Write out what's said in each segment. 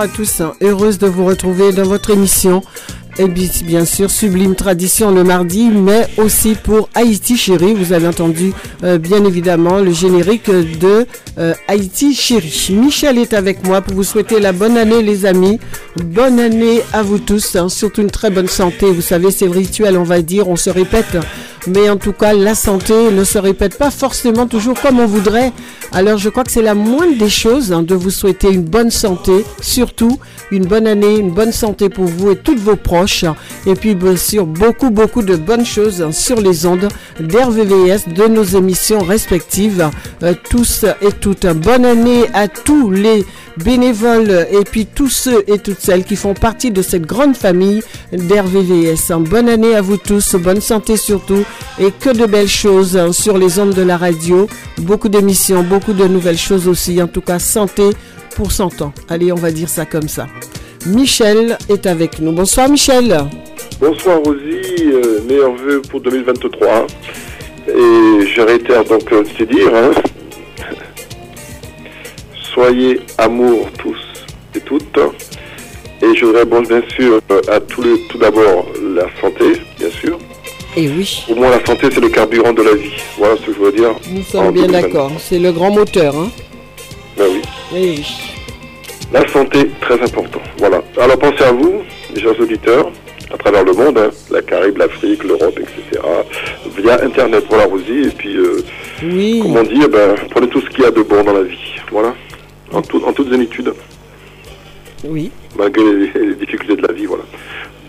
à tous. Heureuse de vous retrouver dans votre émission. Et bien, bien sûr, Sublime Tradition le mardi, mais aussi pour Haïti Chérie. Vous avez entendu, euh, bien évidemment, le générique de euh, Haïti Chérie. Michel est avec moi pour vous souhaiter la bonne année, les amis. Bonne année à vous tous, hein, surtout une très bonne santé. Vous savez, c'est le rituel, on va dire, on se répète. Mais en tout cas, la santé ne se répète pas forcément toujours comme on voudrait. Alors, je crois que c'est la moindre des choses hein, de vous souhaiter une bonne santé, surtout une bonne année, une bonne santé pour vous et toutes vos proches. Et puis, bien sûr, beaucoup, beaucoup de bonnes choses hein, sur les ondes d'RVVS, de nos émissions respectives. Euh, tous et toutes, bonne année à tous les bénévoles et puis tous ceux et toutes celles qui font partie de cette grande famille d'RVVS. hein. Bonne année à vous tous, bonne santé surtout et que de belles choses hein, sur les ondes de la radio. Beaucoup d'émissions, beaucoup de nouvelles choses aussi. En tout cas, santé pour 100 ans. Allez, on va dire ça comme ça. Michel est avec nous. Bonsoir Michel. Bonsoir Rosie, euh, meilleurs pour 2023. Et je réitère donc euh, c'est dire, hein. Soyez amour tous et toutes. Et je bon, bien sûr euh, à tous les, tout d'abord la santé, bien sûr. Et oui, Au moins la santé c'est le carburant de la vie. Voilà ce que je veux dire. nous sommes en bien 2023. d'accord. C'est le grand moteur. Hein Ben oui. Eh oui. La santé, très important. Voilà. Alors pensez à vous, les chers auditeurs, à travers le monde, hein, la Caraïbe, l'Afrique, l'Europe, etc. Via Internet, voilà Rosie. Et puis, euh, Oui. comme on dit, eh ben, prenez tout ce qu'il y a de bon dans la vie. Voilà. En, tout- en toute zénitude, Oui. malgré les, les difficultés de la vie, voilà.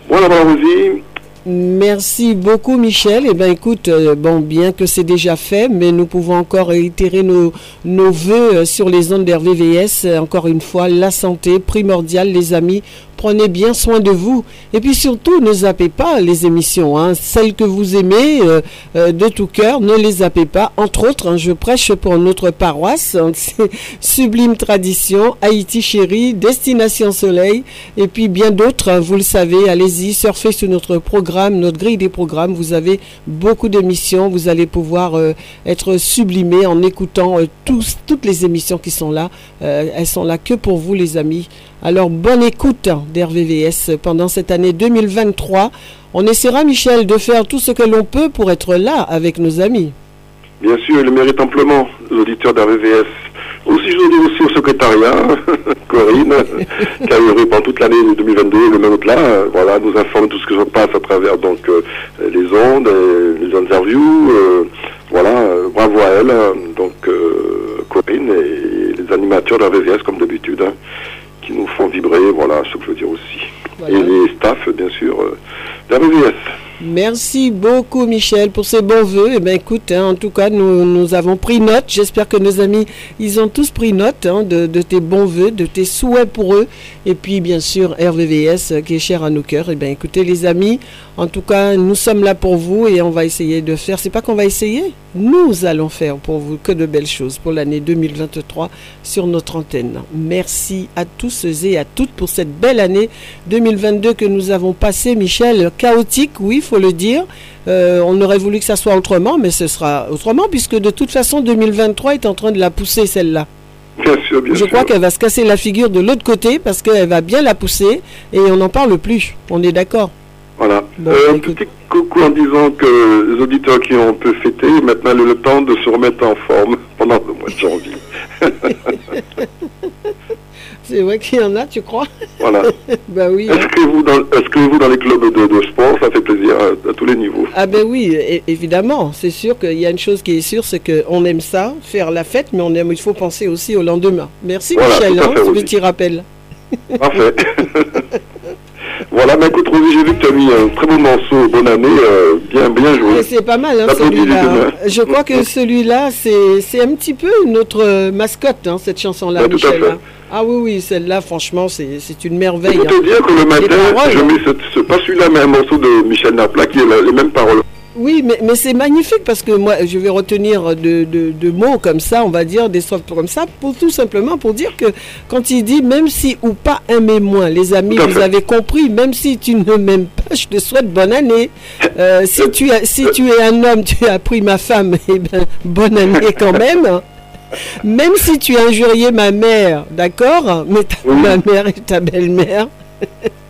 Voilà, voilà Rosie. Merci beaucoup Michel. Eh bien écoute, euh, bon, bien que c'est déjà fait, mais nous pouvons encore réitérer nos, nos voeux euh, sur les ondes d'RVVS. Euh, Encore une fois, la santé primordiale, les amis. Prenez bien soin de vous. Et puis surtout, ne zappez pas les émissions. hein. Celles que vous aimez euh, euh, de tout cœur, ne les zappez pas. Entre autres, hein, je prêche pour notre paroisse. hein, Sublime Tradition, Haïti Chérie, Destination Soleil, et puis bien d'autres. hein, vous le savez, allez-y, surfez sur notre programme, notre grille des programmes. Vous avez beaucoup d'émissions. Vous allez pouvoir euh, être sublimé en écoutant toutes les émissions qui sont là. Elles sont là que pour vous, les amis. Alors, bonne écoute hein, d'RVVS pendant cette année 2023. On essaiera, Michel, de faire tout ce que l'on peut pour être là avec nos amis. Bien sûr, il le mérite amplement, l'auditeurs d'RVVS. Aussi, je dire aussi au secrétariat, Corinne, qui a œuvré pendant toute l'année 2022, le même là, voilà, nous informe de tout ce que se passe à travers donc euh, les ondes, euh, les interviews, euh, voilà, euh, bravo à elle, euh, donc Corinne et les animateurs d'RVVS comme d'habitude, hein, qui nous font vibrer, voilà, ce que je veux dire aussi. Voilà. Et les staffs, bien sûr, euh, d'RVVS. Merci beaucoup Michel pour ces bons voeux. Eh bien écoute, hein, en tout cas, nous, nous avons pris note. J'espère que nos amis, ils ont tous pris note hein, de, de tes bons voeux, de tes souhaits pour eux. Et puis bien sûr, RVVS euh, qui est cher à nos cœurs. Eh bien écoutez les amis, en tout cas, nous sommes là pour vous et on va essayer de faire. C'est pas qu'on va essayer, nous allons faire pour vous que de belles choses pour l'année 2023 sur notre antenne. Merci à tous et à toutes pour cette belle année 2022 que nous avons passée, Michel. Chaotique, oui, faut le dire. Euh, on aurait voulu que ça soit autrement, mais ce sera autrement puisque de toute façon 2023 est en train de la pousser celle-là. Bien sûr, bien Je sûr. crois qu'elle va se casser la figure de l'autre côté parce qu'elle va bien la pousser et on n'en parle plus. On est d'accord. Voilà. Bon, Euh, un petit coucou en disant que les auditeurs qui ont un peu fêté, maintenant le, le temps de se remettre en forme pendant le mois de janvier. C'est vrai qu'il y en a, tu crois Voilà. Bah oui. Inscrivez-vous dans, inscrivez-vous dans les clubs de, de sport, ça fait plaisir à, à tous les niveaux. Ah ben oui, évidemment. C'est sûr qu'il y a une chose qui est sûre, c'est qu'on aime ça, faire la fête, mais on aime, il faut penser aussi au lendemain. Merci Voilà, Michel, hein, ce petit rappel. Parfait. voilà, mais écoute Rosie, j'ai vu que tu as mis un très beau morceau, bonne année, euh, bien, bien joué. c'est pas mal, hein, celui-là. Je crois que celui-là, c'est un petit peu notre euh, mascotte, hein, cette chanson-là, Ouais, tout à Michel. fait. hein. Ah oui, oui, celle-là, franchement, c'est une Il merveille. faut hein. te dire que le matin, paroles, je mets ce, ce- pas celui-là, mais un morceau de Michel Napla qui est la- les mêmes paroles. Oui, mais, mais c'est magnifique parce que moi, je vais retenir de, de- de mots comme ça, on va dire, des sortes comme ça, pour tout simplement pour dire que quand il dit même si ou pas aimez-moi, les amis, vous avez compris, même si tu ne m'aimes pas, je te souhaite bonne année. Euh, si, tu as, si tu es un homme, tu as pris ma femme, eh ben, bonne année quand même. Même si tu as injurié ma mère, d'accord Mais ta, Oui. ma mère et ta belle-mère.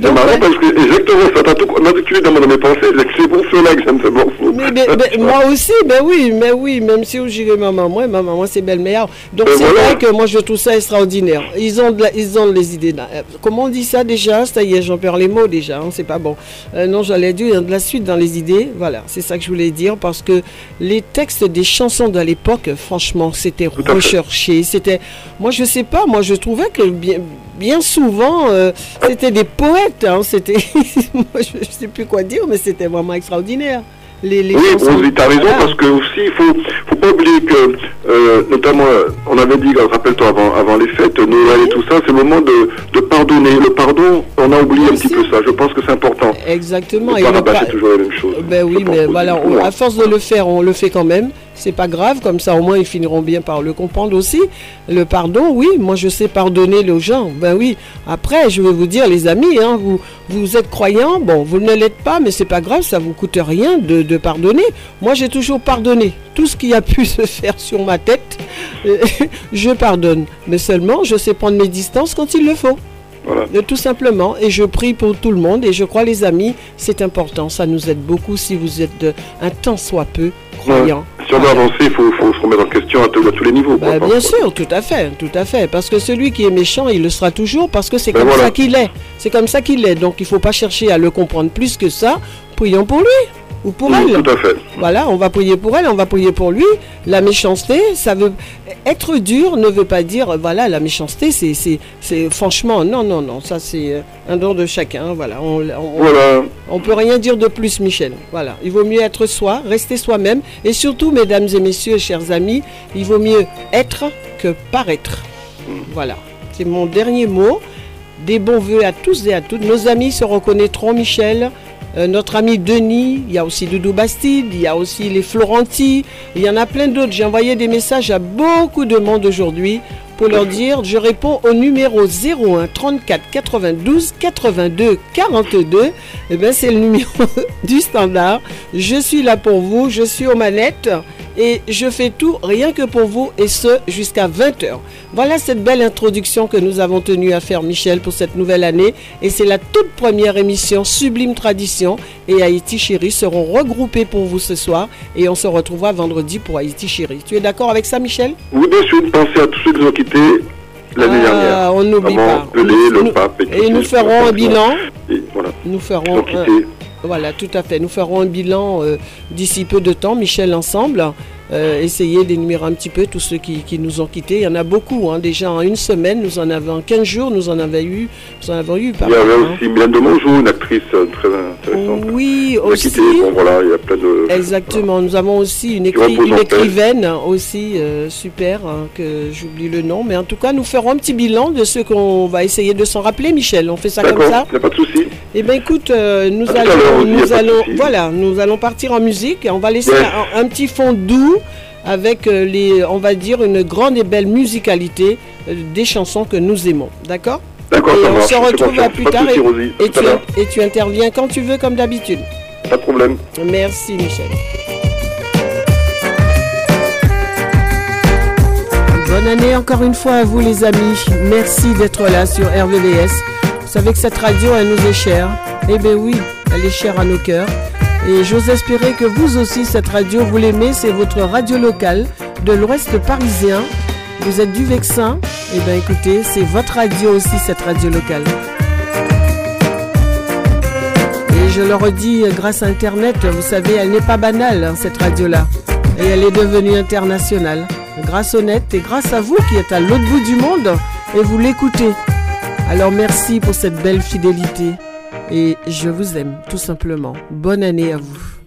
C'est marrant parce que exactement ça, t'as tout matriculé dans mes pensées, c'est pour cela que j'aime ce morceau. Mais, mais- mais moi aussi, ben oui, mais oui, même si j'irai ma maman, ma maman c'est belle-mère. Donc Ben c'est voilà. vrai que moi je trouve ça extraordinaire. Ils ont, de la- ils ont les idées. Euh, Comment on dit ça déjà? Ça y est, j'en perds les mots déjà, hein, c'est pas bon. Euh, non, j'allais dire, il y a de la suite dans les idées. Voilà, c'est ça que je voulais dire parce que les textes des chansons de l'époque, franchement, c'était recherché. C'était, moi je sais pas, moi je trouvais que bien, bien souvent, euh, c'était des poètes. hein, c'était, moi je, je sais plus quoi dire, mais c'était vraiment extraordinaire. Les, les Oui, chansons. Rosie, t'as raison, Voilà. parce que aussi, il faut, faut pas oublier que, euh, notamment, euh, on avait dit, rappelle-toi, avant, avant les fêtes, Noël et tout ça, c'est le moment de, de pardonner. Le pardon, on a oublié un petit peu ça. Je pense que c'est important. Exactement. Ne Et pas le rabâcher pa- toujours la même chose. Ben oui, mais voilà, on- à force de le faire, on le fait quand même. C'est pas grave, comme ça au moins ils finiront bien par le comprendre aussi. Le pardon, oui, moi je sais pardonner les gens. Ben oui. Après, je vais vous dire, les amis, hein, vous, vous êtes croyants, bon, vous ne l'êtes pas, mais c'est pas grave, ça vous coûte rien de, de pardonner. Moi j'ai toujours pardonné. Tout ce qui a pu se faire sur ma tête, euh, je pardonne. Mais seulement, je sais prendre mes distances quand il le faut. Voilà. Euh, Tout simplement, et je prie pour tout le monde, et je crois les amis, c'est important, ça nous aide beaucoup si vous êtes de, un tant soit peu croyant. Si on veut avancer, il faut, faut se remettre en question à, tous- à tous les niveaux. Bah, bien sûr, tout à fait, tout à fait, parce que celui qui est méchant, il le sera toujours, parce que c'est Ben comme voilà. ça qu'il est, c'est comme ça qu'il est, donc il faut pas chercher à le comprendre plus que ça, prions pour lui, ou pour Oui, elle. Tout à fait. Voilà, on va prier pour elle, on va prier pour lui. La méchanceté, ça veut être dur ne veut pas dire voilà la méchanceté, c'est c'est c'est franchement non non non ça c'est euh, un don de chacun. Voilà, on, on, Voilà. on peut rien dire de plus, Michel. Voilà, il vaut mieux être soi, rester soi-même, et surtout, mesdames et messieurs, chers amis, il vaut mieux être que paraître. Voilà, c'est mon dernier mot. Des bons voeux à tous et à toutes. Nos amis se reconnaîtront, Michel. Euh, notre ami Denis, il y a aussi Doudou Bastide, il y a aussi les Florenti, il y en a plein d'autres. J'ai envoyé des messages à beaucoup de monde aujourd'hui pour leur dire, je réponds au numéro 01 34 92 82 42. Eh bien, c'est le numéro du standard. Je suis là pour vous, je suis aux manettes et je fais tout rien que pour vous et ce jusqu'à 20h. Voilà cette belle introduction que nous avons tenu à faire, Michel, pour cette nouvelle année. Et c'est la toute première émission Sublime Tradition et Haïti Chéri seront regroupés pour vous ce soir et on se retrouvera vendredi pour Haïti Chéri. Tu es d'accord avec ça, Michel? Bien sûr de penser à tous ceux qui nous ont quittés l'année Ah, dernière. On n'oublie pas. Pelé, Nous- le pape. et nous ferons un bilan. Et voilà. Nous ferons un, quitté. Voilà, tout à fait. Nous ferons un bilan euh, d'ici peu de temps, Michel, ensemble. Euh, essayer d'énumérer un petit peu tous ceux qui, qui nous ont quittés. Il y en a beaucoup. hein. Déjà en une semaine, nous en avons en 15 jours, nous en avons eu, nous en avons eu pas Il y avait hein. aussi Mylène de Mongeau, une actrice euh, très intéressante. Oui, aussi. Bon, voilà, il y a plein de. Exactement. Nous avons aussi une, écri- une écrivaine aussi euh, super, hein, que j'oublie le nom. Mais en tout cas, nous ferons un petit bilan de ceux qu'on va essayer de s'en rappeler, Michel. On fait ça comme ça il n'y a pas de souci. Eh bien, écoute, euh, nous À allons, nous allons, voilà, nous allons partir en musique. et On va laisser Yes. un, un petit fond doux avec euh, les, on va dire, une grande et belle musicalité euh, des chansons que nous aimons. D'accord? D'accord, ça on marche. se retrouve à plus tard Rosie. tu, et tu interviens quand tu veux, comme d'habitude. Pas de problème. Merci, Michel. Bonne année encore une fois à vous les amis. Merci d'être là sur RVVS. Vous savez que cette radio, elle nous est chère. Eh bien oui, elle est chère à nos cœurs. Et j'ose espérer que vous aussi, cette radio, vous l'aimez. C'est votre radio locale de l'Ouest parisien. Vous êtes du Vexin. Eh bien écoutez, c'est votre radio aussi, cette radio locale. Et je le redis, grâce à Internet, vous savez, elle n'est pas banale, hein, cette radio-là. Et elle est devenue internationale. Grâce au net et grâce à vous qui êtes à l'autre bout du monde et vous l'écoutez. Alors merci pour cette belle fidélité. Et je vous aime, tout simplement. Bonne année à vous.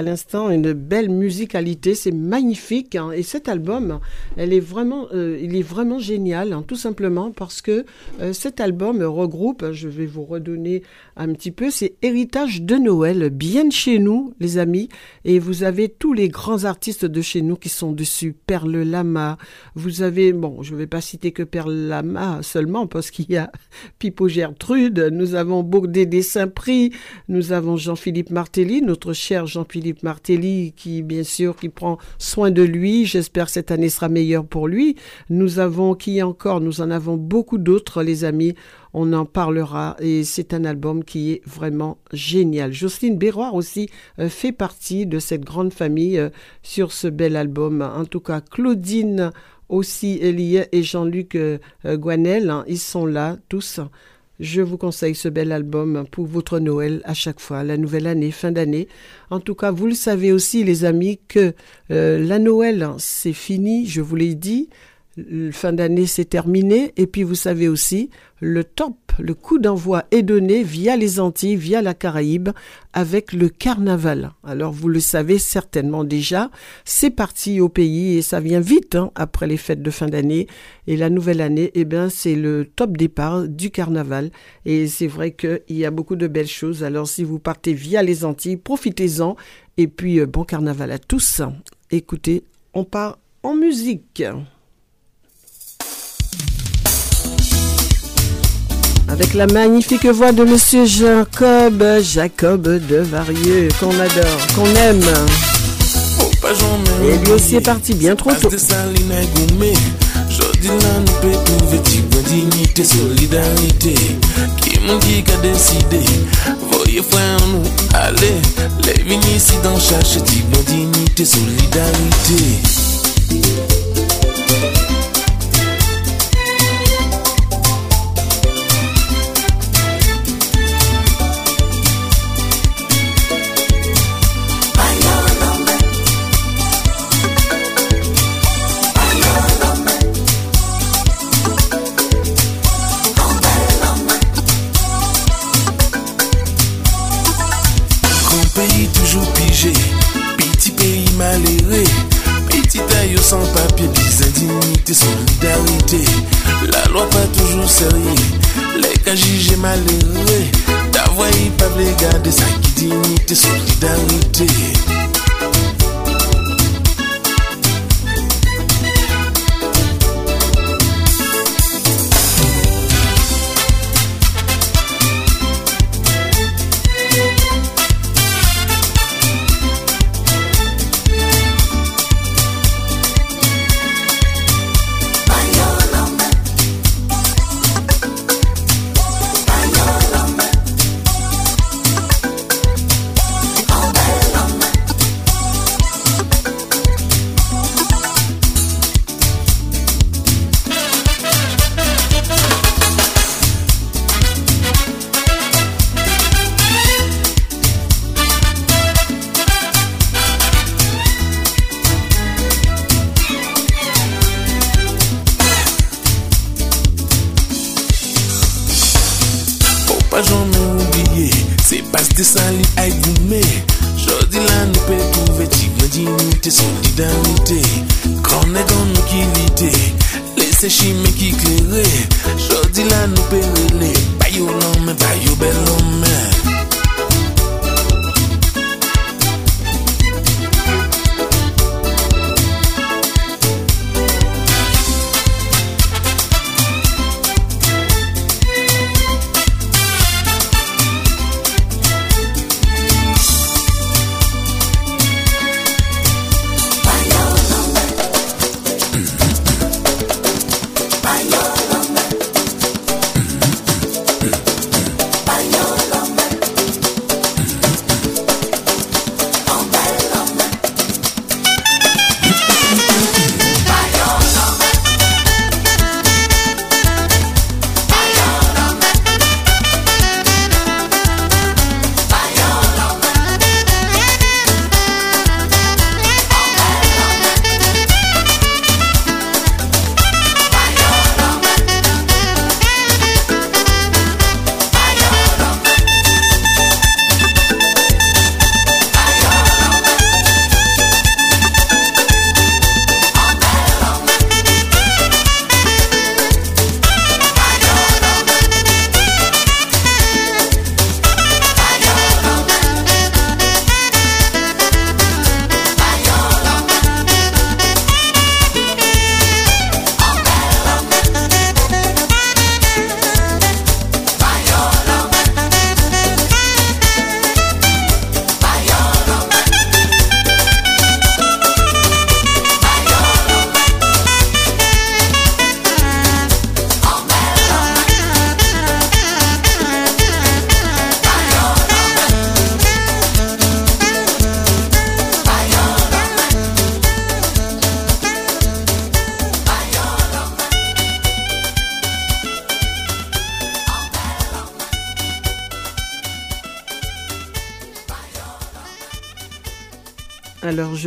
À l'instant une belle musicalité, c'est magnifique. Hein. Et cet album, elle est vraiment, euh, il est vraiment génial, hein, tout simplement parce que euh, cet album regroupe, je vais vous redonner un petit peu, c'est Héritage de Noël, bien de chez nous, les amis. Et vous avez tous les grands artistes de chez nous qui sont dessus. Perle Lama, vous avez, bon, je ne vais pas citer que Perle Lama seulement parce qu'il y a Pipo Gertrude, nous avons Bourdé Saint-Prix, nous avons Jean-Philippe Martelly, notre cher Jean-Philippe Martelly qui, bien sûr, qui prend soin de lui. J'espère que cette année sera meilleure pour lui. Nous avons, qui encore, nous en avons beaucoup d'autres, les amis. On en parlera et c'est un album qui est vraiment génial. Jocelyne Béroir aussi euh, fait partie de cette grande famille euh, sur ce bel album. En tout cas, Claudine aussi, Elie et Jean-Luc euh, Guanel, hein, ils sont là tous. Je vous conseille ce bel album pour votre Noël à chaque fois, la nouvelle année, fin d'année. En tout cas, vous le savez aussi, les amis, que la Noël, c'est fini, je vous l'ai dit fin d'année c'est terminé et puis vous savez aussi le top, le coup d'envoi est donné via les Antilles, via la Caraïbe avec le carnaval. Alors vous le savez certainement déjà, c'est parti au pays et ça vient vite hein, après les fêtes de fin d'année et la nouvelle année, eh bien c'est le top départ du carnaval et c'est vrai qu'il y a beaucoup de belles choses. Alors si vous partez via les Antilles, profitez-en et puis euh, bon carnaval à tous. Écoutez, on part en musique. Avec la magnifique voix de Monsieur Jacob, Jacob de Varieux, qu'on adore, qu'on aime. Et lui aussi est parti bien trop tôt. Jodi lan nou pe touve ti gwen dignite, solidarite Ki moun ki ka deside, voye fwen nou ale Le vini si dan chache ti gwen dignite, sans papier, puis indignité, solidarité. La loi pas toujours sérieux, les cas jugés malheureux. D'avoir, ils peuvent les garder, ça dignité, solidarité. Pas de sali ay goume. Jodi la nou pe touve Ti gwen dinite, solidarite Kone kon nou ki lide Lese chime ki klere Jodi la nou pe rele Bayo lome, bayo belome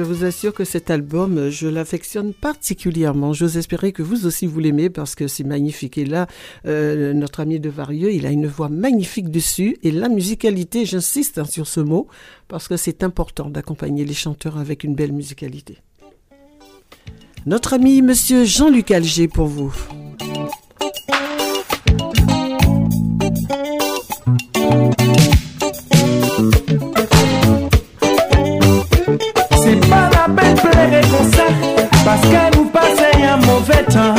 je vous assure que cet album, je l'affectionne particulièrement. J'ose espérer que vous aussi vous l'aimez parce que c'est magnifique. Et là, euh, notre ami de Varieux, il a une voix magnifique dessus. Et la musicalité, j'insiste hein, sur ce mot, parce que c'est important d'accompagner les chanteurs avec une belle musicalité. Notre ami Monsieur Jean-Luc Alger pour vous. Parce que vous passez un mauvais temps.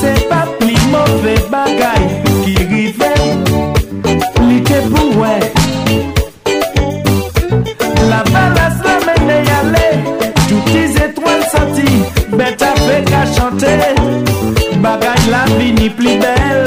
C'est pas plus mauvais bagaille qui arrive L'été pour ouais La balance la mène y aller Toutes les étoiles senties Bête à fait qu'à chanter. Bagaille la vie n'est plus belle.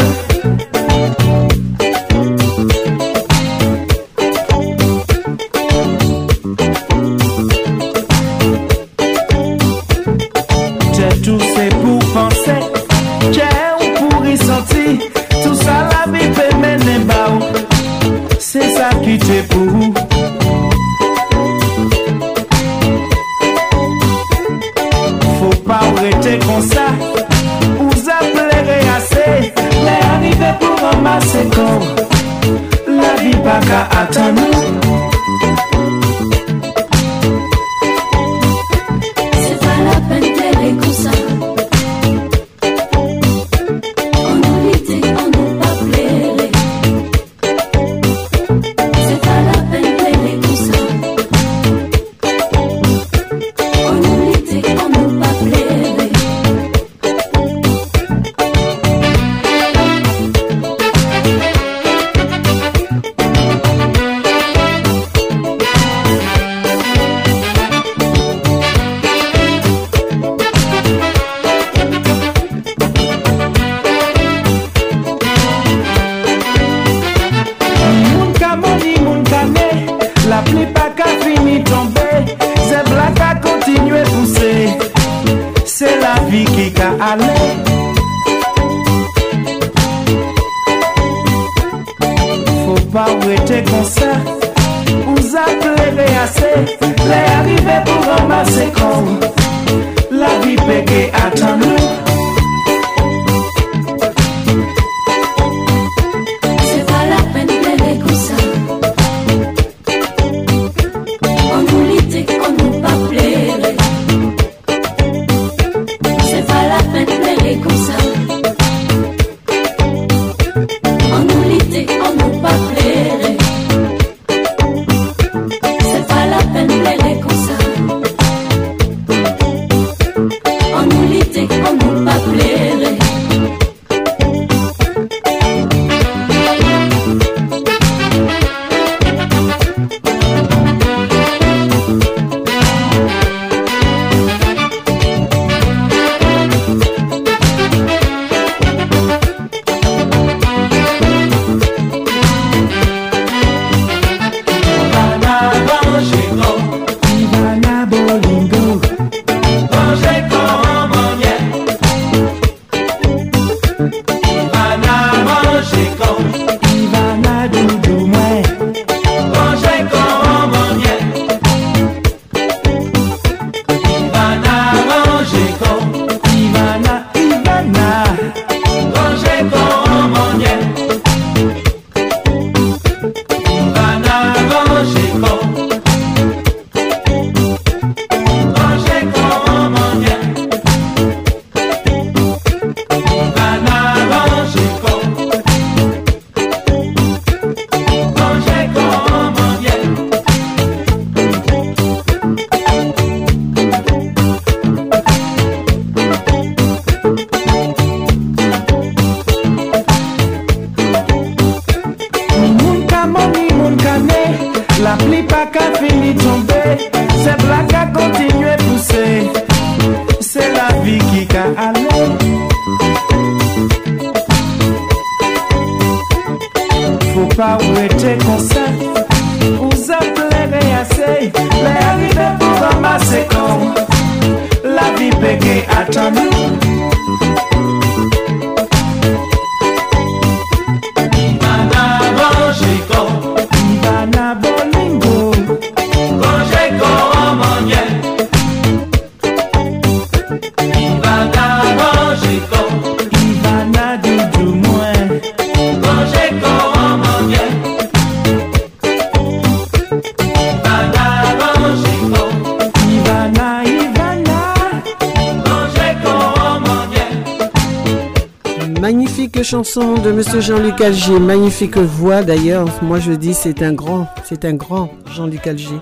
De Monsieur Jean-Luc Alger, magnifique voix d'ailleurs. Moi je dis c'est un grand, c'est un grand Jean-Luc Alger.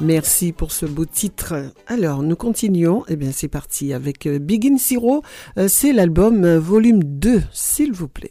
Merci pour ce beau titre. Alors nous continuons. Eh bien c'est parti avec euh, Big in Zero. Euh, c'est l'album euh, volume 2, s'il vous plaît.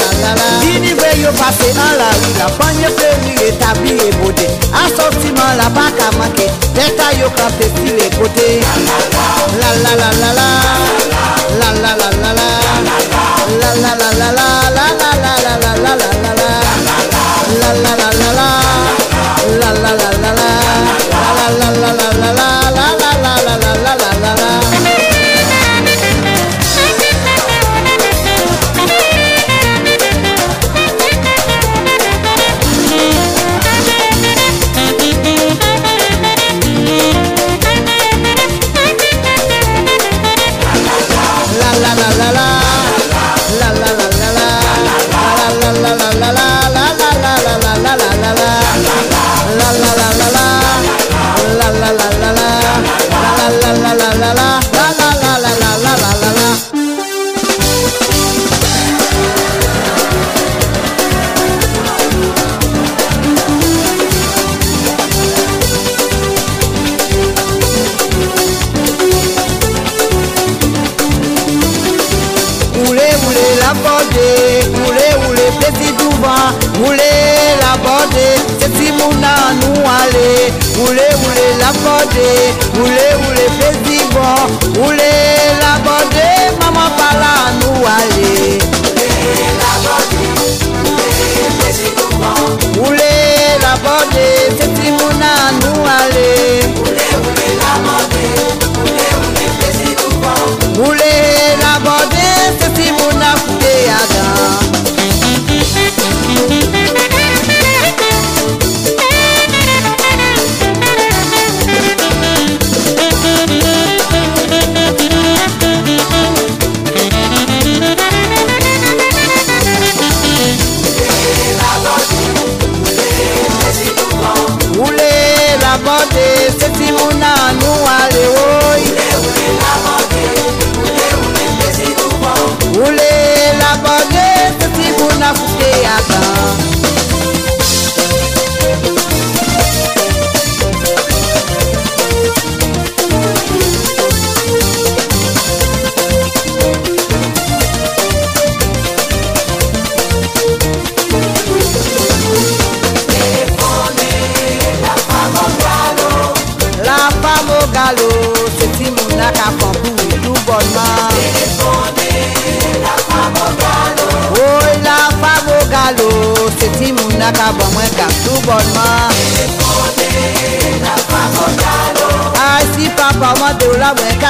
yo pase an la ou La panye feri etabli e bode Asortiman la baka manke Deta yo kape fil e kote La la la la la La la la la la La la la la la La la la la la la la la la La la la la la La la la la la La la la la la day.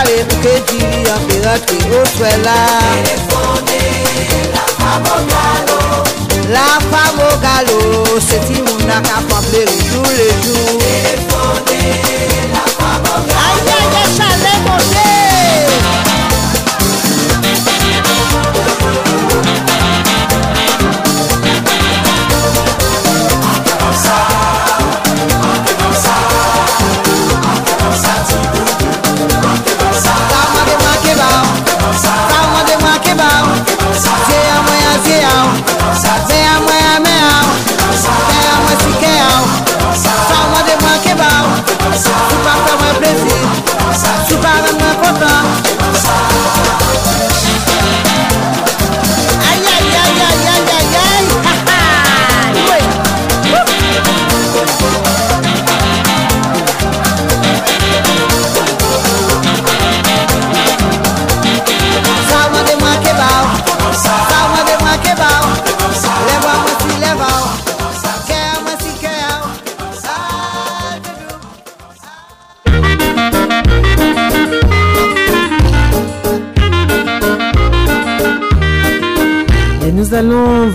mare nou ke diri an pe rentre ou swela Telefone la. Famo galo La famo galo se ti moun nan ka famble ou tou le jou Telefone la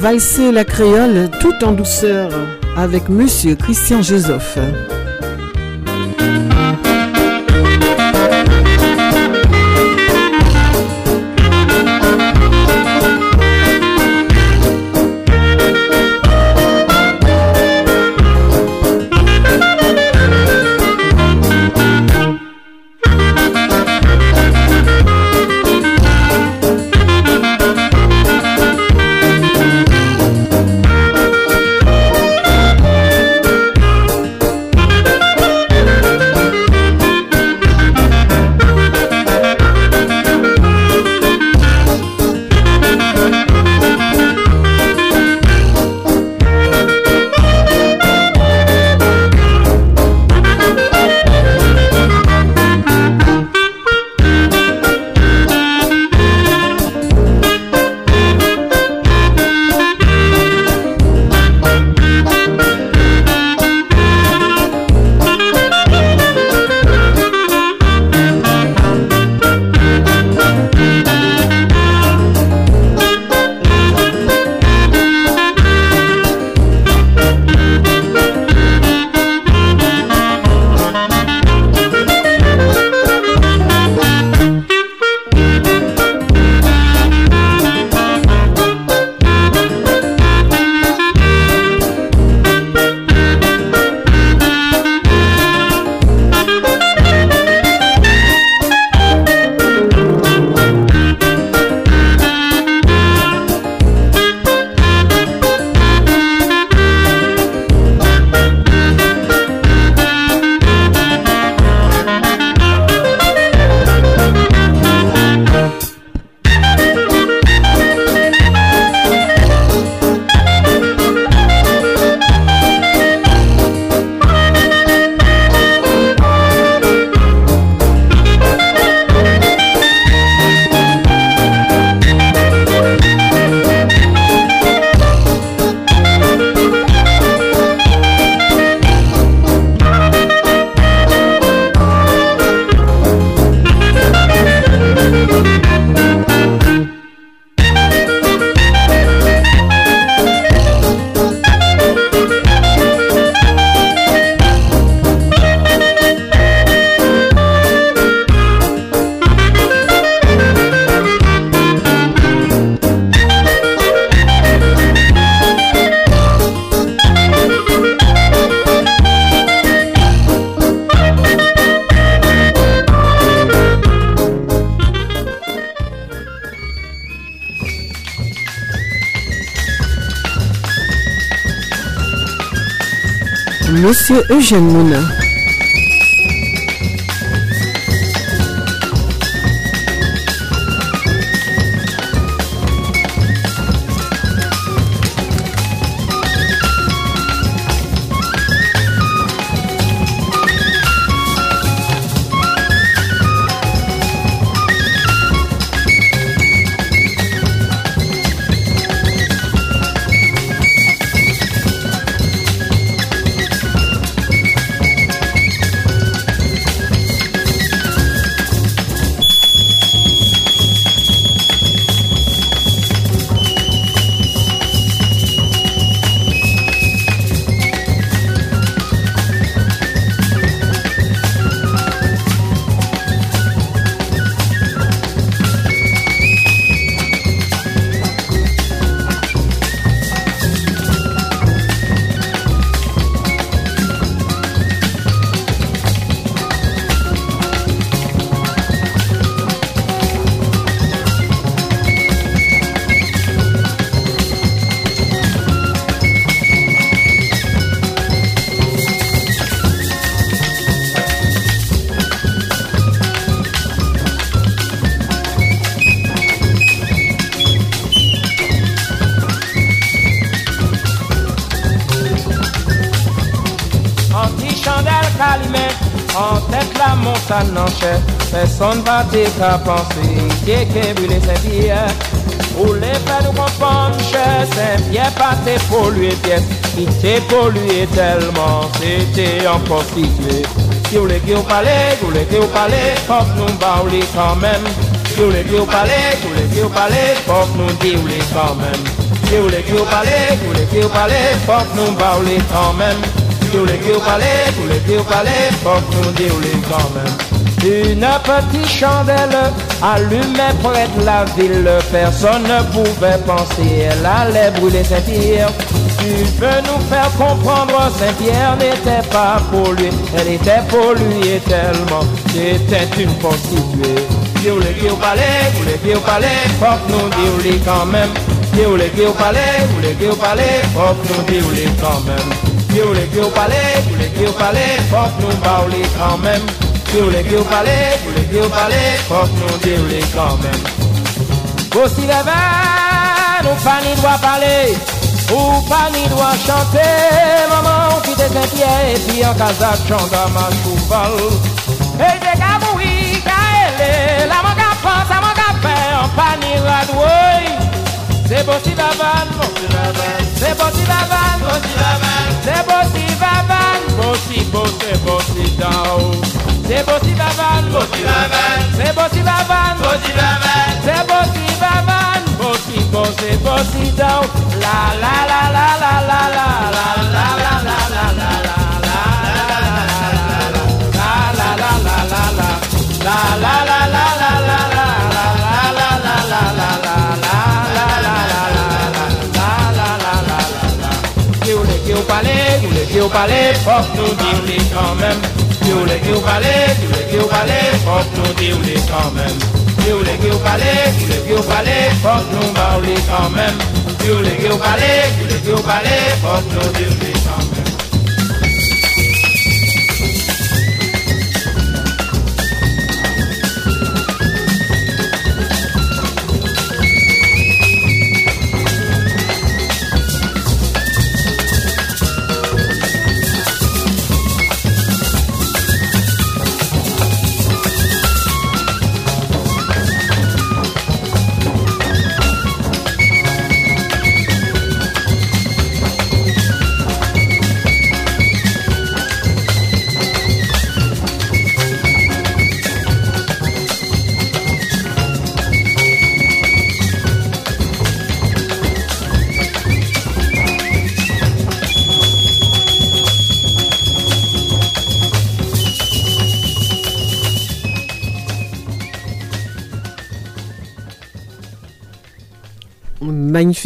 valser la créole tout en douceur avec Monsieur Christian Joseph. Monsieur Eugène Mouna. Personne va te qu'à penser, quelqu'un brûlé Saint-Pierre. Ou les faire nous comprendre, cher Saint-Pierre, pas te polluer pièce. Il t'est pollué tellement, c'était encore situé. Si vous voulez que vous parlez, vous voulez que vous parlez, faut nous parler quand même. Si vous voulez que vous parlez, vous voulez que vous parlez, faut nous quand même. Si vous voulez que vous parlez, vous voulez que vous parlez, nous parler quand même. Si vous voulez que vous parlez, vous voulez que vous parlez, nous quand même. Une petite chandelle allumée près de la ville, personne ne pouvait penser, elle allait brûler Saint-Pierre. Tu peux nous faire comprendre, Saint-Pierre n'était pas pollué, elle était polluée tellement, c'était une prostituée. Ou le qui au palais, ou le qui au palais, faut nous dire quand même. Ou le qui au palais, ou le au palais, faut nous dire quand même. Ou le qui au palais, ou le qui au palais, faut nous parler quand même. Si ou le ge ou pale, ou le ge ou pale, fok nou de ou le kanmen. Bosi le ven, ou pa ni dwa pale, ou pa ni dwa chante, maman ou ki te sentie, epi an kazak chanda man chouval. E de gaboui, ka ele, la man ka pan, sa man ka pe, an pa ni radwoy. Se bosi la van, bosi la van, se bosi la van, bosi la van, se bosi la van, bosi, bosi, bosi, da ou. C'est beau si bavan, c'est beau si bavan, beau si beau, c'est beau si down. La la la la la la la la la la la la la la la la la palais, vous les qui au palais, faut nous dire les quand même. Ki ou le ki ou pale, ki ou le ki ou pale, fok nou di ou li kanmen. Ki ou le ki ou pale, ki ou le ki ou pale, fok nou ba ou li kanmen. Ki ou le ki ou pale, ki ou le ki ou pale, fok nou di ou li kanmen.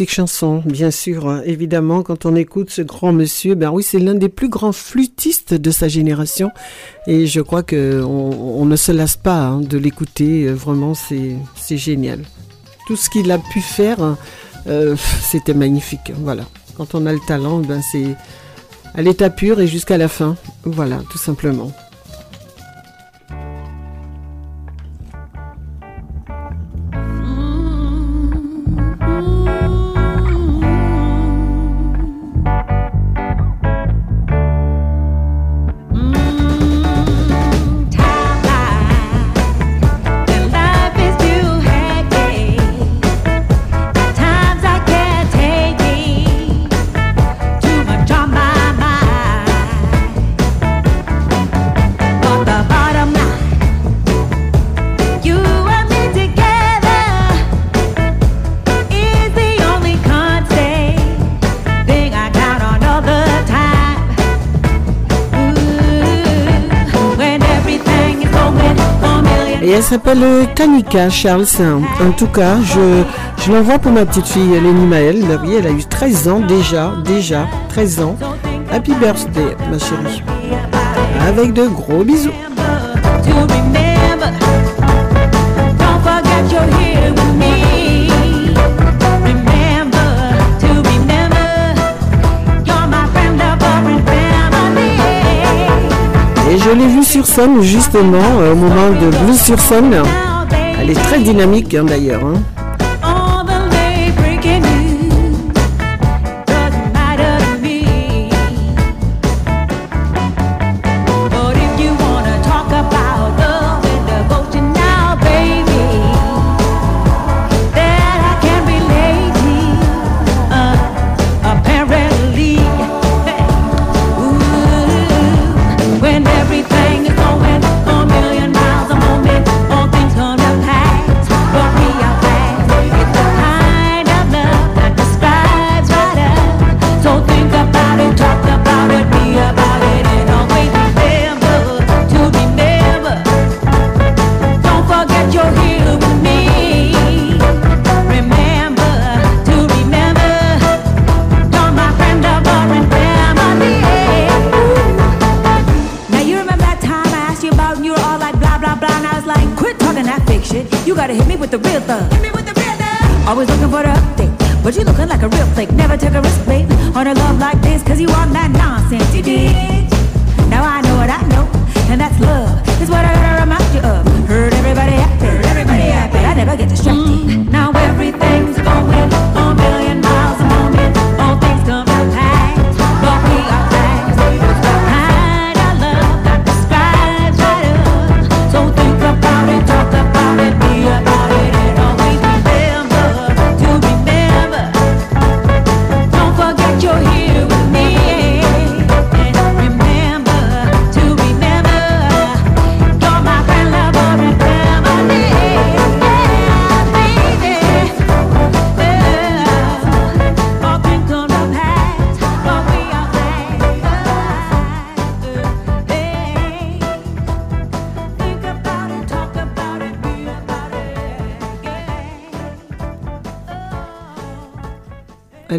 Chanson, bien sûr. hein. Évidemment, quand on écoute ce grand monsieur, ben oui, c'est l'un des plus grands flûtistes de sa génération. Et je crois que on, ne se lasse pas hein, de l'écouter. Euh, Vraiment, c'est c'est génial. Tout ce qu'il a pu faire, hein, euh, c'était magnifique. Voilà. Quand on a le talent, ben c'est à l'état pur et jusqu'à la fin. Voilà, tout simplement. Elle s'appelle Tanika Charles. En tout cas, je, l'envoie pour ma petite fille Lénie Maëlle. Bah oui, elle a eu 13 ans déjà, déjà, 13 ans. Happy birthday, ma chérie. Avec de gros bisous. Je l'ai vue sur scène justement euh, au moment de Blues sur scène. Elle est très dynamique hein, d'ailleurs. hein. You gotta hit me with the real thug. Always looking for the update. But you looking like a real fake. Never took a risk, babe. On a love like this, cause you want that nonsense. You did. Now I know what I know. And that's love. It's what I gotta remind you of. Heard everybody happy. Heard everybody happy. I never get distracted.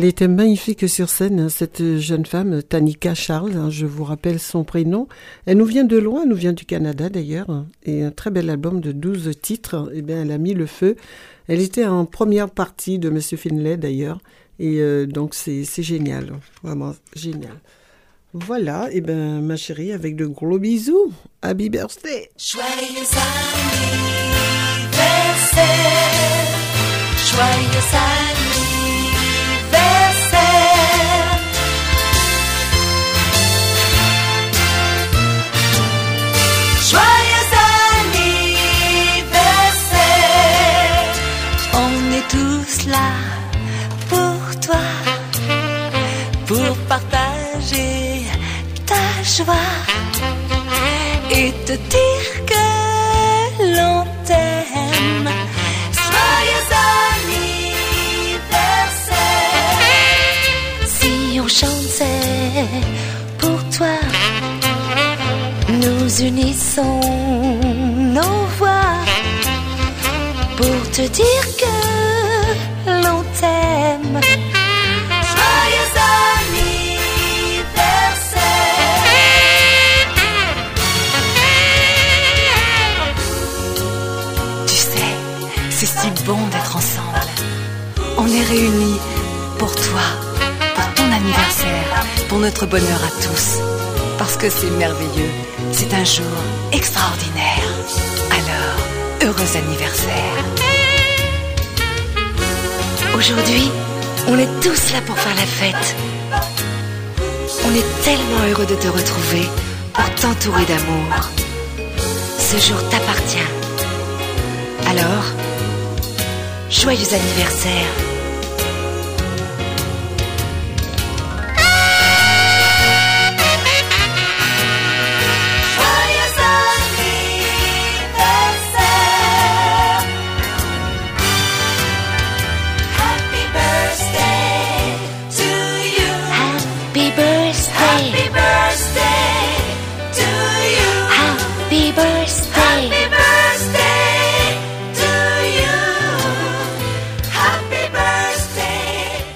Elle était magnifique sur scène, hein, cette jeune femme, Tanika Charles, hein, je vous rappelle son prénom. Elle nous vient de loin, elle nous vient du Canada d'ailleurs, hein, et un très bel album de 12 titres. Eh bien, elle a mis le feu. Elle était en première partie de Monsieur Finlay d'ailleurs, et euh, donc c'est génial, vraiment génial. Voilà, et ben ma chérie, avec de gros bisous. Happy birthday! Joyeux anniversaire, joyeux anniversaire. Tous là pour toi, pour partager ta joie et te dire que l'on t'aime. Joyeux anniversaire. Si on chantait pour toi, nous unissons nos voix pour te dire que On est réunis pour toi, pour ton anniversaire, pour notre bonheur à tous. Parce que c'est merveilleux. C'est un jour extraordinaire. Alors, heureux anniversaire. Aujourd'hui, on est tous là pour faire la fête. On est tellement heureux de te retrouver pour t'entourer d'amour. Ce jour t'appartient. Alors, joyeux anniversaire.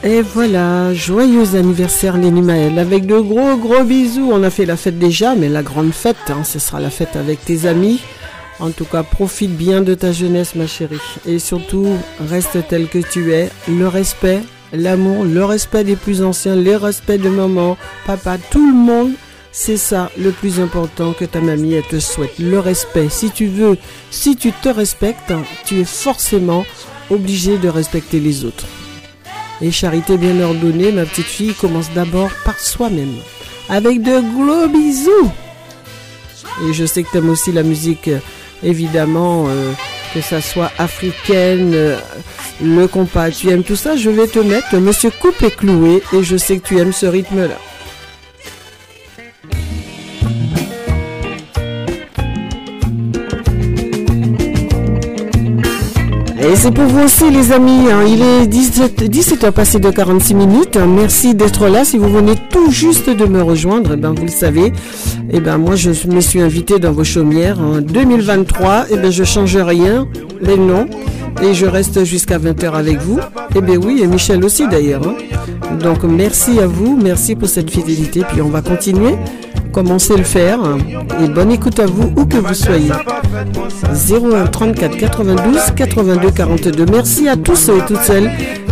Et voilà, joyeux anniversaire Léni Maël, avec de gros gros bisous. On a fait la fête déjà, mais la grande fête, hein, ce sera la fête avec tes amis. En tout cas, profite bien de ta jeunesse, ma chérie. Et surtout, reste tel que tu es. Le respect, l'amour, le respect des plus anciens, le respect de maman, papa, tout le monde. C'est ça le plus important que ta mamie elle te souhaite. Le respect. Si tu veux, si tu te respectes, tu es forcément obligé de respecter les autres. Et charité bien ordonnée, ma petite fille commence d'abord par soi-même. Avec de gros bisous. Et je sais que tu aimes aussi la musique, évidemment, euh, que ça soit africaine, euh, le compas, tu aimes tout ça, je vais te mettre Monsieur Coupe et Cloué et je sais que tu aimes ce rythme-là. Et c'est pour vous aussi les amis, hein. il est 17, 17h passé de 46 minutes, merci d'être là, si vous venez tout juste de me rejoindre, eh ben, vous le savez, eh ben, moi je me suis invité dans vos chaumières en 2023, eh ben, je change rien, mais non, et je reste jusqu'à 20h avec vous, eh bien oui, et Michel aussi d'ailleurs, hein. donc merci à vous, merci pour cette fidélité, puis on va continuer comment c'est le faire. Et bonne écoute à vous, où que vous soyez. 01 34 92 82 42. Merci à tous ceux et toutes celles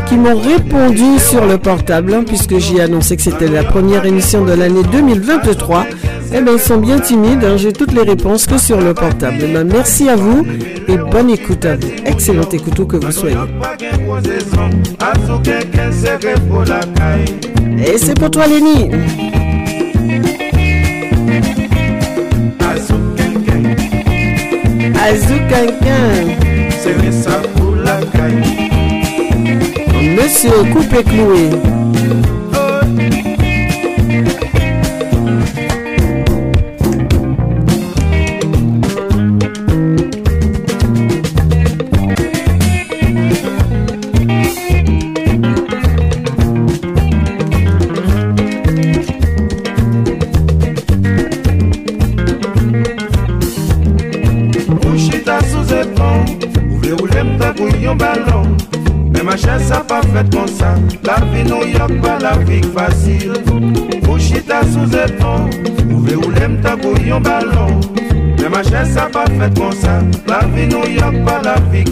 qui m'ont répondu sur le portable, hein, puisque j'ai annoncé que c'était la première émission de l'année 2023. Eh bien, ils sont bien timides, hein, j'ai toutes les réponses que sur le portable. Eh ben, merci à vous et bonne écoute à vous. Excellente écoute où que vous soyez. Et c'est pour toi, Lénie. Azou Quinquin. Monsieur Coupé Cloué.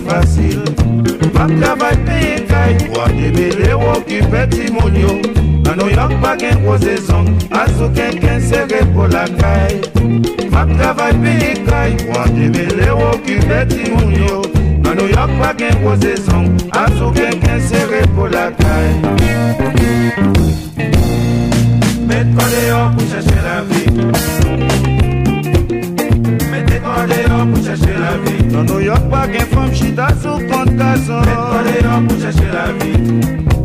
Facile. Ma travail paye caille, roi des bélés, occupé timonio. À New York pas qu'un gros saison, à ce quelqu'un serré pour la caille. Ma travail paye caille, roi des bélés, occupé timonio. À New York pas qu'un gros saison, à ce quelqu'un serré pour la caille. Mets-toi dehors pour chercher la. Dans New York, pas qu'un femme chita sous compte casson. Mettez-toi dehors pour chercher la vie.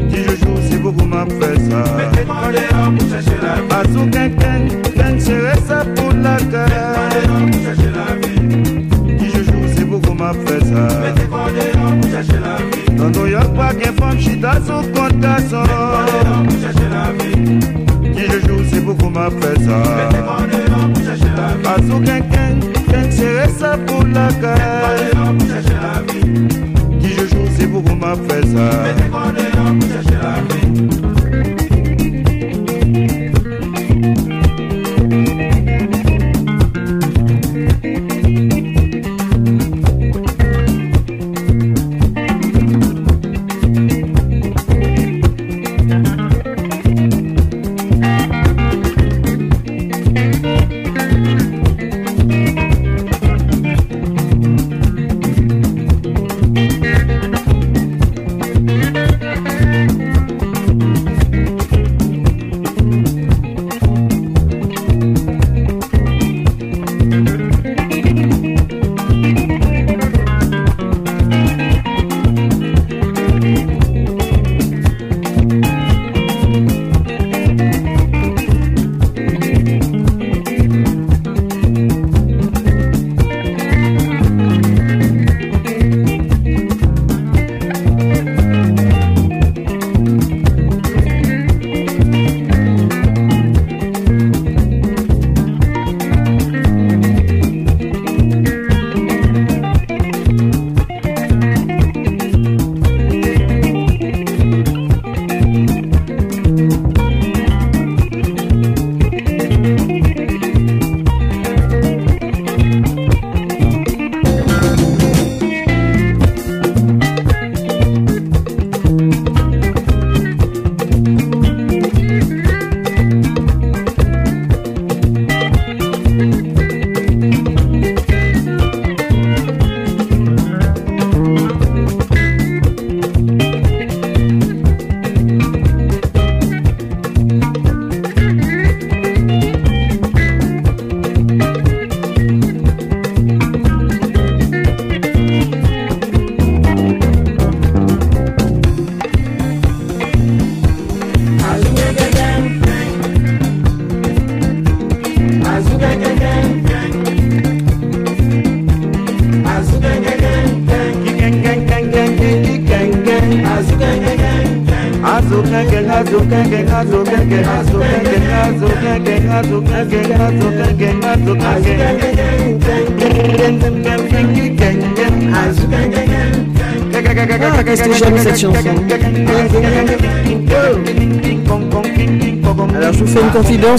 Si je joue, c'est beaucoup m'a fait ça. Mettez-toi dehors pour chercher la quelqu'un, quelqu'un serait ça pour la gueule. Mettez-toi dehors pour chercher la vie. Si je joue, c'est beaucoup m'a fait ça. Mettez-toi dehors pour chercher la vie. Dans New York, qu'un femme chita sous compte casson. Mettez-toi dehors pour chercher la vie. Si je joue, c'est beaucoup m'a fait ça. Mettez-moi dehors pour chercher la la dehors pour la vie. Si je joue, m'a fait ça.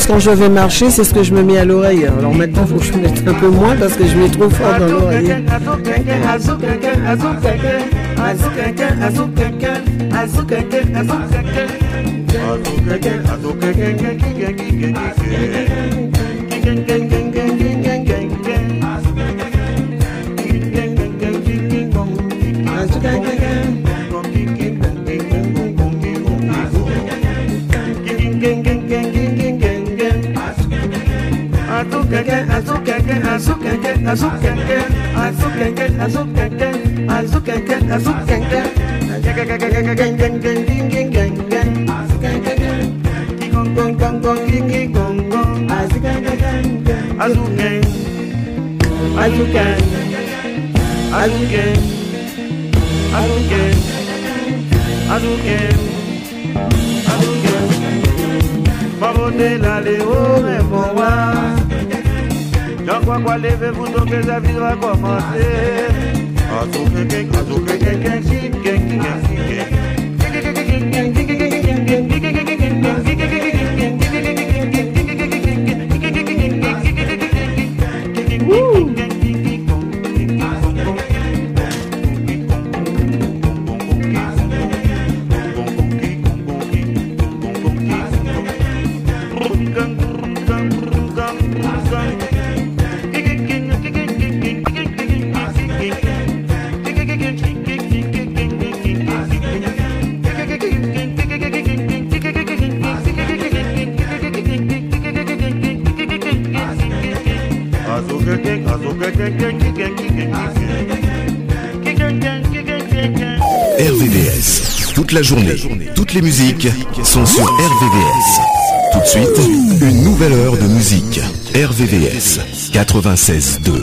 Quand je vais marcher, c'est ce que je me mets à l'oreille. Alors maintenant, il faut que je mette un peu moins parce que je mets trop fort dans l'oreille. azukenken, azukenken, azukenken, azukenken, azukenken, azukenken, azukenken, azukenken, azukenken. Aduken, Aduken, Babonela le o rẹ̀ mọ̀ wá. Yon kwa kwa leve voun do ke já va komanse A tou ke kek, a tou ke kek, kek, kek, kek, kek, kek, kek, kek, kek, kek, kek, kek, kek, kek, kek, kek, k journée, toutes les musiques sont sur RVVS. Tout de suite, une nouvelle heure de musique. RVVS 96.2.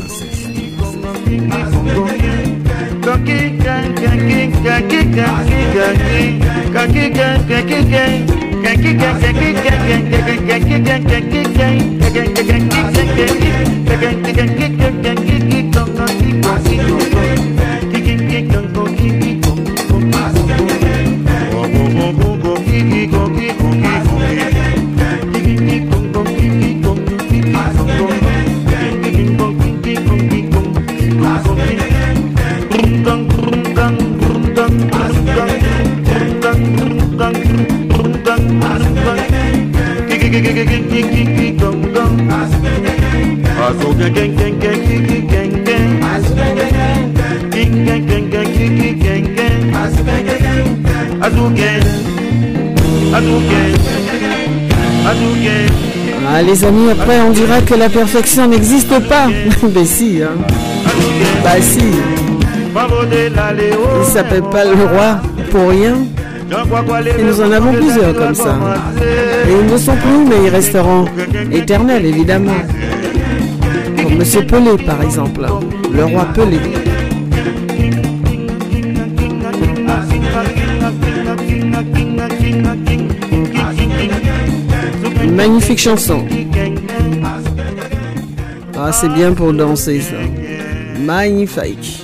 Ah, les amis, après, on dira que la perfection n'existe pas. Mais si, hein. Bah si. Il s'appelle pas le roi pour rien. Et nous en avons plusieurs comme ça. Et ils ne sont plus, mais ils resteront éternels, évidemment. Comme Monsieur Pelé, par exemple. Le roi Pelé. Magnifique chanson. Ah, c'est bien pour danser, ça. Magnifique.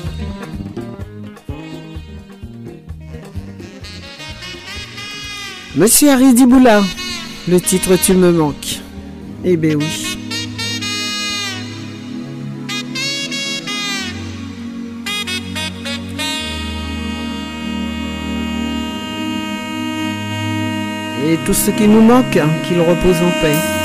Monsieur Harry Diboula, le titre Tu me manques. Eh ben oui. Et tout ce qui nous manque, hein, qu'il repose en paix.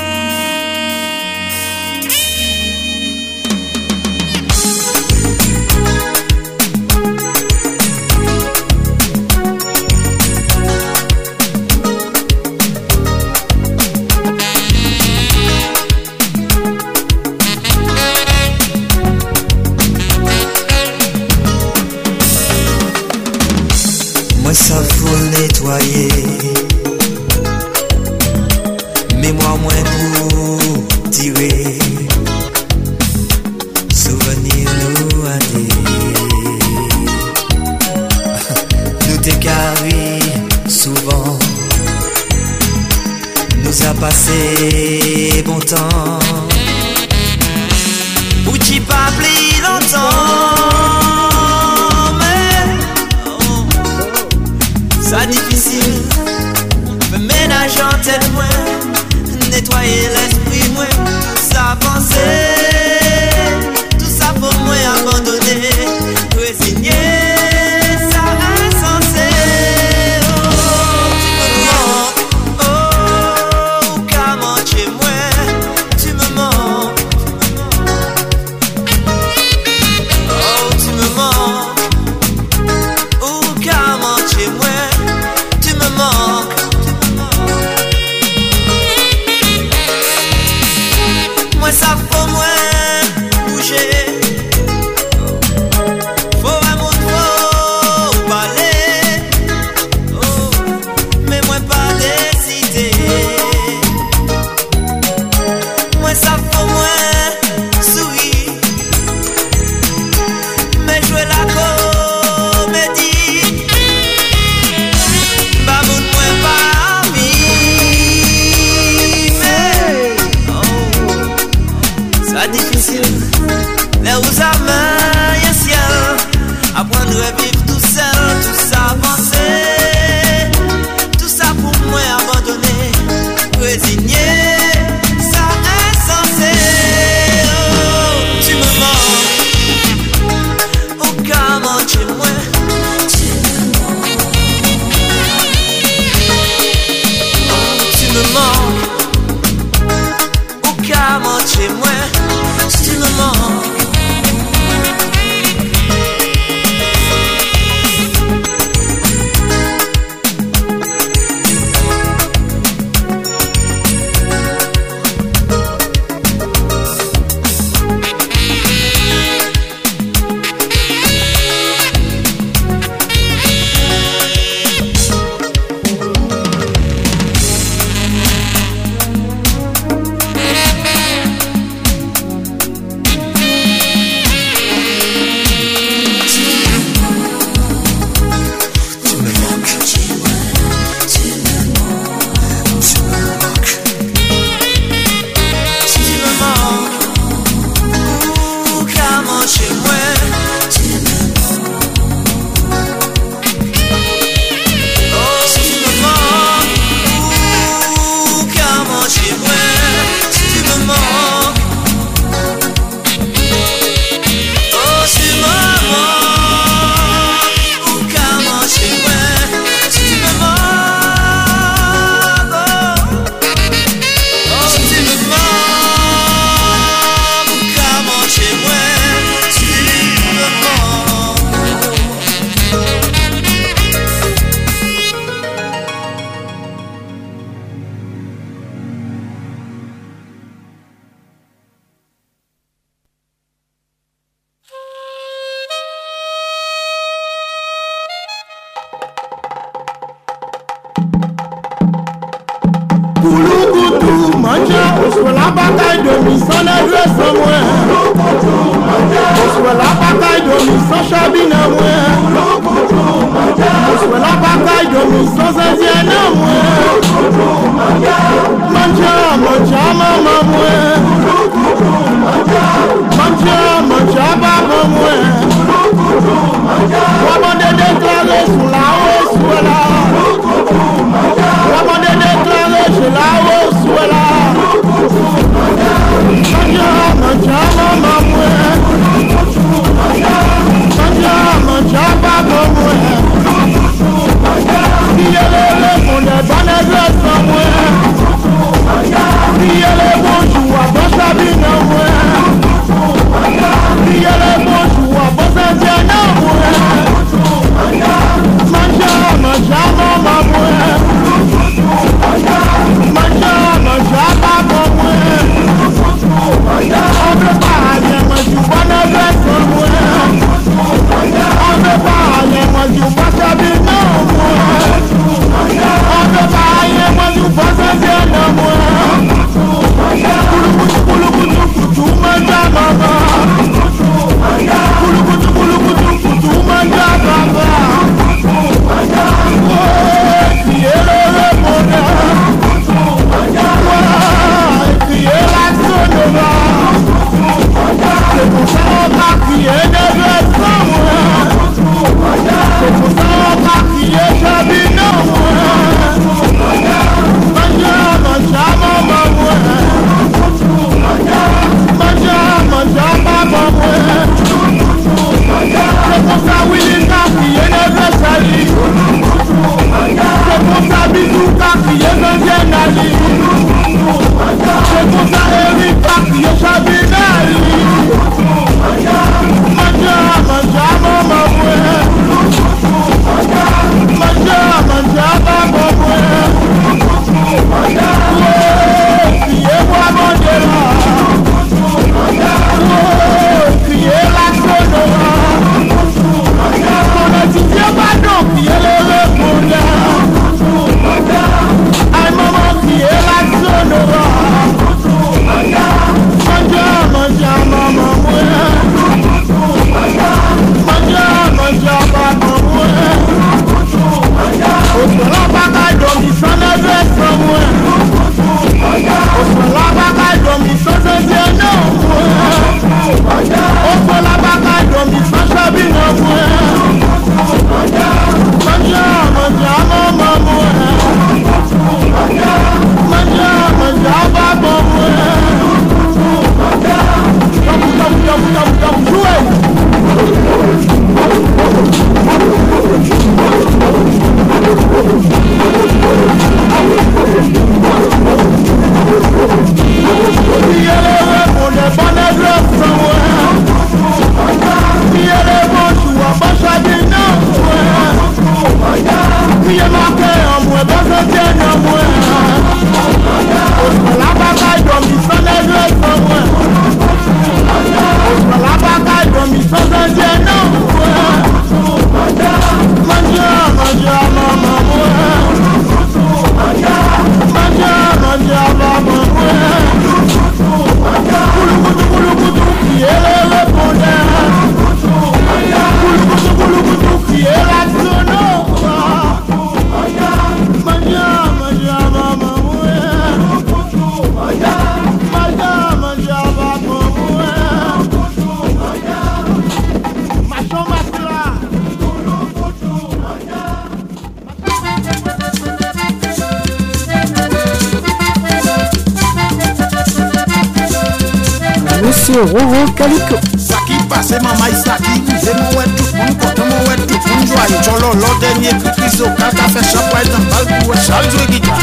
Izo ka ka fe chapwa etan bal pou e chal jwe gita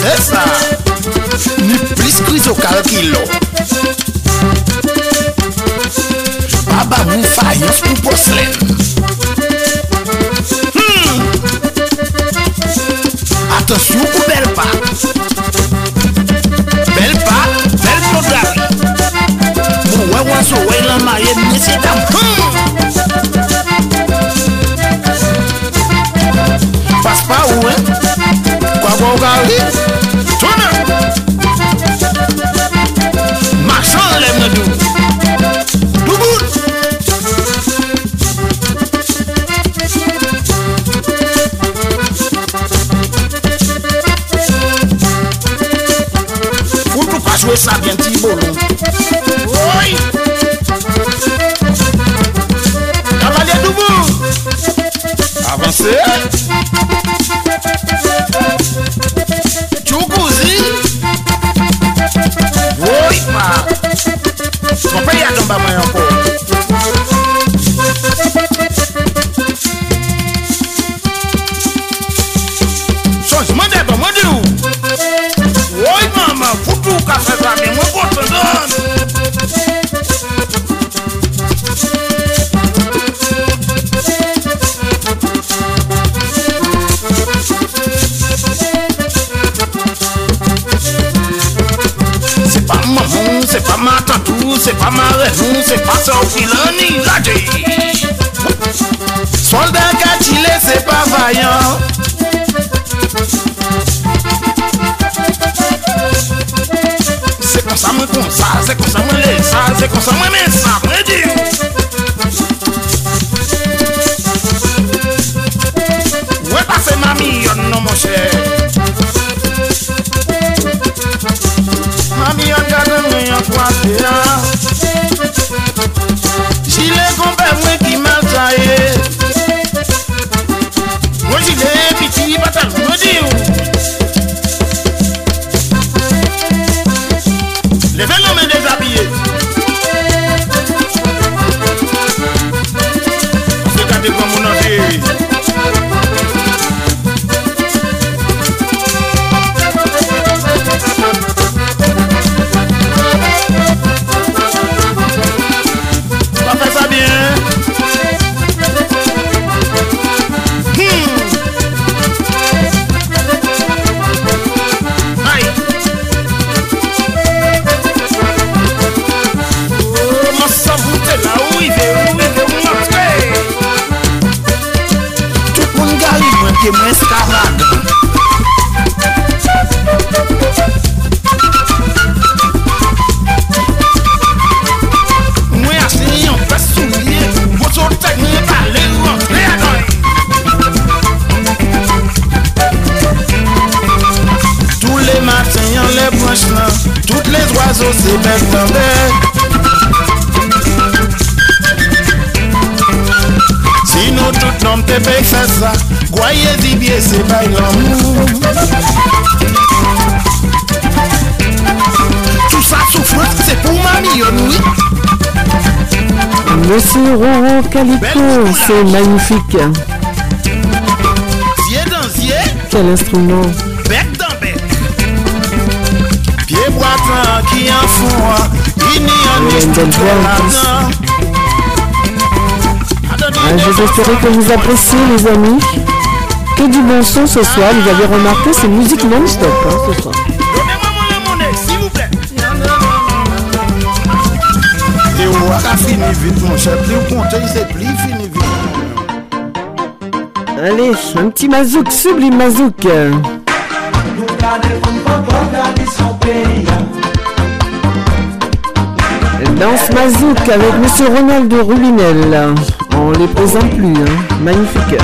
Se sa Ni plis krizo kal kilo. Baba mou fayans pou poslen hmm. Atensyon pou bel pa Bel pa, bel program Mou we wanso we lan maye mese dam Hmm cosa C'est magnifique. Quel instrument. Bec dans. Pied qui ah, J'espère que vous appréciez les amis. Que du bon son ce soir, vous avez remarqué, c'est musique non-stop hein, ce soir. Allez, un petit mazouk, sublime mazouk Danse Mazouk avec Monsieur Ronald Rubinel. On les présente plus, hein. magnifique.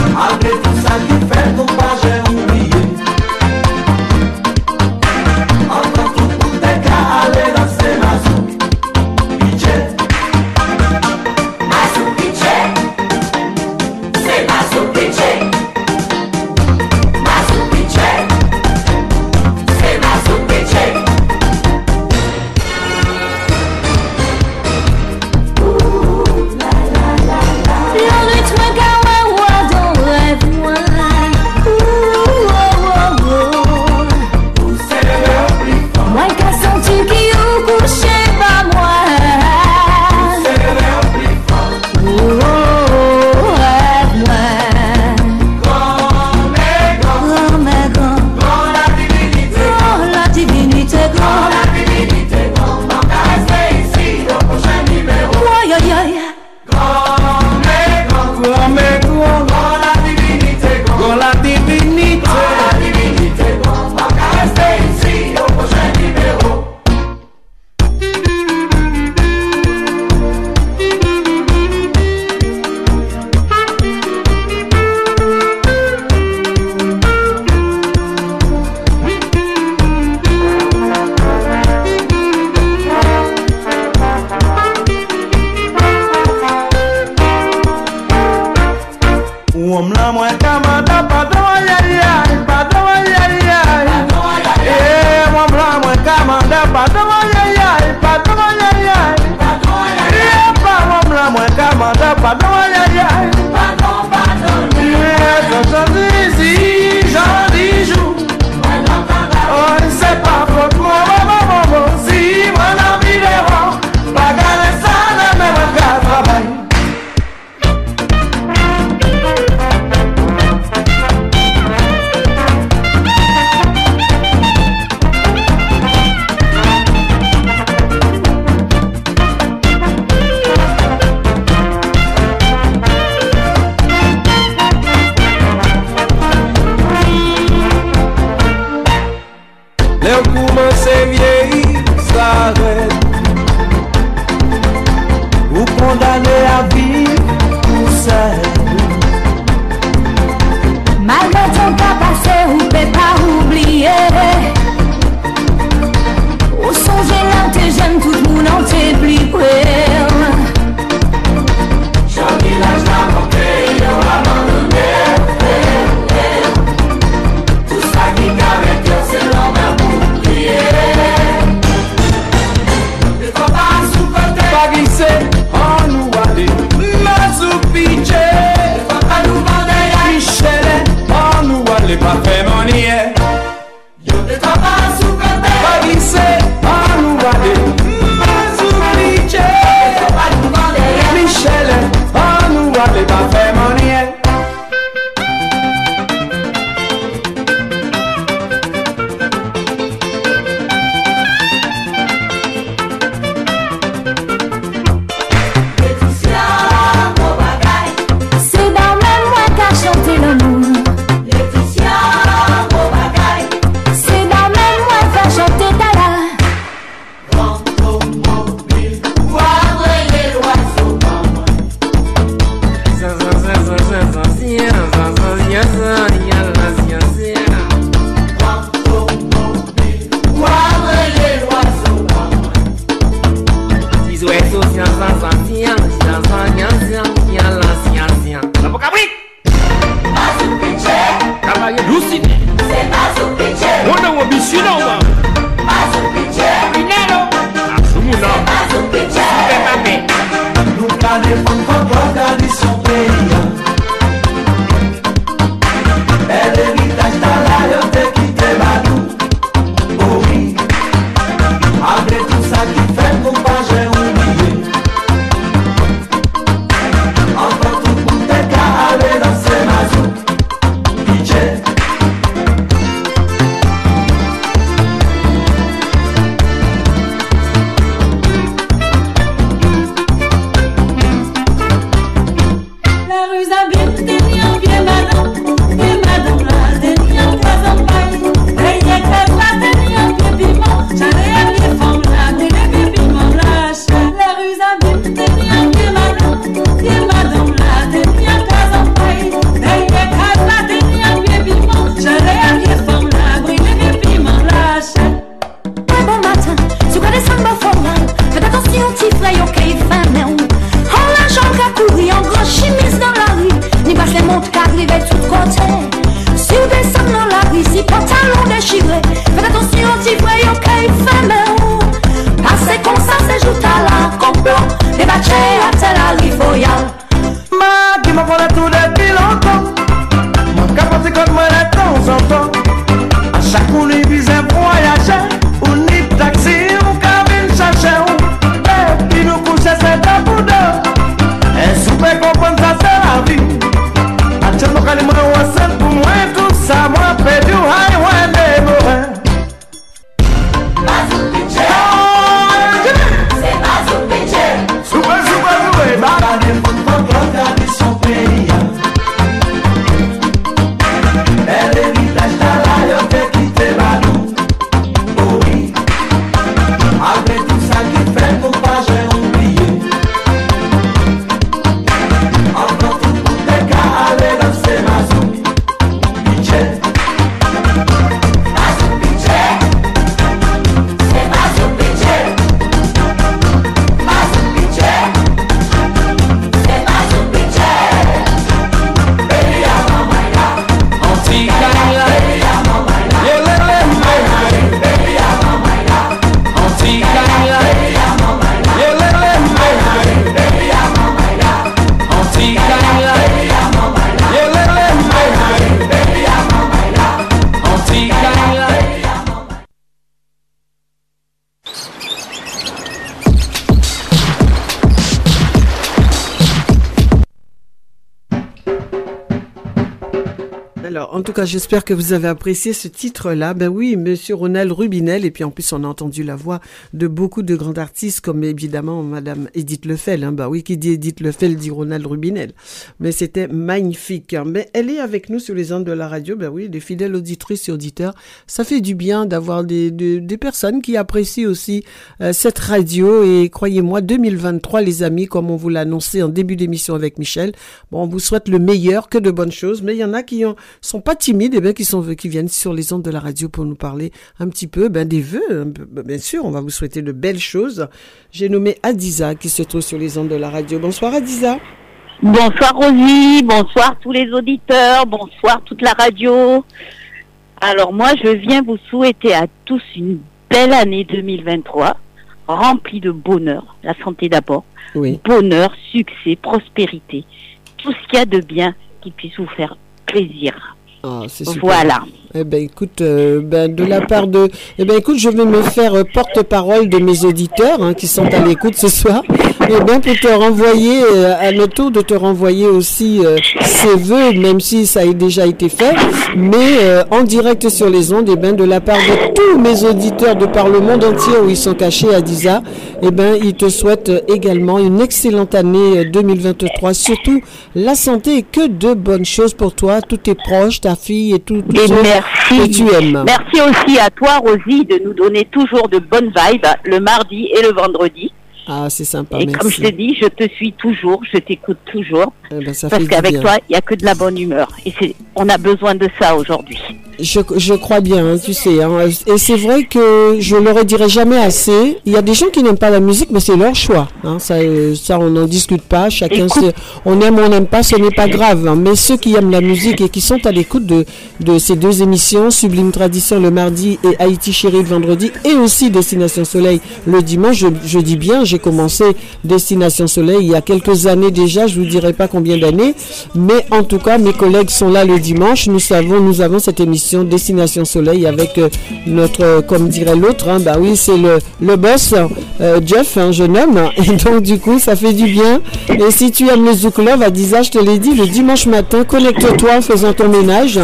En tout cas, j'espère que vous avez apprécié ce titre-là. Ben oui, Monsieur Ronald Rubinel. Et puis, en plus, on a entendu la voix de beaucoup de grands artistes, comme évidemment Madame Edith Lefel. Hein. Ben oui, qui dit Edith Lefel dit Ronald Rubinel. Mais c'était magnifique. hein. Mais elle est avec nous sur les ondes de la radio. Ben oui, des fidèles auditrices et auditeurs. Ça fait du bien d'avoir des, des, des personnes qui apprécient aussi euh, cette radio. Et croyez-moi, 2023, les amis, comme on vous l'a annoncé en début d'émission avec Michel, bon, on vous souhaite le meilleur, que de bonnes choses. Mais il y en a qui ont sont pas timides et bien qui sont qui viennent sur les ondes de la radio pour nous parler un petit peu ben des vœux ben, bien sûr on va vous souhaiter de belles choses. J'ai nommé Adiza qui se trouve sur les ondes de la radio. Bonsoir Adiza. Bonsoir Rosie, bonsoir tous les auditeurs, bonsoir toute la radio. Alors moi, je viens vous souhaiter à tous une belle année 2023, remplie de bonheur, la santé d'abord, oui. bonheur, succès, prospérité, tout ce qu'il y a de bien qui puisse vous faire plaisir. Ah, c'est super. Voilà. Eh ben écoute, euh, ben de la part de, eh ben écoute, je vais me faire euh, porte-parole de mes auditeurs hein, qui sont à l'écoute ce soir. Eh bien pour te renvoyer, euh, à notre tour de te renvoyer aussi euh, ces vœux, même si ça a déjà été fait, mais euh, en direct sur les ondes, eh ben de la part de tous mes auditeurs de par le monde entier où ils sont cachés à Disa, eh ben ils te souhaitent euh, également une excellente année euh, 2023, surtout la santé et que de bonnes choses pour toi, tous tes proches, ta fille et tout, tous Et merci. que tu aimes. Merci aussi à toi Rosie de nous donner toujours de bonnes vibes le mardi et le vendredi. Ah, c'est sympa, et merci. comme je t'ai dit, je te suis toujours, je t'écoute toujours. Eh ben, ça parce qu'avec toi, il n'y a que de la bonne humeur. Et c'est, on a besoin de ça aujourd'hui. Je, je crois bien, hein, tu sais. hein. Et c'est vrai que je ne le redirai jamais assez. Il y a des gens qui n'aiment pas la musique, mais c'est leur choix. hein. Ça, ça, on n'en discute pas. Chacun, on aime ou on n'aime pas, ce n'est pas grave. hein. Mais ceux qui aiment la musique et qui sont à l'écoute de, de ces deux émissions, Sublime Tradition le mardi et Haïti Chérie le vendredi, et aussi Destination Soleil le dimanche, je, je dis bien, j'ai commencé Destination Soleil il y a quelques années déjà, je vous dirai pas combien d'années, mais en tout cas, mes collègues sont là le dimanche. Nous savons, nous avons cette émission Destination Soleil avec euh, notre, euh, comme dirait l'autre, hein, bah oui, c'est le, le boss, euh, Jeff, un jeune homme, et donc du coup, ça fait du bien. Et si tu aimes le Zouk Love, à 10 je te l'ai dit, le dimanche matin, connecte-toi en faisant ton ménage.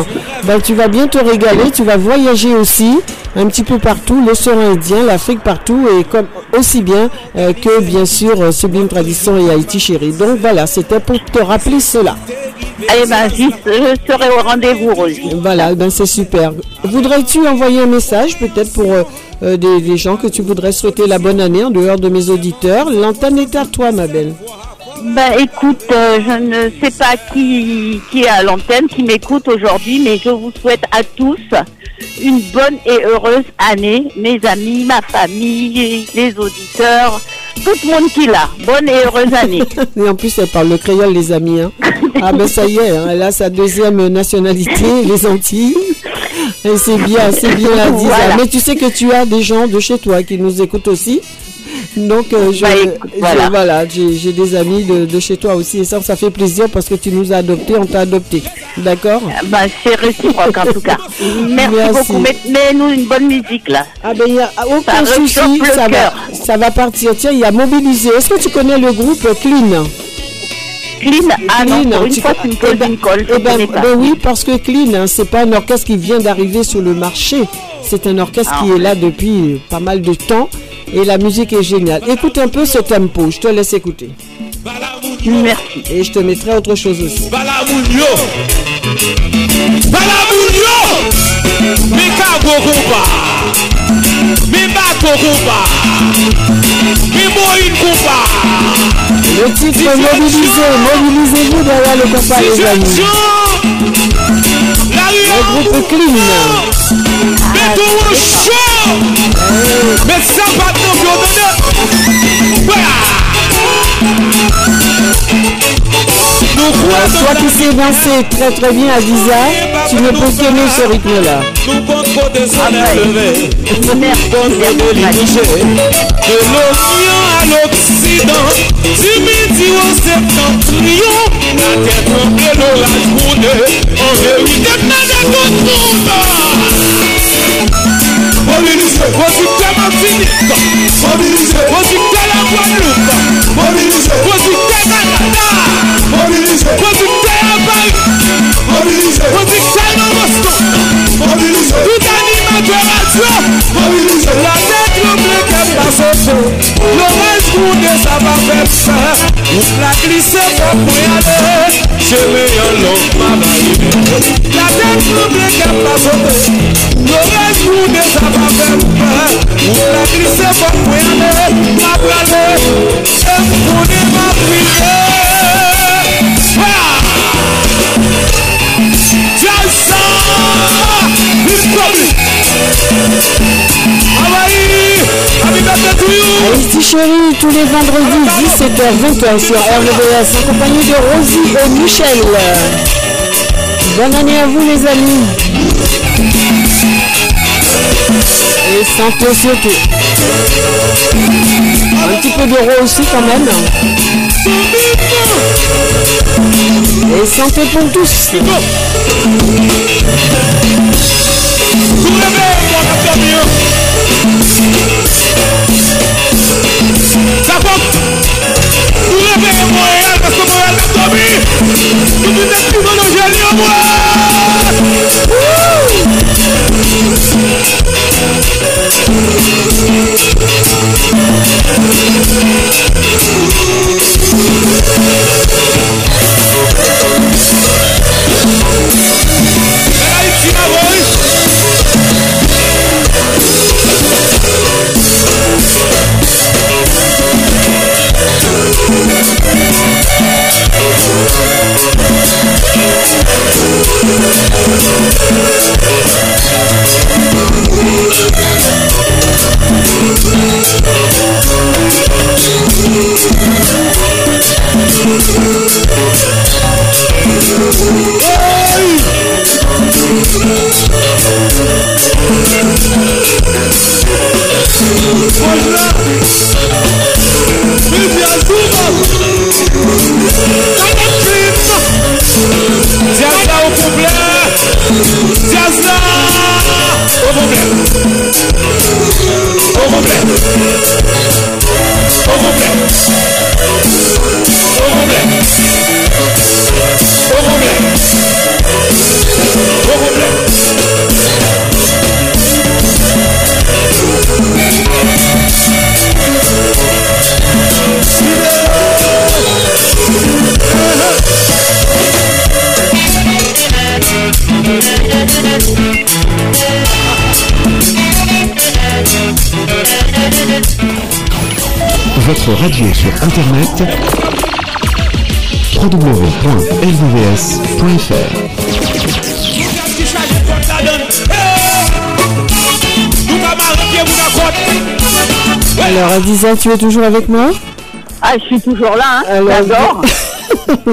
Ben, tu vas bien te régaler, tu vas voyager aussi un petit peu partout, l'océan Indien, l'Afrique partout, et comme aussi bien euh, que bien sûr euh, Sublime Tradition et Haïti Chérie. Donc voilà, c'était pour te rappeler cela. Eh ben, je serai au rendez-vous, Rosie. Voilà, ben c'est super. Voudrais-tu envoyer un message peut-être pour euh, euh, des, des gens que tu voudrais souhaiter la bonne année en dehors de mes auditeurs? L'antenne est à toi, ma belle. Ben, écoute, euh, je ne sais pas qui, qui est à l'antenne, qui m'écoute aujourd'hui, mais je vous souhaite à tous une bonne et heureuse année, mes amis, ma famille, les auditeurs, tout le monde qui l'a. Bonne et heureuse année. Et en plus, elle parle le créole, les amis. hein. Ah ben ça y est, hein, elle a sa deuxième nationalité, les Antilles. Et c'est bien, c'est bien la. Voilà. Mais tu sais que tu as des gens de chez toi qui nous écoutent aussi. Donc, euh, je, Bah, écoute, je- voilà. voilà, j'ai des amis de, de chez toi aussi. Et ça, ça fait plaisir parce que tu nous as adoptés, on t'a adopté. D'accord? Ben, c'est réciproque en tout cas. Merci, Merci. beaucoup. Mets- Mets-nous une bonne musique là. Ah ben, il n'y a aucun Ça souci, ça va, cœur. ça va partir. Tiens, il y a mobilisé. Est-ce que tu connais le groupe Clean? Clean, ah non, pour une tu- fois, tu me poses une colle. Eh je ben, connais pas. ben oui, parce que Clean, hein, c'est pas un orchestre qui vient d'arriver sur le marché. C'est un orchestre Ah. qui est là depuis pas mal de temps. Et la musique est géniale. Écoute un peu ce tempo. Je te laisse écouter. Merci. Et je te mettrai autre chose aussi. Le titre mobilisé. Mobilisez-vous derrière le compas, les amis. Le groupe Clean. Donner Euh, Toi qui sais danser très très bien à Visa, tu ne peux qu'aimer ce rythme-là. Nous comptons des soleils levés Comptons de l'Orient à l'Occident. Du midi au septentrion. La terre et l'orage gronde En vérité, n'a de tout le monde Mobilisez. Voici tel en Tunisie. Mobilisez. Voici tel en Guadeloupe. Mobilisez. Voici tel en Canada. Mobilisez. Voici tel en Paris. Mobilisez. Voici tel en Boston. Mobilisez. Tout à Dekorasyon La net louble kem pa soso Lorez goude sa va fem sa Ous la glise pa pou yade Cheme yon lom pa bayide La net louble kem pa soso Lorez goude sa va fem sa Ous la glise pa pou yade Ma prale Kem pou de ma priye Chérie, tous les vendredis 17h-20h sur RVVS, en compagnie de Rosie et Michel. Bonne année à vous les amis. Et santé surtout. Un petit peu d'euro aussi quand même. Et santé pour tous. Ça compte Vous Sa pop! Nou repeye Montreal Paske Montreal nan tobi Nou mou net pi moun an jeli an mwen Wou Vive as! Diazla au complet Au complet Au complet Au complet Au complet Au Votre radio sur Internet www.lvvs.fr Alors Adiza, tu es toujours avec moi? Ah, je suis toujours là, hein. J'adore.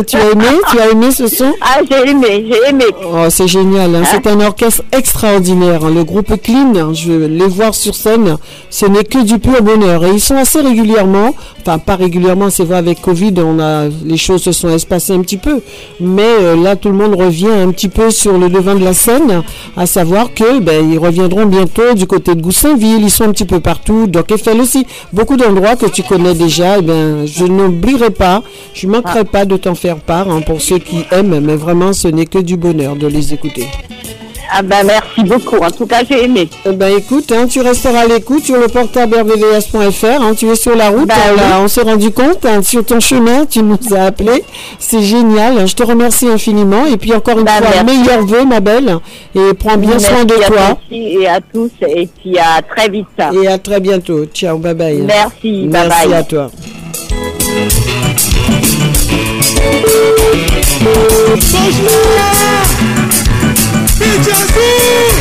tu as aimé Tu as aimé ce son? Ah, j'ai aimé, j'ai aimé. Oh, c'est génial, hein. Hein? C'est un orchestre extraordinaire. hein. Le groupe Clean, je vais les voir sur scène, ce n'est que du pur bonheur. Et ils sont assez régulièrement, enfin pas régulièrement, c'est vrai avec Covid, on a, les choses se sont espacées un petit peu. Mais euh, là, tout le monde revient un petit peu sur le devant de la scène, à savoir que ben, ils reviendront bientôt du côté de Goussainville, ils sont un petit peu partout, Doc Eiffel aussi. Beaucoup d'endroits que tu connais déjà, eh ben, je n'oublierai pas, je ne manquerai pas de t'en faire part hein, pour ceux qui aiment, mais vraiment ce n'est que du bonheur de les écouter. Ah ben merci beaucoup, en tout cas j'ai aimé. Eh ben écoute, hein, tu resteras à l'écoute sur le portable rvvs.fr, hein, tu es sur la route, Ben oui. on s'est rendu compte, hein, sur ton chemin, tu nous as appelé, c'est génial, je te remercie infiniment, et puis encore une Ben, fois, merci. meilleurs vœux ma belle, et prends bien Merci soin de à toi, aussi et à tous, et puis à très vite. et à très bientôt, ciao, bye bye. Merci, bye Merci bye. à toi. Pichakou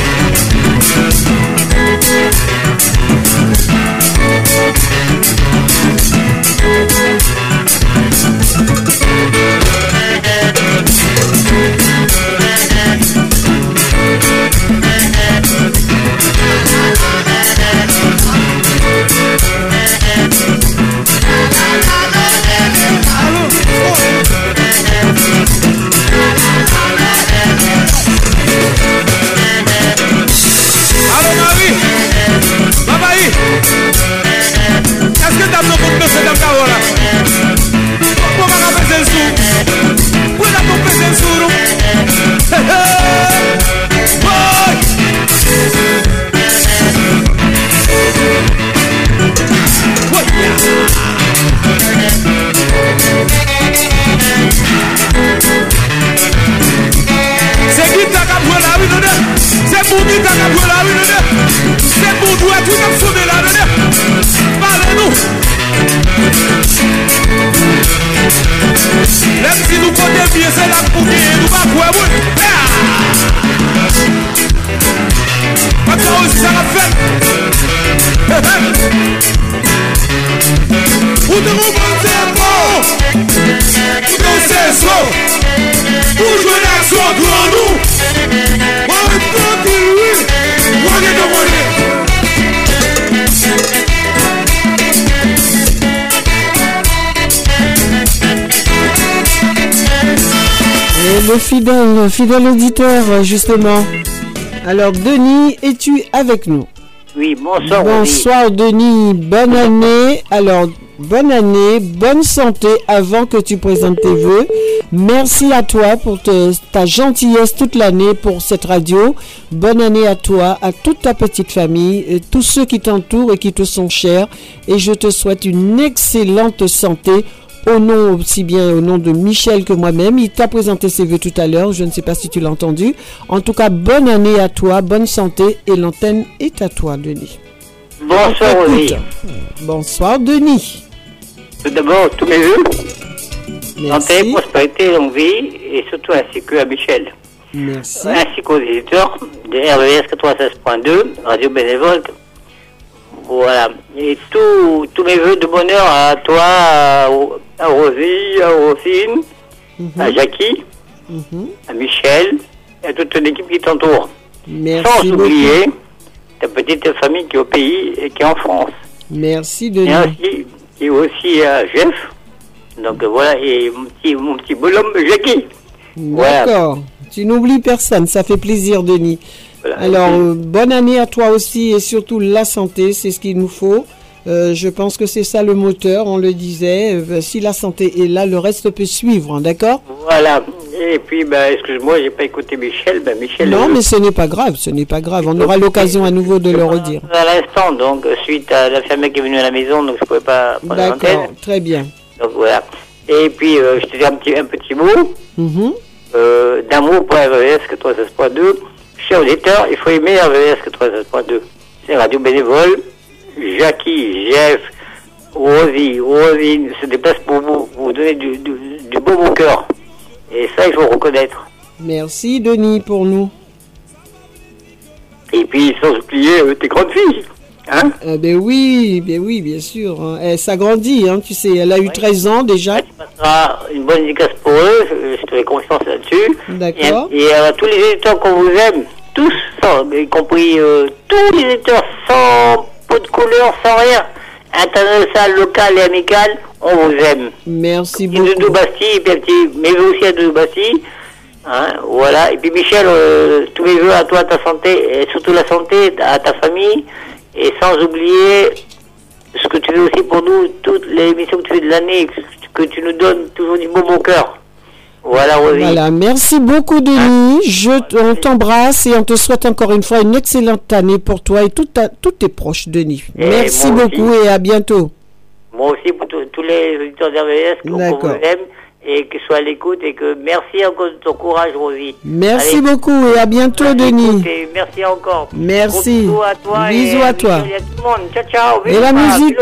nou pou pese dam ka ora Pou baka pese el sou. Pou da pou pese el sou He he. Boy! Boy! Se gita ka pou la vi nou de. Se pou gita ka pou la vi Kote biye se lak pou biye nou bakwe moun Paka ou si sa la fèm. Ou te ou monte pou Ou te se sou. Ou jwè lak sou gwen nou. Fidèle, le fidèle auditeur, justement. Alors, Denis, es-tu avec nous? Oui, bonsoir. Bonsoir, Denis. Bonne année. Alors, bonne année, bonne santé avant que tu présentes tes voeux. Merci à toi pour te- ta gentillesse toute l'année pour cette radio. Bonne année à toi, à toute ta petite famille, et tous ceux qui t'entourent et qui te sont chers. Et je te souhaite une excellente santé. Au nom aussi bien au nom de Michel que moi-même, il t'a présenté ses voeux tout à l'heure. Je ne sais pas si tu l'as entendu. En tout cas, bonne année à toi, bonne santé et l'antenne est à toi, Denis. Bonsoir. Rosie. Bonsoir, Denis. Tout d'abord, tous mes voeux. Santé, prospérité, longue vie, et surtout ainsi que à Michel. Merci. Ainsi qu'aux éditeurs de RVS 96.2, Radio Bénévole. Voilà. Et tous tous mes voeux de bonheur à toi, à, à Rosie, à Rosine, à Jackie, à Michel, et à toute l'équipe qui t'entoure. Merci Sans beaucoup. oublier ta petite famille qui est au pays et qui est en France. Merci, Denis. Et aussi, et aussi à Jeff. Donc voilà, et mon petit, mon petit bonhomme Jackie. Voilà. D'accord. Tu n'oublies personne, ça fait plaisir, Denis. Alors, euh, bonne année à toi aussi et surtout la santé, c'est ce qu'il nous faut. Euh, je pense que c'est ça le moteur, on le disait. Euh, si la santé est là, le reste peut suivre, hein, d'accord? Voilà. Et puis, ben, excuse-moi, j'ai pas écouté Michel. Ben, Michel. Non, mais ce n'est pas grave, ce n'est pas grave. On aura l'occasion à nouveau de le redire. À l'instant, donc, suite à l'infirmière qui est venue à la maison, donc je pouvais pas prendre D'accord, très bien. Donc voilà. Et puis, je te dis un petit, un petit mot. Mhm. euh, d'amour pour RVS 96.2. Chers auditeurs, il faut aimer RVS 96.2. C'est Radio Bénévole. Jackie, Jeff, Rosie, Rosine se déplacent pour vous, pour vous donner du, du, du beau bon cœur. Et ça, il faut reconnaître. Merci, Denis, pour nous. Et puis, sans oublier euh, tes grandes filles. Hein Euh, ben oui, ben oui, bien sûr. hein. Elle s'agrandit, hein, tu sais. Elle a eu 13 ans déjà. Ça sera une bonne dédicace pour eux. Je, te fais confiance là-dessus. D'accord. Et, et à tous les éditeurs qu'on vous aime, tous, sans, y compris euh, tous les éditeurs, sans pot de couleur, sans rien, international, local et amical, on vous aime. Merci beaucoup. Doudou Bastille, et puis un petit, mes voeux aussi à Doudou Bastille. Hein, voilà. Et puis Michel, euh, tous mes voeux à toi, à ta santé, et surtout la santé, à ta famille, et sans oublier ce que tu fais aussi pour nous, toutes les émissions que tu fais de l'année, que tu nous donnes toujours du beau mon cœur. Voilà, Rosie. Voilà, merci beaucoup Denis. Je, t- on t'embrasse et on te souhaite encore une fois une excellente année pour toi et tout ta- tous tes proches, Denis. Et merci beaucoup aussi. et à bientôt. Moi aussi pour tous- les auditeurs d'RVS qu'on vous aime et que soient à l'écoute et que merci encore de ton courage, Rosie. Merci Allez, beaucoup et à bientôt à Denis. et merci encore. Merci. Gros bisous à toi. Bisous et à toi. Et à tout le monde. Ciao, ciao. Et la musique,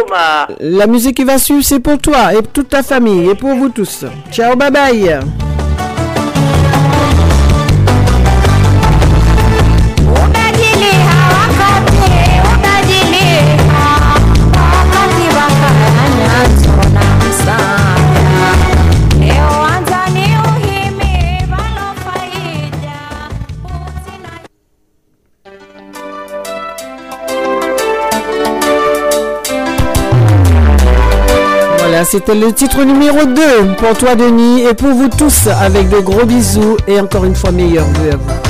la musique qui va suivre, c'est pour toi et toute ta famille et pour vous tous. Ciao, bye bye. C'était le titre numéro 2 pour toi Denis et pour vous tous avec de gros bisous et encore une fois meilleurs vœux à vous.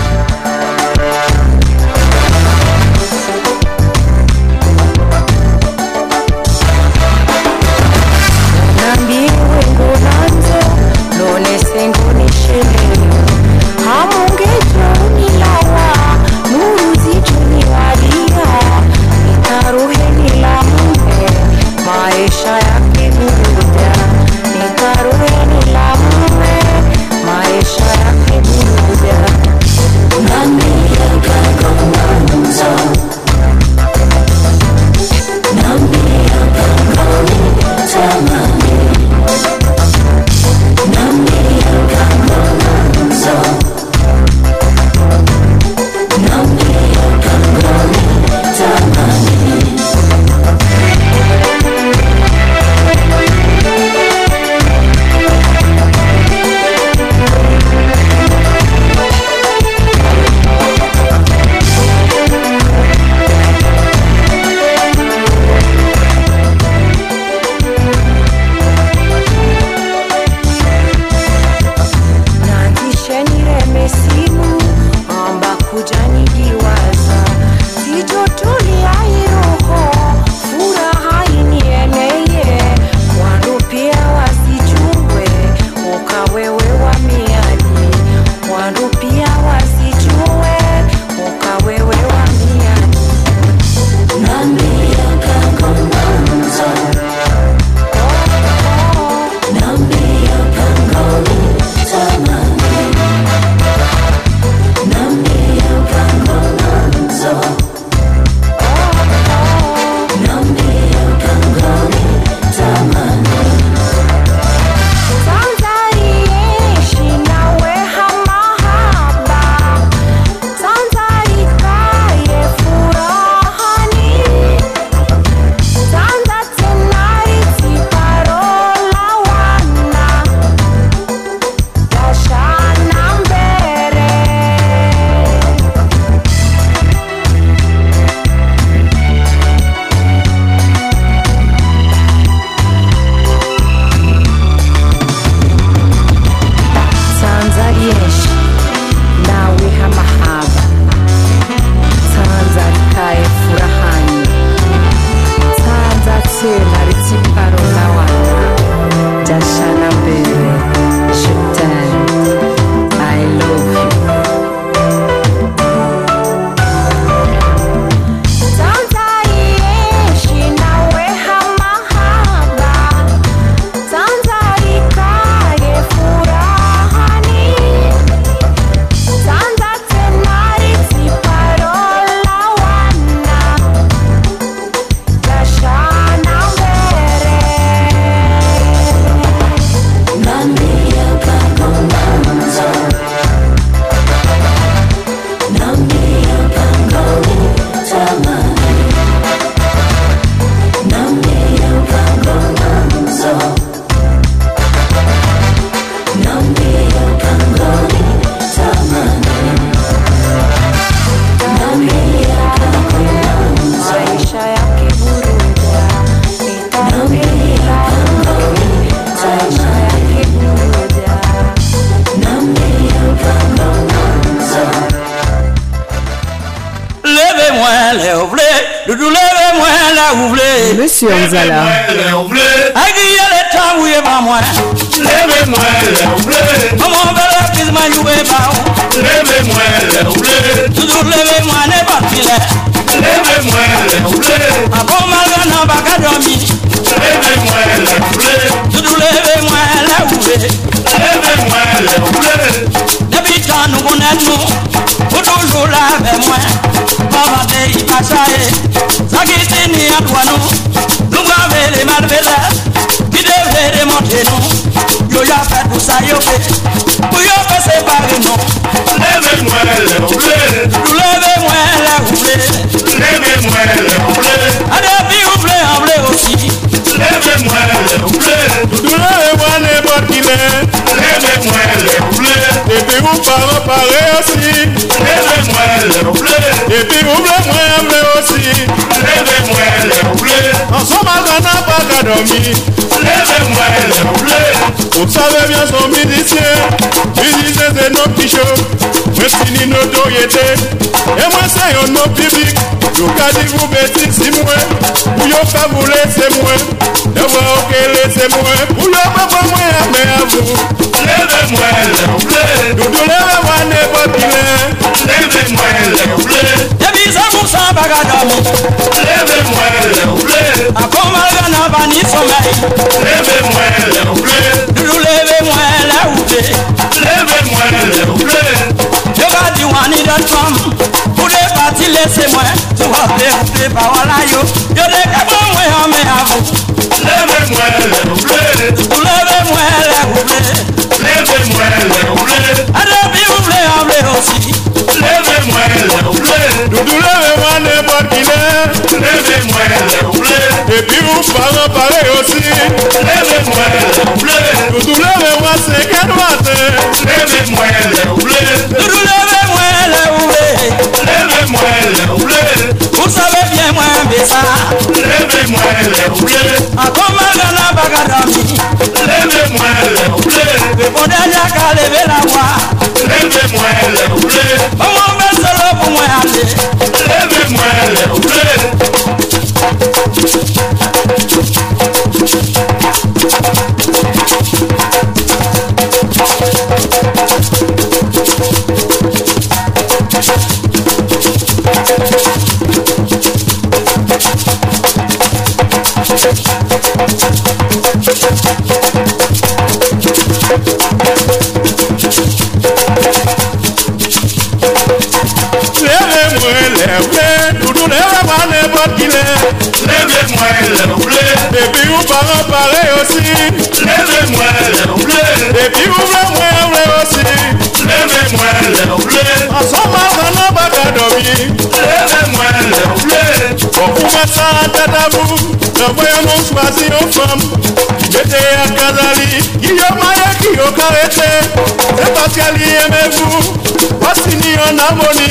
amoni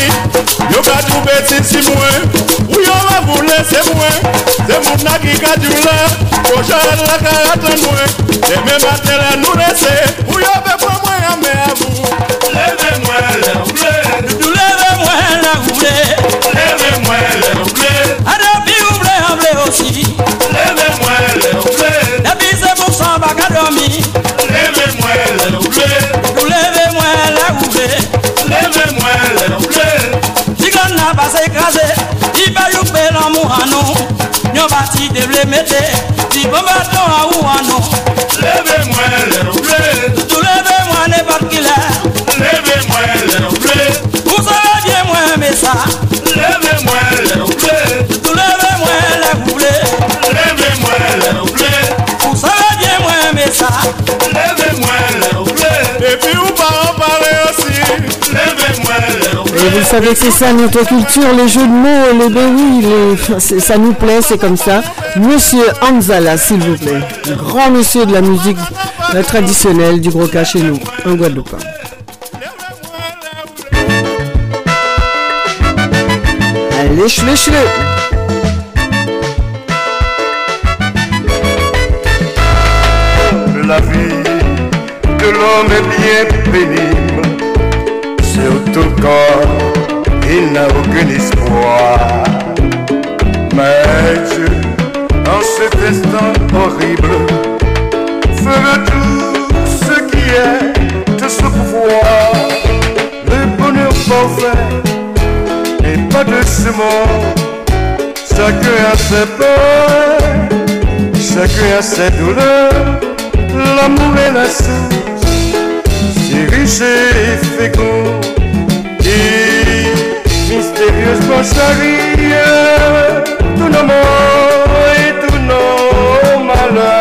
Yo ka troube sisi mwen Ou yo va voule se mwen Se moun na ki ka djou la Kojan la ka atan mwen Deme maten la nou rese Ou yo ve voule Nete Bref, avec c'est ça notre culture, les jeux de mots, les bénis, les... ça nous plaît, c'est comme ça. Monsieur Anzala, s'il vous plaît, grand monsieur de la musique euh, traditionnelle du Broca chez nous, en Guadeloupe. Allez, cheveux, La vie de l'homme est bien pénible, surtout quand il n'a aucun espoir. Mais Dieu, en cet instant horrible, fera tout ce qui est de ce pouvoir. Le bonheur parfait n'est pas de ce monde. Chacun a ses peurs, chacun a ses douleurs. L'amour est la source, c'est riche et fécond responsabilidad tu no y tu no mala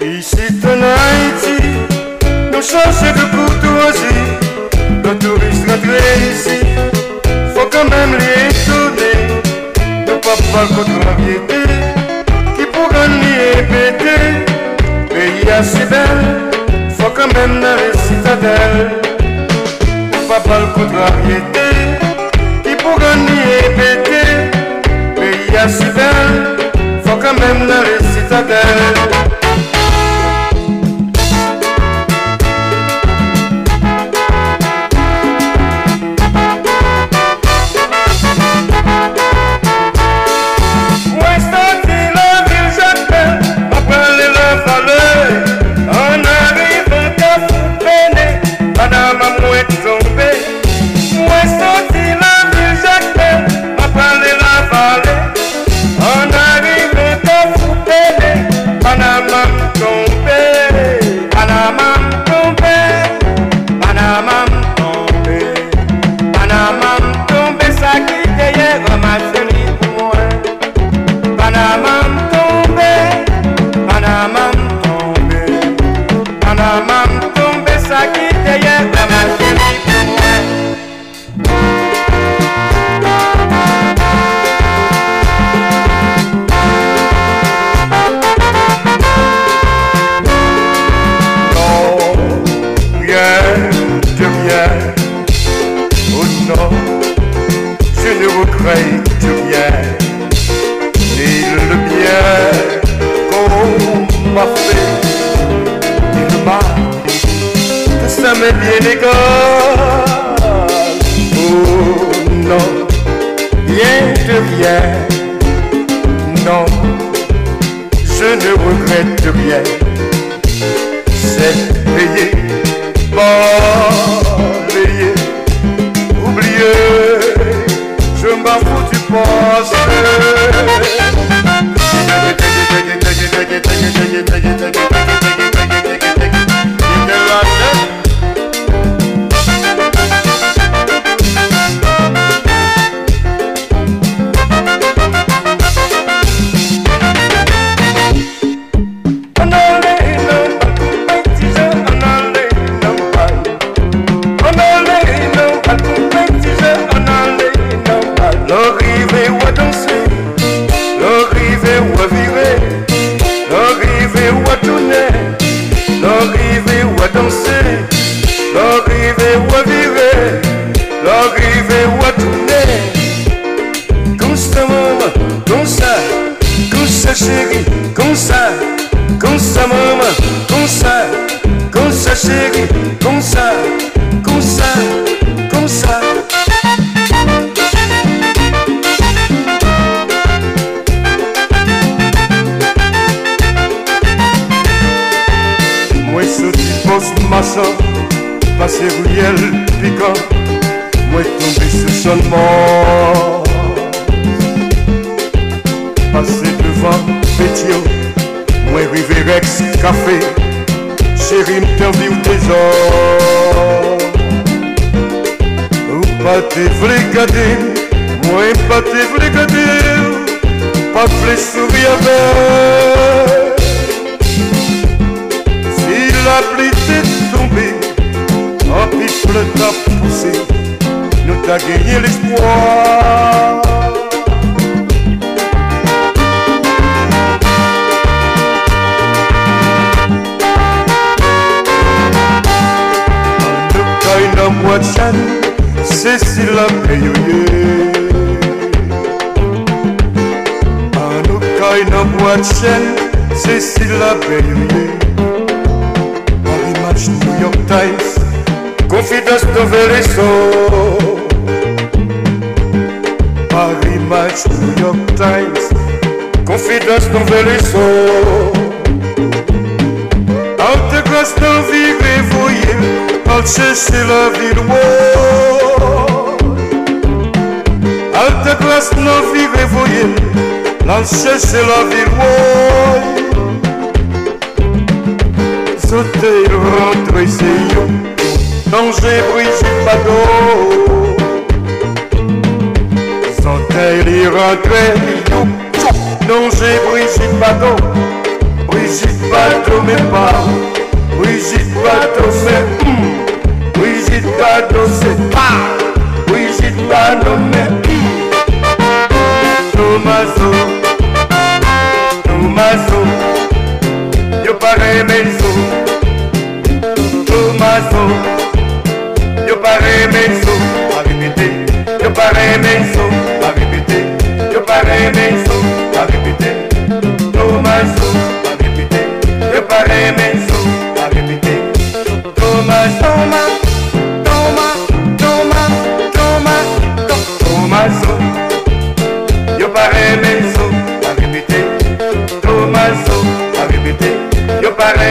Ici en Haïti, nous sommes papa kotorabiete kipukani ebete pays ya sibel foka meme na recitadel papa kotorabiete kipukani ebete pays ya sibel foka meme na recitadel Pâté fricadine, moi pâté fricadine, pas plus sourire Si la pluie t'est tombée, en pifle t'a poussé, nous t'a gagné l'espoir. Nous t'a sesi peyoye peyoye Paris New York Times Confidence Noveliso Paris Match New York Times Confidence Noveliso Alta gasta vive voye Alche se la ville Alte grâce dans vie réveillée, al chercher la ville wow. Sauter, rentrer, c'est yo, danger, Brigitte Bardot. Sauter, y rentrer, yo, danger, Brigitte Bardot. Brigitte Bardot, mais pas. Brigitte Bardot, c'est hum. Brigitte Bardot, c'est pas. Brigitte Bardot, mais to my soul, to. Yo paré mes sous, to. Yo paré mes sous, à répéter. Yo paré mes sous, à répéter. Yo paré mes sous, à répéter. To my soul, à répéter. Yo paré mes.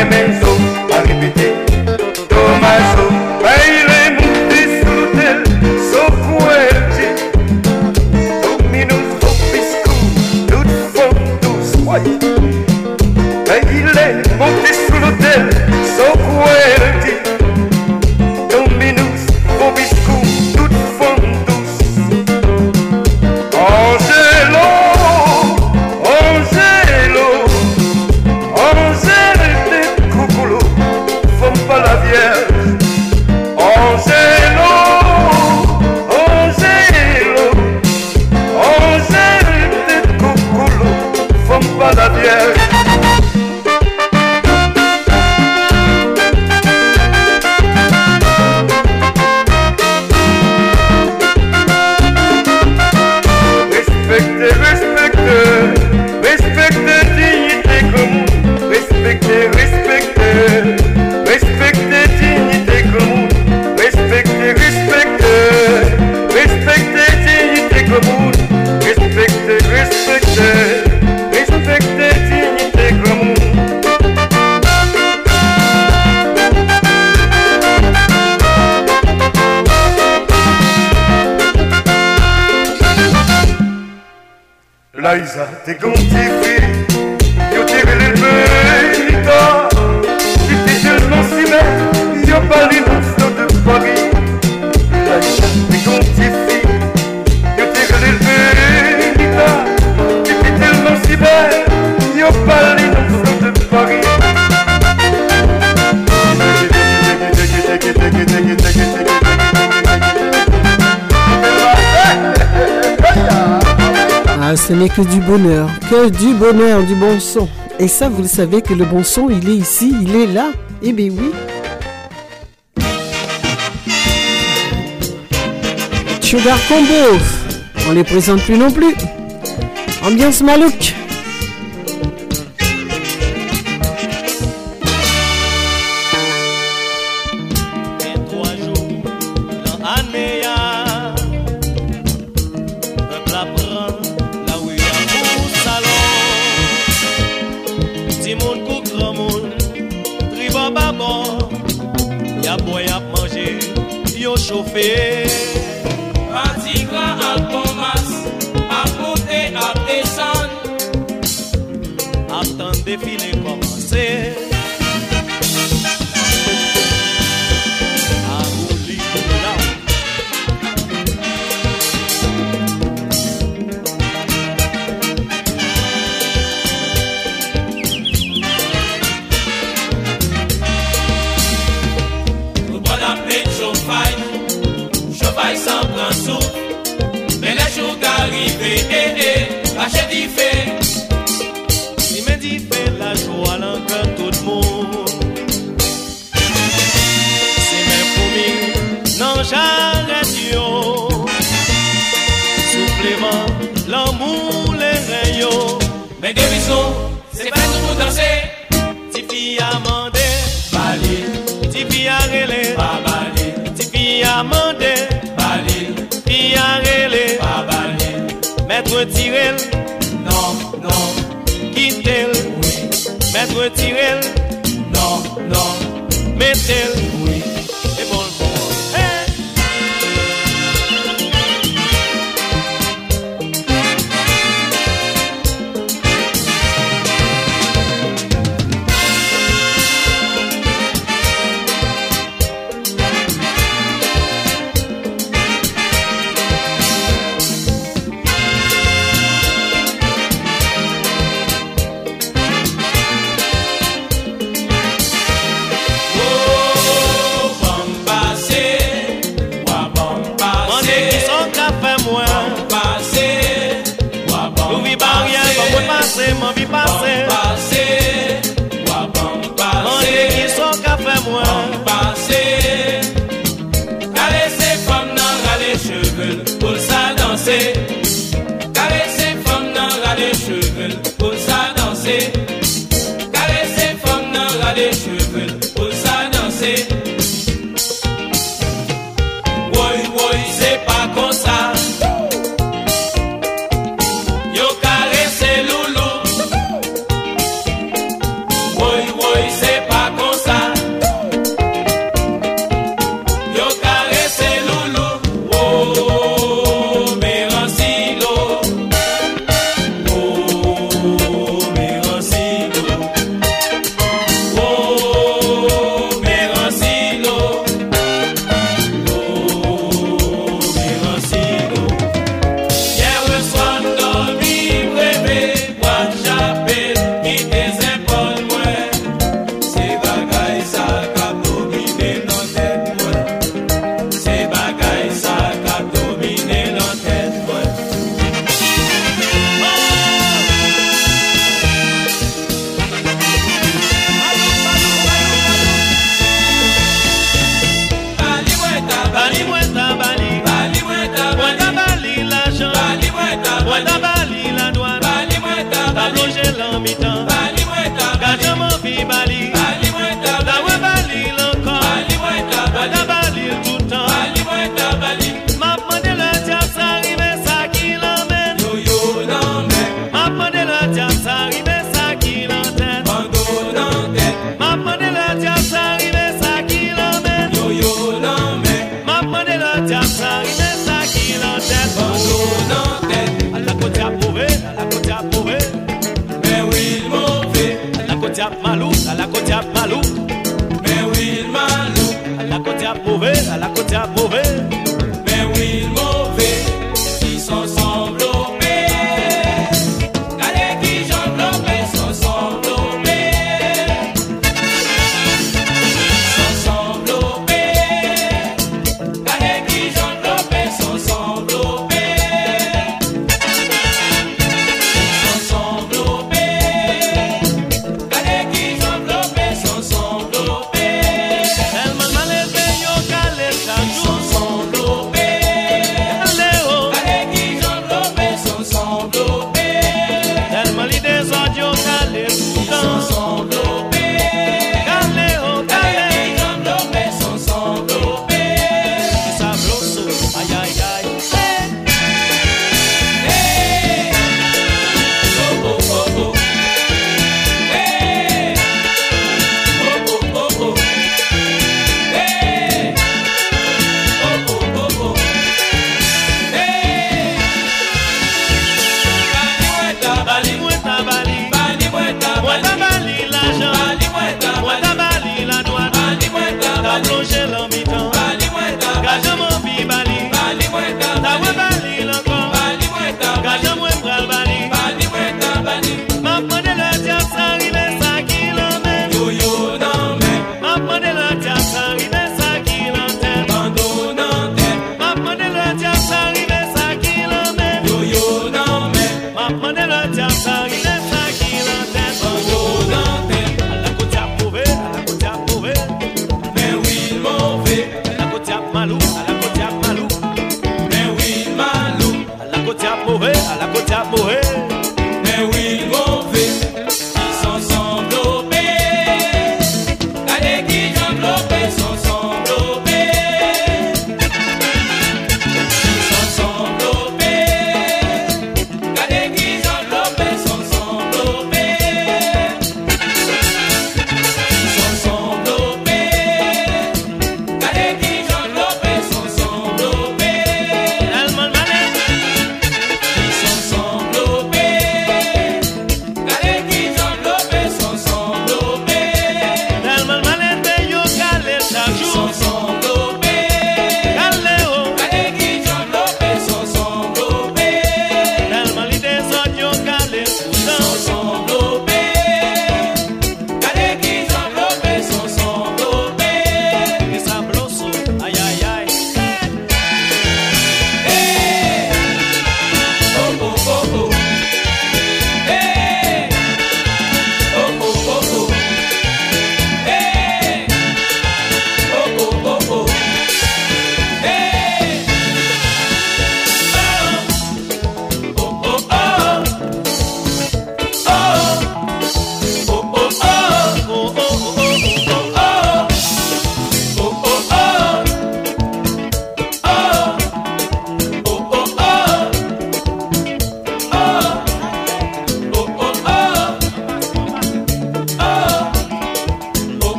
Yo pare du bonheur, du bon son. Et ça, vous le savez que le bon son, il est ici, il est là. Eh bien oui. Sugar Combo, on les présente plus non plus. Ambiance Malouk. mande Balil Ti pi a rele. Pa balil Ti pi a mande. Balil Pi a rele. Pa balil Mètre tirel. Non, non. Kitel Oui. Mètre tirel. Non, non. Metel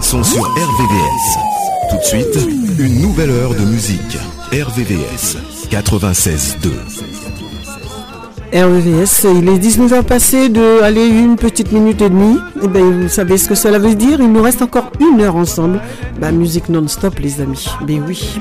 sont sur RVVS. Tout de suite, une nouvelle heure de musique. RVVS 96.2. RVVS, il est 19h passé de aller une petite minute et demie. Et ben vous savez ce que cela veut dire Il nous reste encore une heure ensemble. Bah musique non-stop les amis. Ben oui.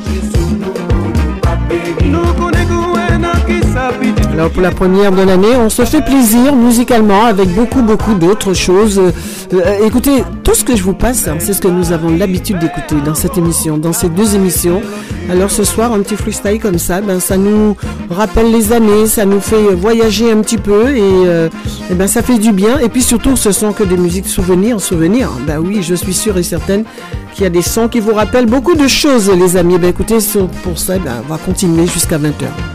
Alors pour la première de l'année, on se fait plaisir musicalement avec beaucoup beaucoup d'autres choses. Euh, euh, écoutez, tout ce que je vous passe, c'est ce que nous avons l'habitude d'écouter dans cette émission, dans ces deux émissions. Alors ce soir, un petit freestyle comme ça, ben ça nous rappelle les années, ça nous fait voyager un petit peu et, euh, eh ben ça fait du bien. Et puis surtout, ce sont que des musiques souvenirs, souvenirs. Ben oui, je suis sûre et certaine qu'il y a des sons qui vous rappellent beaucoup de choses, les amis. Ben écoutez, pour ça, ben, on va continuer jusqu'à 20h.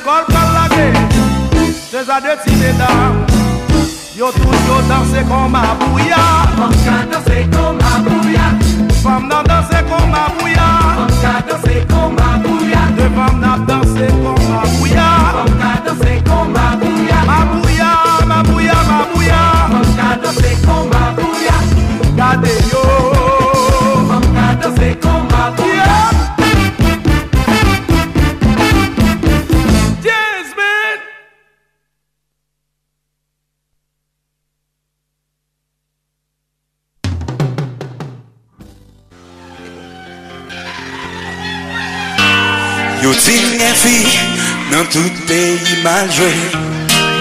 L'école, pas la guerre. Deux à deux, mesdames. Yo danser comme ma bouilla. Danser comme ma bouilla. Femme danser comme ma bouilla. Danser comme ma bouilla. Deux femmes n'a danser comme ma bouilla. Femme danser comme ma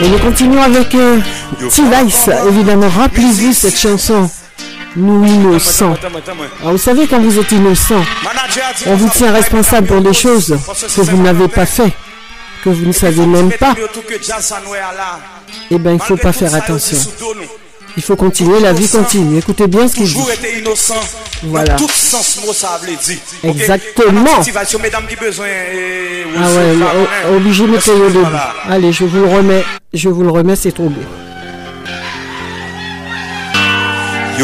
nous continuons avec euh, évidemment. Rappelez-vous cette chanson, Nous innocents. Alors, vous savez, quand vous êtes innocent, on vous tient responsable pour des choses que vous n'avez pas fait, que vous ne savez même pas. Eh bien, il ne faut pas faire attention. Il faut continuer, la vie continue. Écoutez bien ce qu'il dit. Toujours été innocent. Voilà. Dans tout sens mot ça veut dire. ok? Exactement. Ah ou- ouais, obligé de au début. Allez, je vous le remets. Je vous le remets, c'est trop beau. Et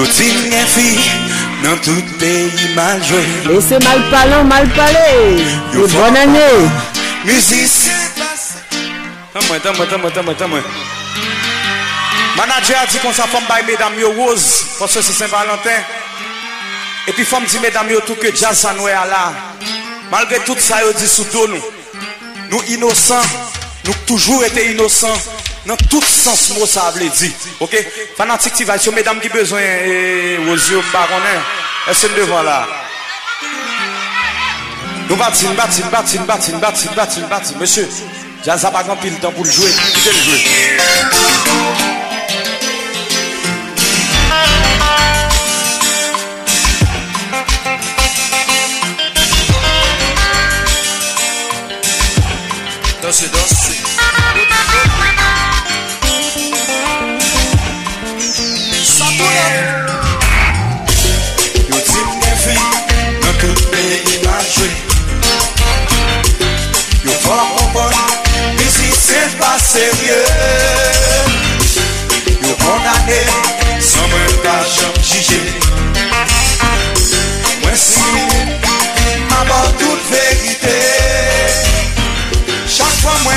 c'est mal parlant, mal parlé. Et bonne année. Tamo Manager a dit qu'on sa femme baille mesdames yo rose Parce que c'est Saint-Valentin. Et puis femme dit mesdames yo tout que jazz ça nous est là Malgré tout ça yo dit sous dos nous. Nous innocents. Nous toujours été innocents dans tout sens mot ça veut dire OK? Fanatique qui va sur mesdames qui besoin aux yeux baronnet Est-ce devant là? Nous battons, battons, battons, battons, battons, battons, battons. Monsieur, jazz a pas grand pile temps pour le jouer. Le jouer?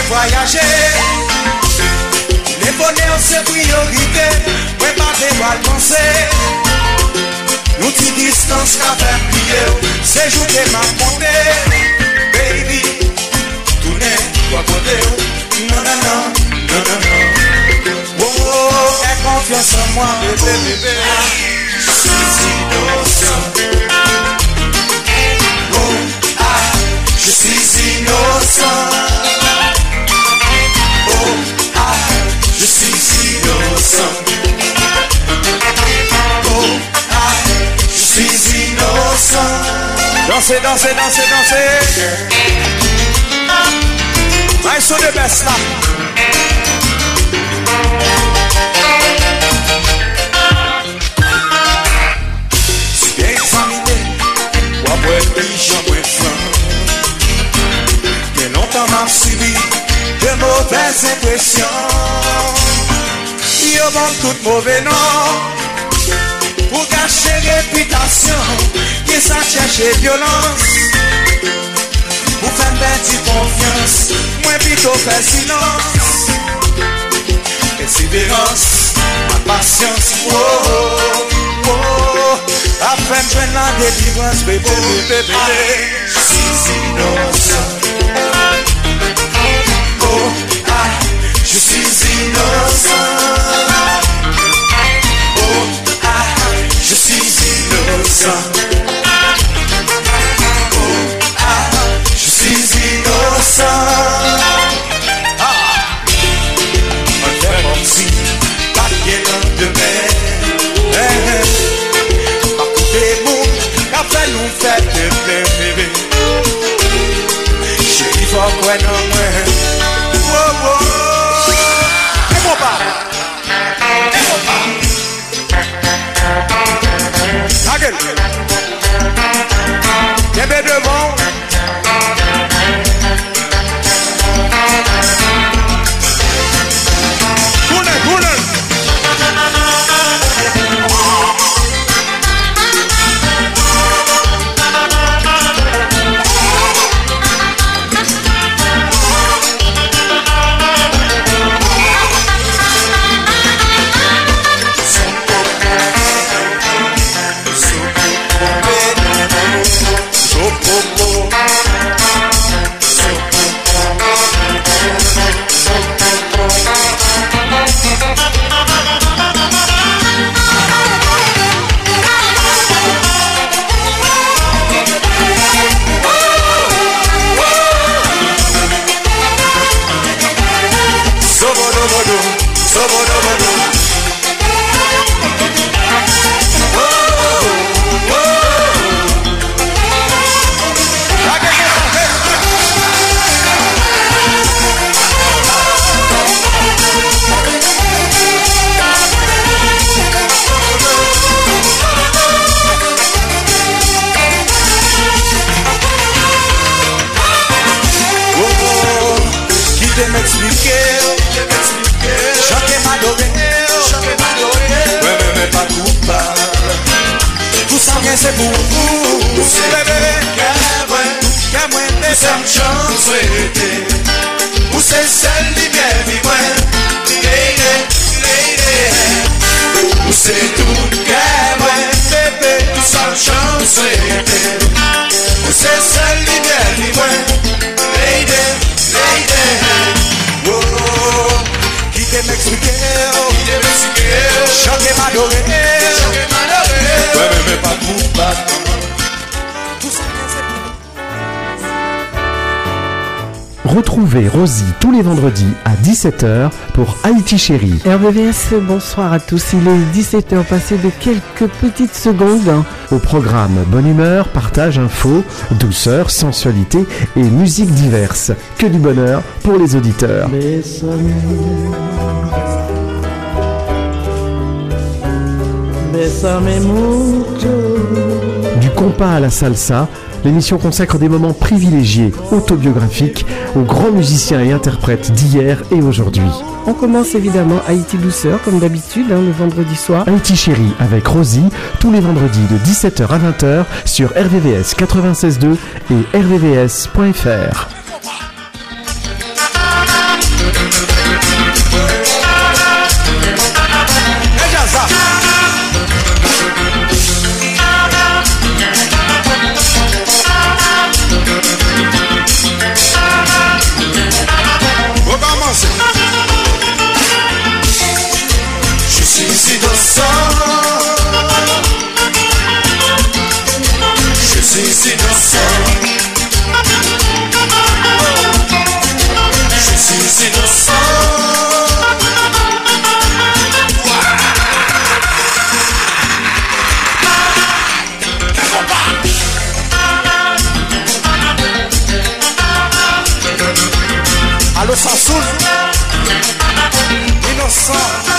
voyaje Le pone an se priorite Mwen pa te wal konse Nou ti distans ka ver pliye Se joute ma ponte Baby Toune wakonde Nan nan nan Nan nan nan Oh oh E konfians an mwa Bebe bebe Sisi dosan Oh ah Je suis innocent. Dansez, dansez, dansez, dansez I saw the best now Si bien examiné, après pigeon, ou flan Que longtemps m'a subi de mauvaises impressions. Yo bon tout mauvais nom Pour cacher réputation Ki sa chache violans Ou fèm pèti konfians Mwen pito fè silans Perseverans Ma pasyans oh, oh, oh. A fèm jwen nan delivrans Bebe, bebe, bebe Si, si, non, sa Oh, ah Je suis innocent Je suis innocent. Oh, ah, je suis innocent. Ah, vraiment si, pas bien de mer. Par contre, les mots, après nous fait de bébé. Je vis fort, ouais, non. Ouais, mais, mais pas coupable Retrouvez Rosie tous les vendredis à 17h pour Haïti Chérie. RVVS, bonsoir à tous. Il est 17h passé de quelques petites secondes. Au programme Bonne humeur, partage, info, douceur, sensualité et musique diverse. Que du bonheur pour les auditeurs. Du compas à la salsa, l'émission consacre des moments privilégiés, autobiographiques, aux grands musiciens et interprètes d'hier et aujourd'hui. On commence évidemment Haïti Douceur, comme d'habitude, hein, le vendredi soir. Haïti Chérie avec Rosie, tous les vendredis de 17h à 20h sur RVVS 96.2 et rvvs.fr. es azul y.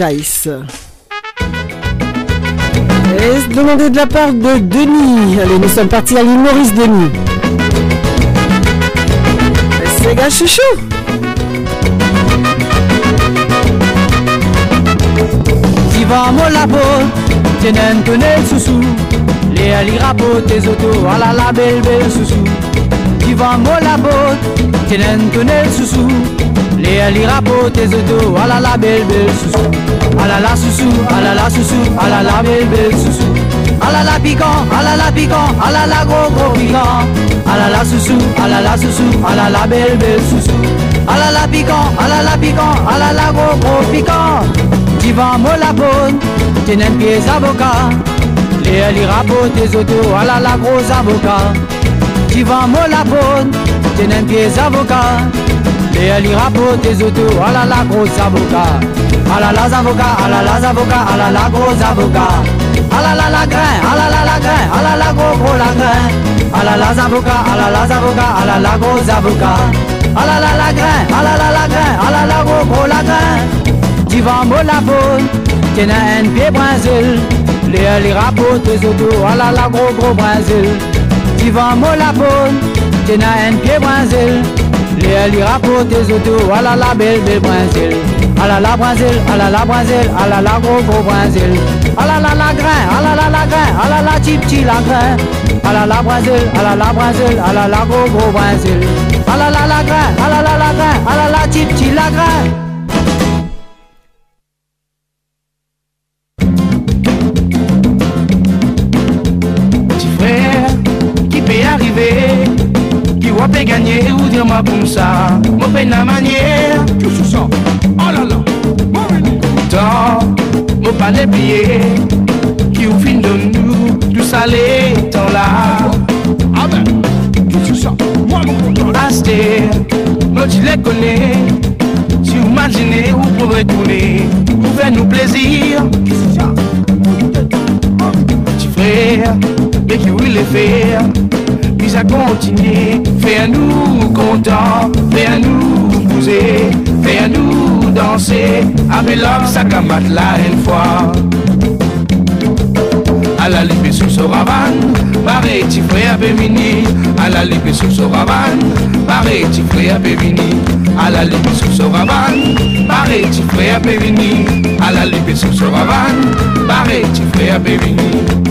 T-Vice. Et demandé de la part de Denis. Allez, nous sommes partis à l'île Maurice Denis. C'est gars chouchou. Divan mo la pot, tenen tonel sousou Les ali rapot tes autos, ah la la belle belle sousou Divan mo la pot, tenen tonel sousou Les ali rapot tes autos, ah la la belle belle sousou Ah la la sousou, ah la la sousou, ah la la belle belle sousou Ah la la piquant, ah la la piquant, ah la la gros gros piquant Ah la la sousou, ah la la sousou, ah la la belle belle sousou Ah la la piquant, ah la la piquant, ah la la gros gros piquant Divan mo la bonne, tenen pieds avocats Les li rapot tes autos, ah la la gros avocats Divan mo la bonne, tenen pieds avocats Les li rapot tes autos, ah la la gros avocats Ah la la avocats, ah la la avocats, ah la la gros avocats Ah la la la grain, ah la la la grain, ah la la gros gros la grain. Ah la la avocats, ah la la avocats, ah la la gros avocats Ah la la la grain, ah la la la grain, la la gros gros la grain. Divan mo la tena un pied Les li rapot tes autos, ah la la gros gros brésil Divan mo la bonne, tena un pied Les li rapot tes autos, ah la la belle belle brésil Ah la la brésil, ah la la brésil, ah la la gros gros brésil Ah la la la grain, ah la la la grain, ah la la petit petit la grain Ah la la brésil, ah la la brésil, ah la la gros gros brésil Ah la la la grain, ah la la la grain, ah la la petit petit la les pieds Qui au fin de nous Tout salé, là Ah ben, tout sous ça Moi mon contrôle. Asté, moi tu les connais. Si imaginez où pour retourner, pour faire nous plaisir. Petit frère, mais qui voulait les faire, puis à continuer, faire nous contents, faire nous bouger, avec l'homme ça camat là une fois. À la libre sous ce ravan, pareil, petit frère bémini, à la libre sous ce ravan, pareil, petit frère bémini, à la libre sous ce ravan, pareil, petit frère bémini, à la libre sous ce ravan, pareil, petit frère bémini.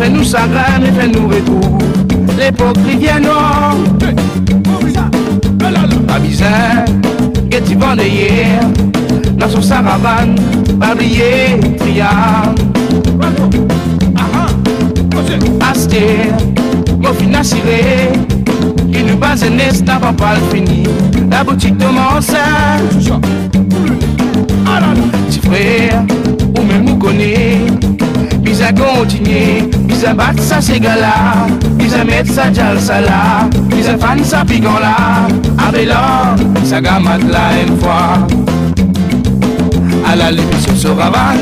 Pas faire nous chagrin, mais faire nous retour. Rivière noire, pas bizarre, que tu vends hier, dans son saravane, pas oublier, triard. Aster, mon fin qui nous base n'est pas pas fini, la boutique de mon frère, ou même vous connaissez, bis à continuer, bis à battre ça c'est gala, bis à mettre ça jal ça là, bis à fan ça piquant là, avec l'or, ça gamate là une fois. À la limite sur ce ravan,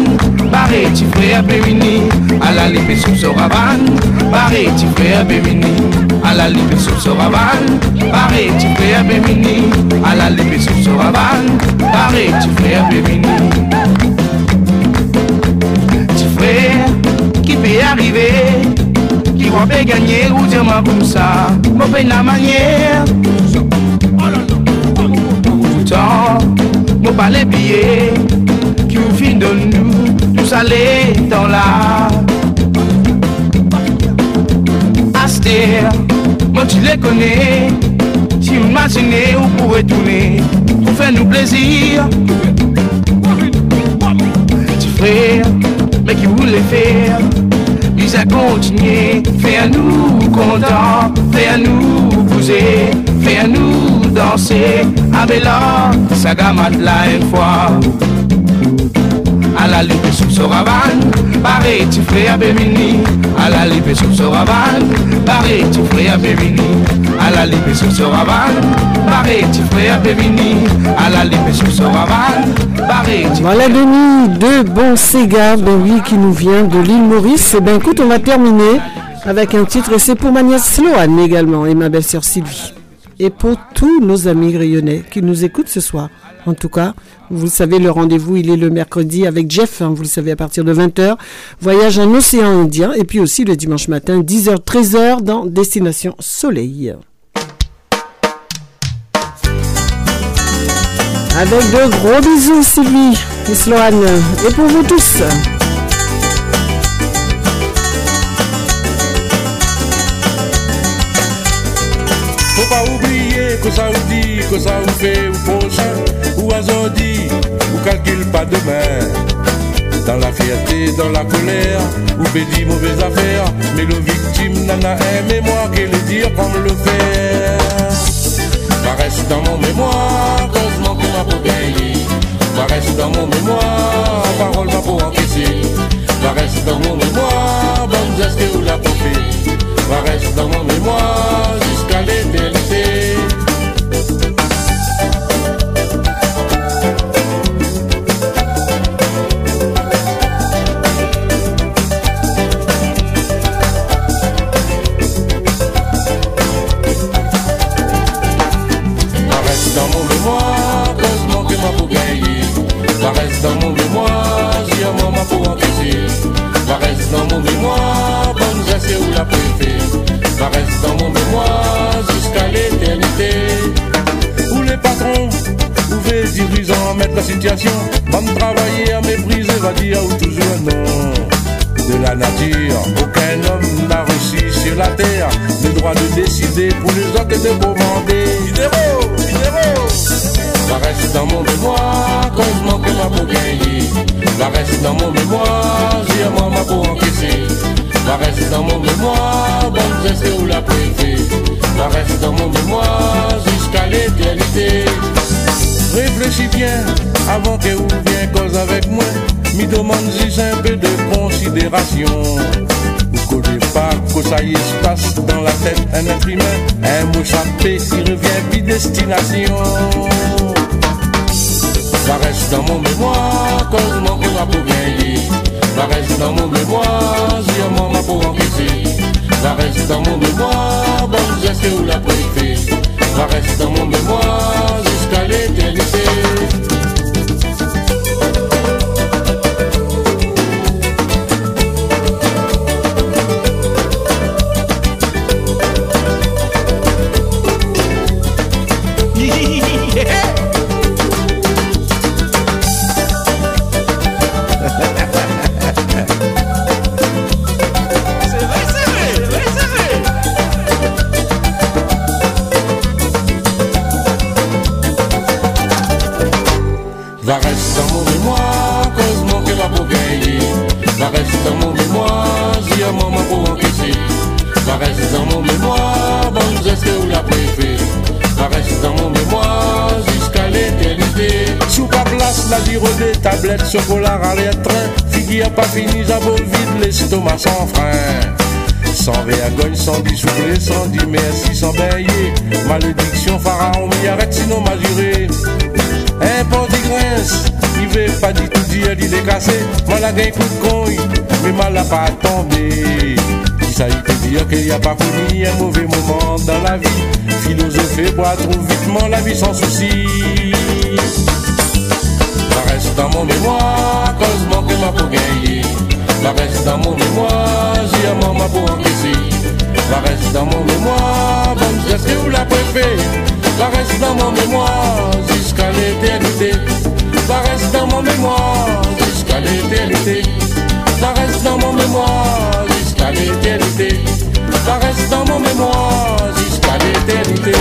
barré tu frère bémini, à la limite sur ce ravan, barré tu frère bémini, à la limite sur ce ravan, barré tu frère bémini, à la limite sur ce ravan, tu frère bémini. Petit qui va gagner ou moi comme ça, mauvais la manière. Pourtant, mon pas les billets, qui vous fin de nous, nous aller dans la. Aster, moi tu les connais, si vous imaginez, vous pourrez tourner, pour faire nous plaisir. Petit frère, mais qui voulait faire, ils a continué, faire nous contents, faire nous bouger, faire nous danser, ça gamate là une fois. À la libre sous ce tu frère bémini, à la libre ce tu frère à la libre ce tu frère à la libre ce Voilà Denis, deux bons Sega, ben oui, qui nous vient de l'île Maurice. Eh ben écoute, on va terminer avec un titre, et c'est pour ma nièce Sloane également, et ma belle-sœur Sylvie. Et pour tous nos amis grillonnais qui nous écoutent ce soir. En tout cas, vous savez, le rendez-vous, il est le mercredi avec Jeff, hein, vous le savez, à partir de 20h. Voyage en océan Indien, et puis aussi le dimanche matin, 10h, 13h, dans Destination Soleil. Avec de gros bisous, Sylvie et Sloane. Et pour vous tous. Faut pas oublier que ça vous dit, que ça vous fait calcule pas demain. Dans la fierté, dans la colère, ou fait dit mauvaise affaire, mais le victime n'en a un mémoire qu'elle le dire comme le faire. Ça reste dans mon mémoire, heureusement qu'on m'a pour gagner. Ça reste dans mon mémoire, parole m'a pour encaisser. Ça reste dans mon mémoire, bonne geste que vous la poupée. Ça reste dans mon mémoire jusqu'à l'éternité. Dans mon mémoire, bonne geste où la préfet. Ça reste dans mon mémoire jusqu'à l'éternité. Où les patrons, où les dirigeants mettent la situation. Va me travailler à mépriser, va dire ou toujours non de la nature. Aucun homme n'a reçu sur la terre le droit de décider pour les autres et de commander. Minéraux, minéraux. Ça reste dans mon mémoire, heureusement que m'a pour gagner. Ça reste dans mon mémoire, j'ai un moment pour encaisser. Ça reste dans mon mémoire, bonne geste où la préfet. Ça reste dans mon mémoire jusqu'à l'éternité. Réfléchis bien avant que vous vienne cause avec moi. Mi demande juste un peu de considération. Ou qu'au départ, que ça y passe dans la tête un être humain, un mot champé qui revient puis destination. Ça reste dans mon mémoire, cause mon cœur pour gagner. Ça reste dans mon mémoire, si un moment pour encaisser. Ça reste dans mon mémoire, bonne geste ou la préfet. Ça reste dans mon mémoire jusqu'à l'éternité. Reste dans mon mémoire, bonne geste ou la préfet. Va reste dans mon mémoire, jusqu'à l'éternité. Sous pas place, la giro des tablettes, chocolat, arrière train. Figui a pas fini, j'avoue vide l'estomac sans frein. Sans vergogne, sans dissouplé, sans dire merci, sans bailler. Malédiction, pharaon, m'y arrête, sinon m'a juré. Un porte grince, il veut pas du tout dire, il est cassé. Mal coup de cogne, mais mal a pas tombé. Ça peut dire qu'il n'y a pas connu un mauvais moment dans la vie. Philosopher, boire trop vitement la vie sans souci. Ça reste dans mon mémoire, cause mon que m'a pour gagner. Ça reste dans mon mémoire, j'ai un moment pour encaisser. Ça reste dans mon mémoire, bonne geste ou la préfet. Ça reste dans mon mémoire jusqu'à l'éternité. Ça reste dans mon mémoire jusqu'à l'éternité. Ça reste dans mon mémoire jusqu'à l'éternité. Ça reste dans mon mémoire jusqu'à l'éternité.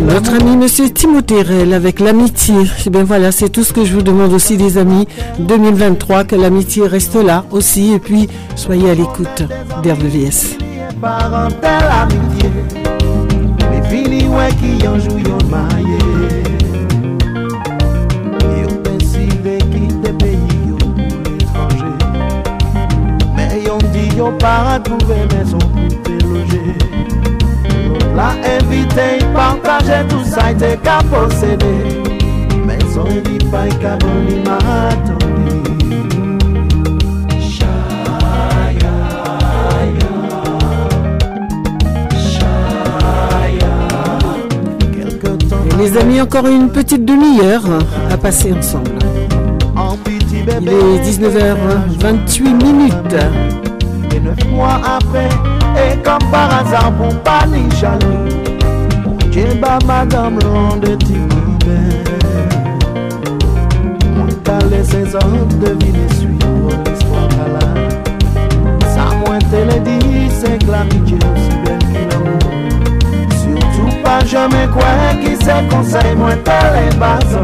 Notre ami Monsieur Timothée Rel avec l'amitié. Eh bien voilà, c'est tout ce que je vous demande aussi des amis. 2023, que l'amitié reste là aussi. Et puis, soyez à l'écoute d'RVVS. Parentel amitié Les fini ouais qui yon jou yon maye Yon pensive quitte pays yon pou l'étranger. Mais yon dit yon para trouve maison pou te loger. La invité y partager tout ça y te ka posséder. Maison y dit pas y ka bon y m'attendre les amis, encore une petite demi-heure à passer ensemble. Il est 19h28 minutes. Et neuf mois après, et comme par hasard pour pas ni jaloux, Dieu bat madame de Tibet. Moi t'as laissé ans deviner suivre l'histoire à la. Ça moins te le dit, c'est que l'amitié jamais quoi qui se conseille, moi t'as les bases.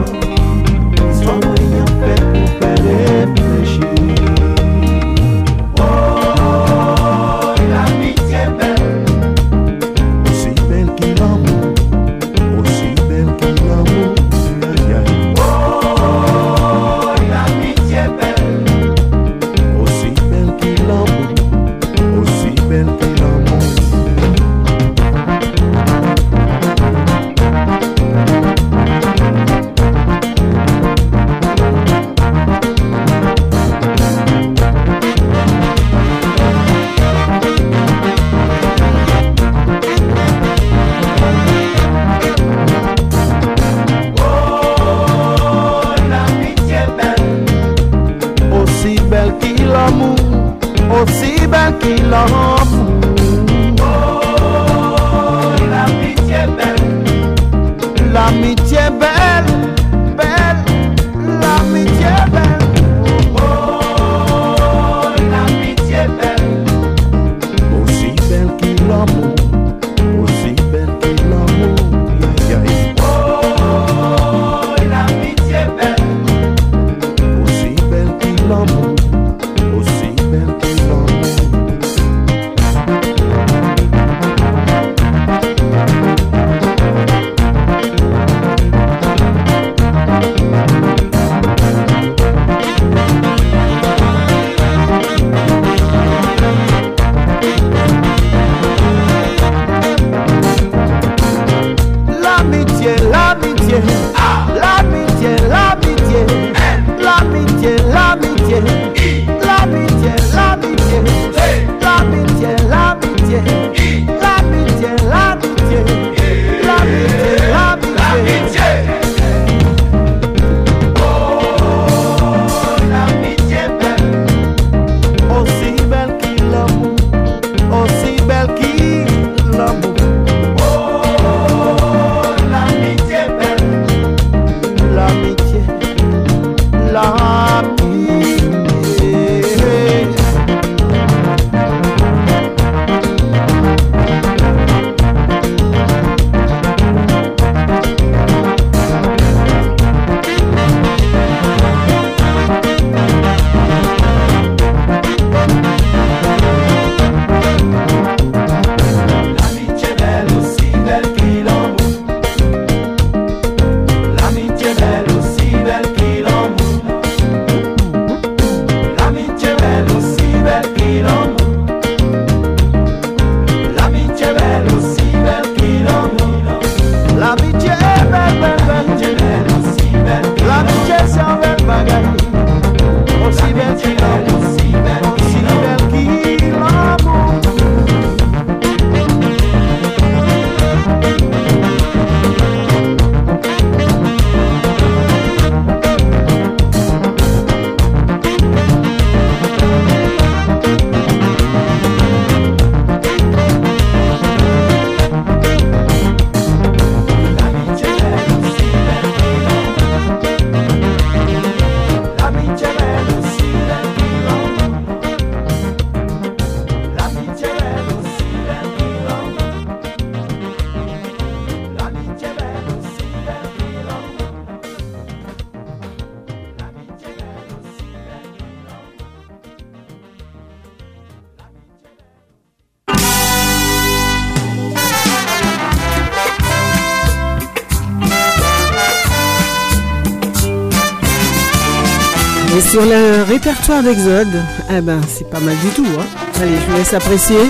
Sur le répertoire d'Exode, eh ben c'est pas mal du tout. Hein. Allez, je vous laisse apprécier.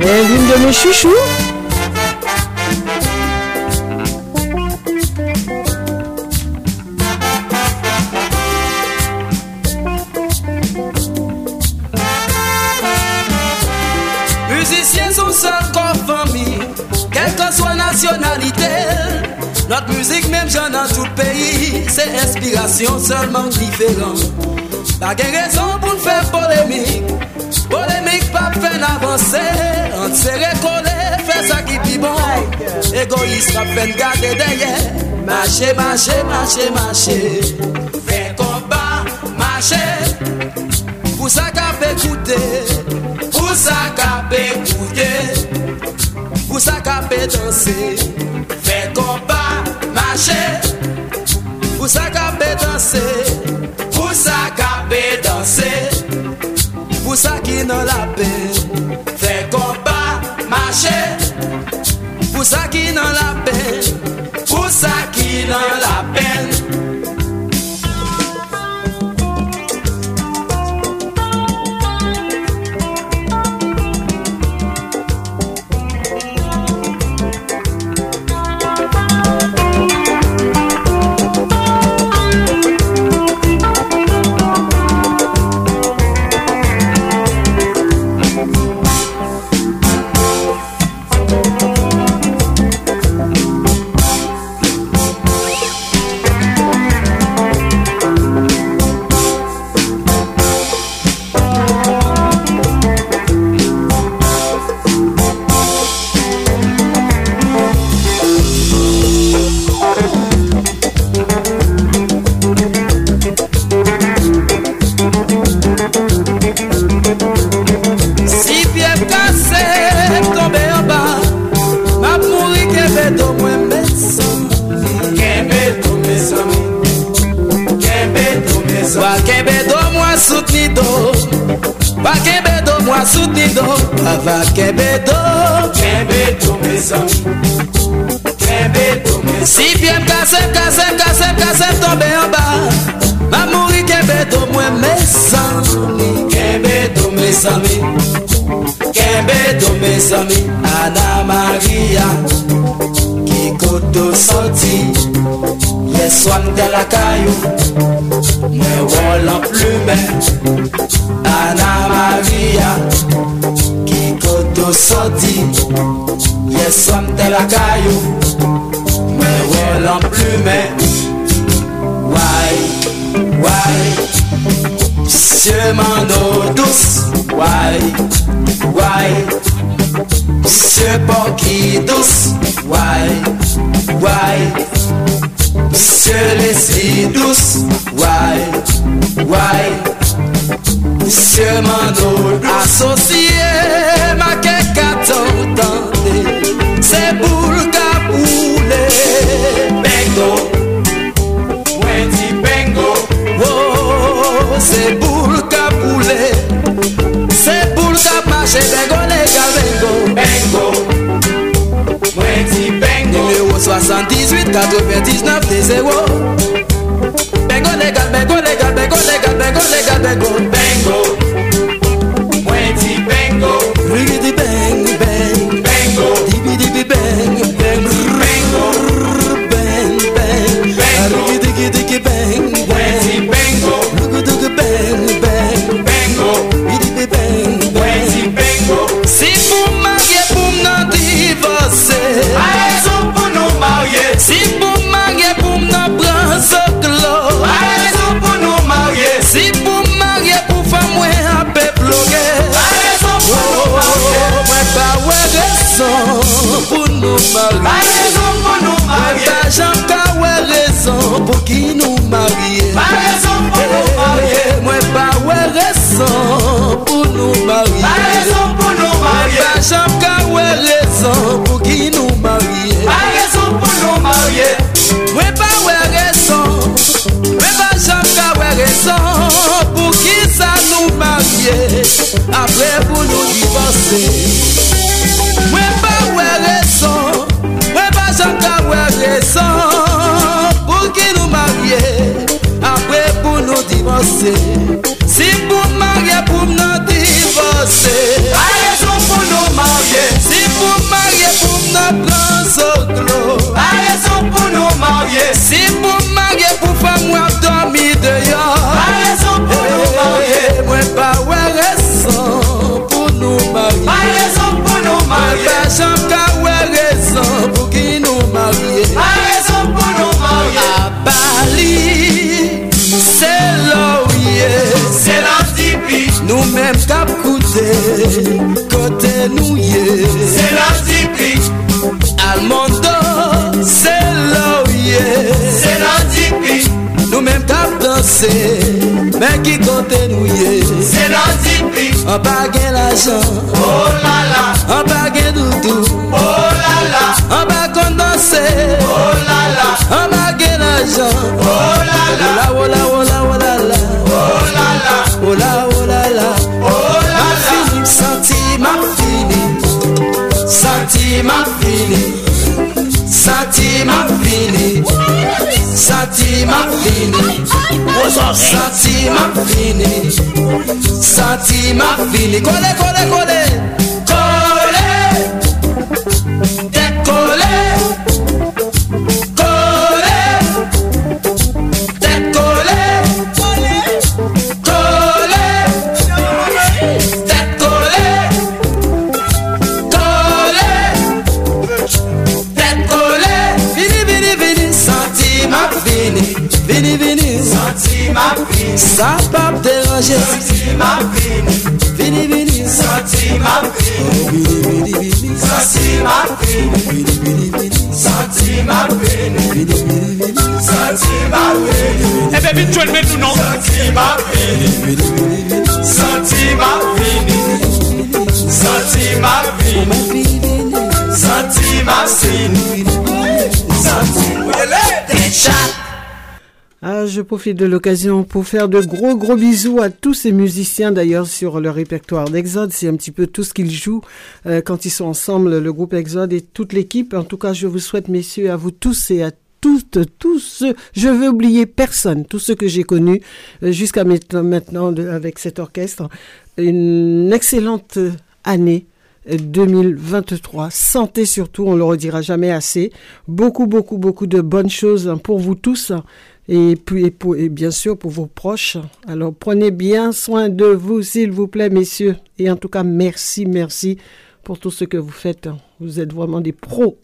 Et l'une de mes chouchous. Musiciens sont seuls comme famille, quelle que soit nationalité, notre musique menm jan nan tout peyi Se inspirasyon selman diferan Pa gen rezon pou n'fe polemik Polemik pa fen avanse An se rekole, fe sa ki pi bon. Egoist pa fen gade deye Mache, mache, mache, mache Fe komba, mache Pou sa ka pe koute Pou sa ka pe kouye Pou sa ka pe danse Fe komba mache Pou sa ka be danse Pou sa ka be danse Pou sa ki nan la pe Fè kon pa mache Pou sa ki nan la pe Pou sa ki nan la pen An pa gen la jan Oh la la. An pa gen doutou. Oh la la. An pa kondanse Oh la la. An pa gen la jan Oh la la. Oh la oh la. Oh la la. Oh la la. Oh la oh la. la Oh la la Fini, santi ma fini. Santi ma fini. Santi ma fini Satiman fini. Satiman fini. Satiman fini. Kole kole kole. Profite de l'occasion pour faire de gros gros bisous à tous ces musiciens d'ailleurs sur le répertoire d'Exode. C'est un petit peu tout ce qu'ils jouent euh, quand ils sont ensemble, le groupe Exode et toute l'équipe. En tout cas, je vous souhaite, messieurs, à vous tous et à toutes, tous ceux, je veux oublier personne, tous ceux que j'ai connus euh, jusqu'à maintenant avec cet orchestre, une excellente année. euh, 2023. Santé surtout, on le redira jamais assez. Beaucoup, beaucoup, beaucoup de bonnes choses pour vous tous et puis et, pour- et bien sûr pour vos proches. Alors prenez bien soin de vous, s'il vous plaît, messieurs. Et en tout cas, merci, merci pour tout ce que vous faites. Vous êtes vraiment des pros,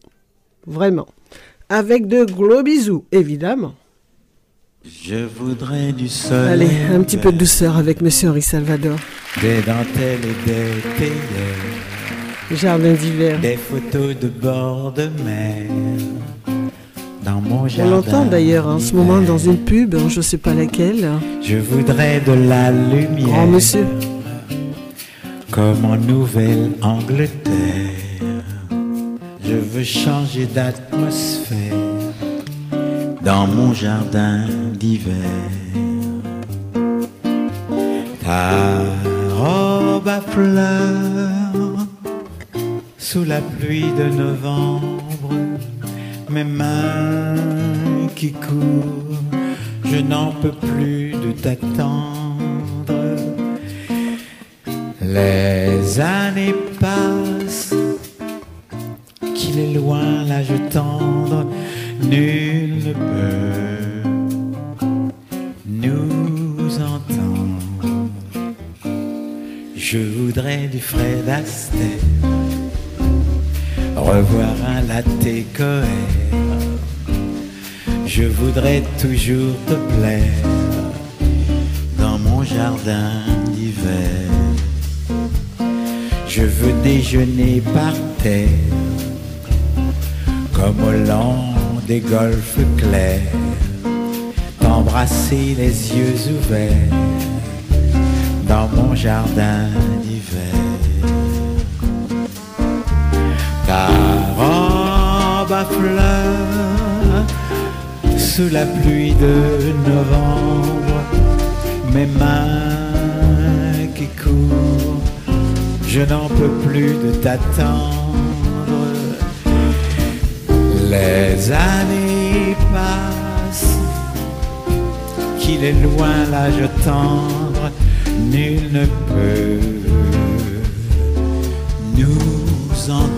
vraiment. Avec de gros bisous, évidemment. Je voudrais du soleil. Allez, un petit peu de douceur avec Monsieur Henri Salvador. Des dentelles et des théières. Jardin d'hiver. Des photos de bord de mer. Dans mon On jardin. l'entend d'ailleurs en ce moment dans une pub, hein, je sais pas laquelle. Je voudrais de la lumière. Grand monsieur. Comme en Nouvelle-Angleterre. Je veux changer d'atmosphère dans mon jardin d'hiver. Ta robe à fleurs sous la pluie de novembre, mes mains qui courent, je n'en peux plus de t'attendre. Les années passent, qu'il est loin l'âge tendre, nul ne peut nous entendre. Je voudrais du Fred Astaire, revoir un latte Coher. Je voudrais toujours te plaire dans mon jardin d'hiver. Je veux déjeuner par terre, comme au long des golfes clairs, t'embrasser les yeux ouverts dans mon jardin d'hiver. Ta robe à fleurs sous la pluie de novembre, mes mains qui courent, je n'en peux plus de t'attendre. Les années passent, qu'il est loin l'âge tendre, nul ne peut nous entendre.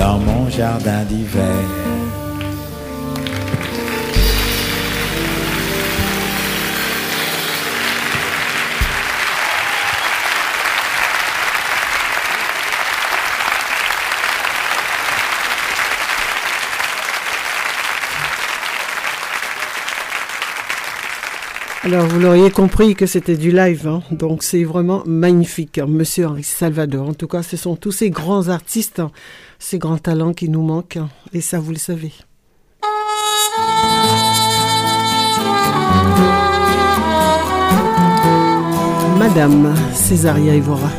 Dans mon jardin d'hiver. Alors, vous l'auriez compris que c'était du live, hein. donc c'est vraiment magnifique. hein. Monsieur Henri Salvador, en tout cas, ce sont tous ces grands artistes, hein, ces grands talents qui nous manquent, et ça, vous le savez. Madame Césaria Evora.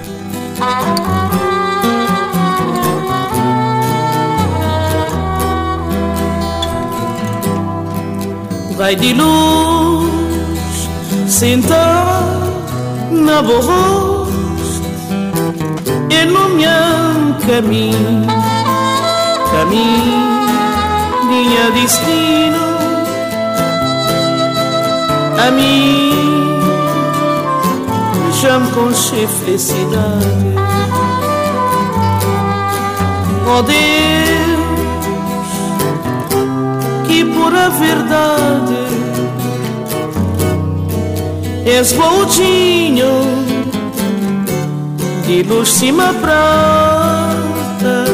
Vai de luz, sentar na voz e no meu caminho, caminho, minha destino, a mim já me conche felicidade. Oh Deus, que por a verdade és voltinho de luz cima prata,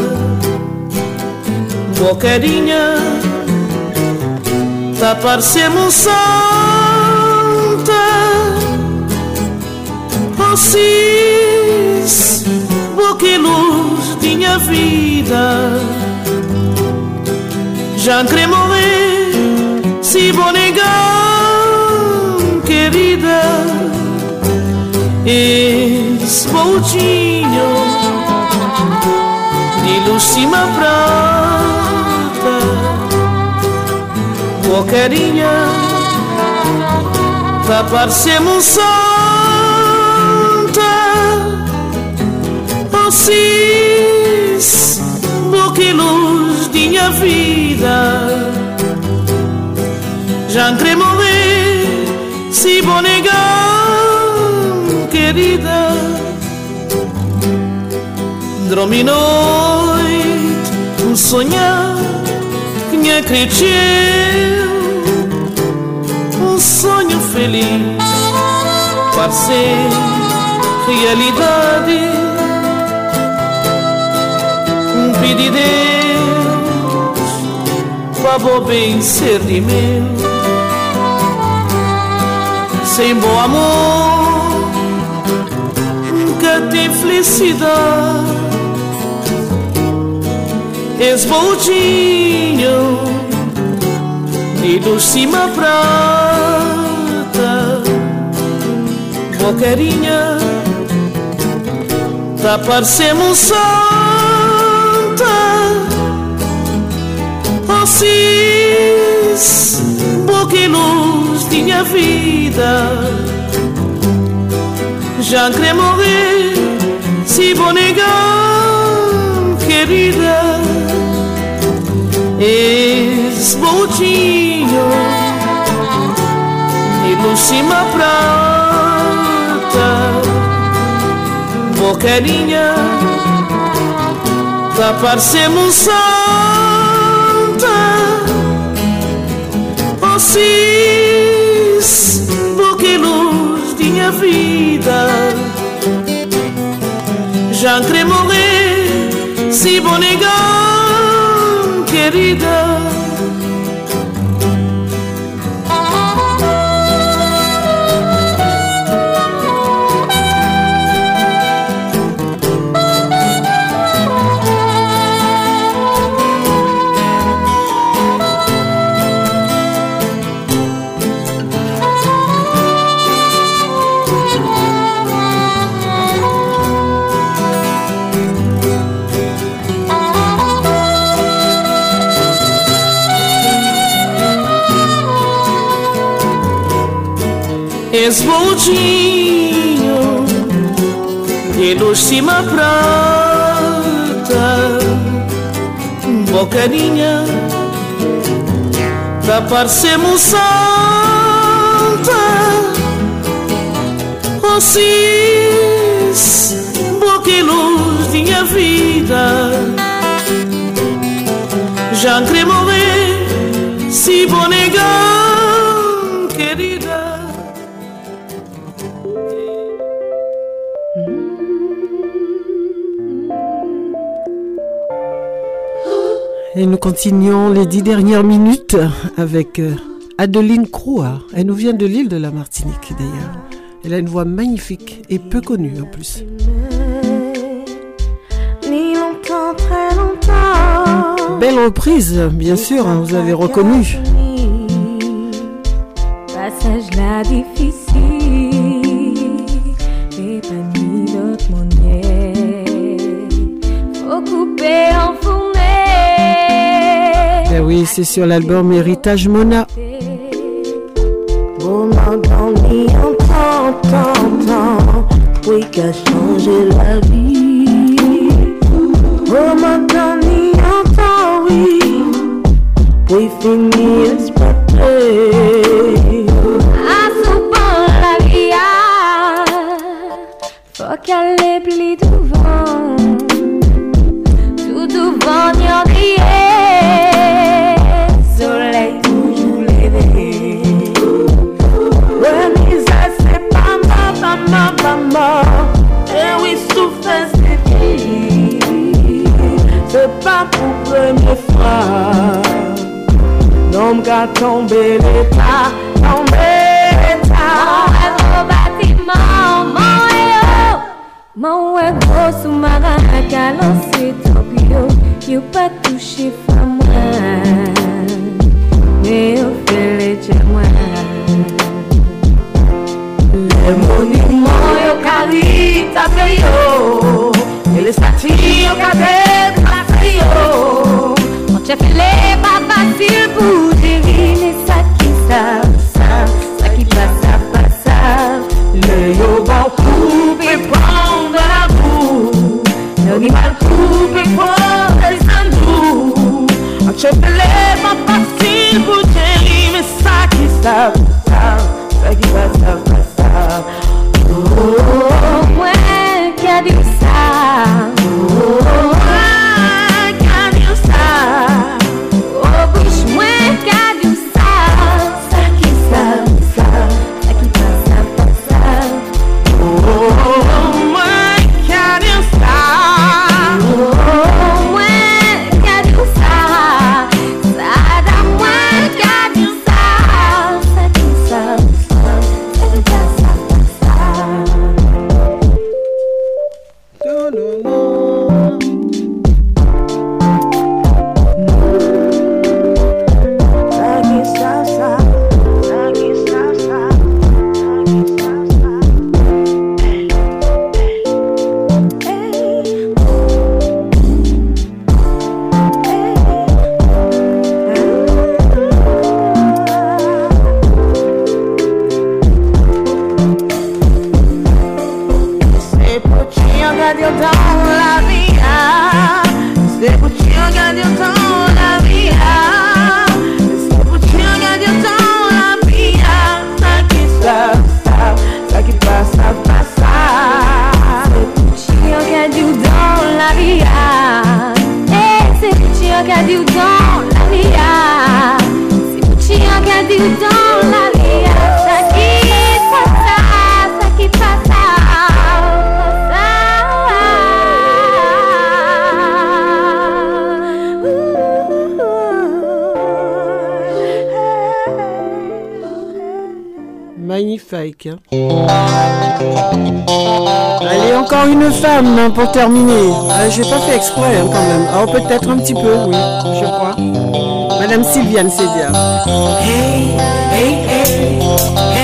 bocarinha tá parecendo santa, vocês, boca luz de minha vida, já querer morrer se vou negar, esboldinho de lucima prata, boquerinha, pra parcemos santa, assim, boque de minha vida, já entremos se vou negar querida. Dormi noite sonhar que me acreditou. Um sonho feliz para ser realidade. Um pedido de Deus para bem ser de meu sem bom amor nunca tem felicidade. Esboldinho e do cima prata, boquerinha, tá parecemos santa. Ossis, boquiluz tinha vida. Já queria morrer, se vou negar, querida. Esbotinho de cima prata, boquerinha, tapar-se-me santa. Oh, sim. Vocês, boca luz minha vida, já querer morrer se vou negar, querida. esmoldinho e nos cima prata, bocaninha da parcemo santa, oh cis, boca e luz minha vida, já cremou se vou negar. Et nous continuons les dix dernières minutes avec euh, Adeline Croix. Elle nous vient de l'île de la Martinique d'ailleurs. Elle a une voix magnifique et peu connue en plus. Ni longtemps, très longtemps. Belle reprise, bien sûr, hein, vous avez reconnu. Passage la différence. c'est sur l'album Héritage Mona. pour terminer, ah, j'ai pas fait exprès hein, quand même. Alors peut-être un petit peu, oui, je crois. Madame Sylviane Cédia. Hey, hey, hey.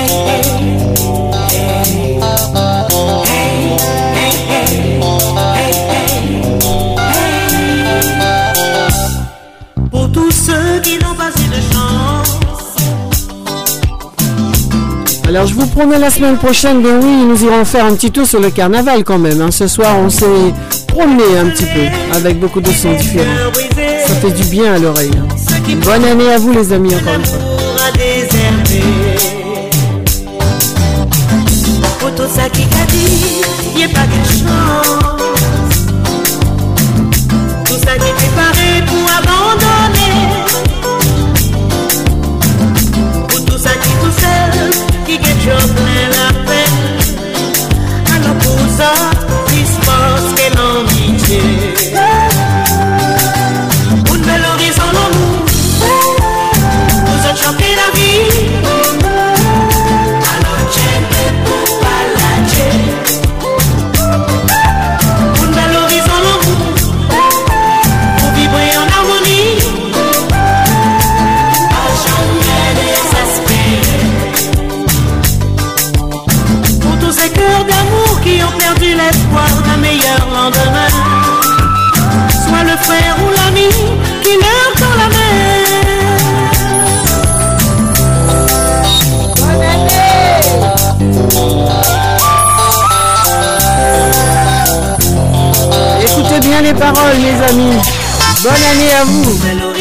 Alors je vous promets la semaine prochaine, ben oui, nous irons faire un petit tour sur le carnaval quand même. hein. Ce soir, on s'est promené un petit peu avec beaucoup de sons différents. Ça fait du bien à l'oreille. hein. Bonne année à vous les amis encore une fois. Amitié. Les paroles, mes amis. Bonne année à vous.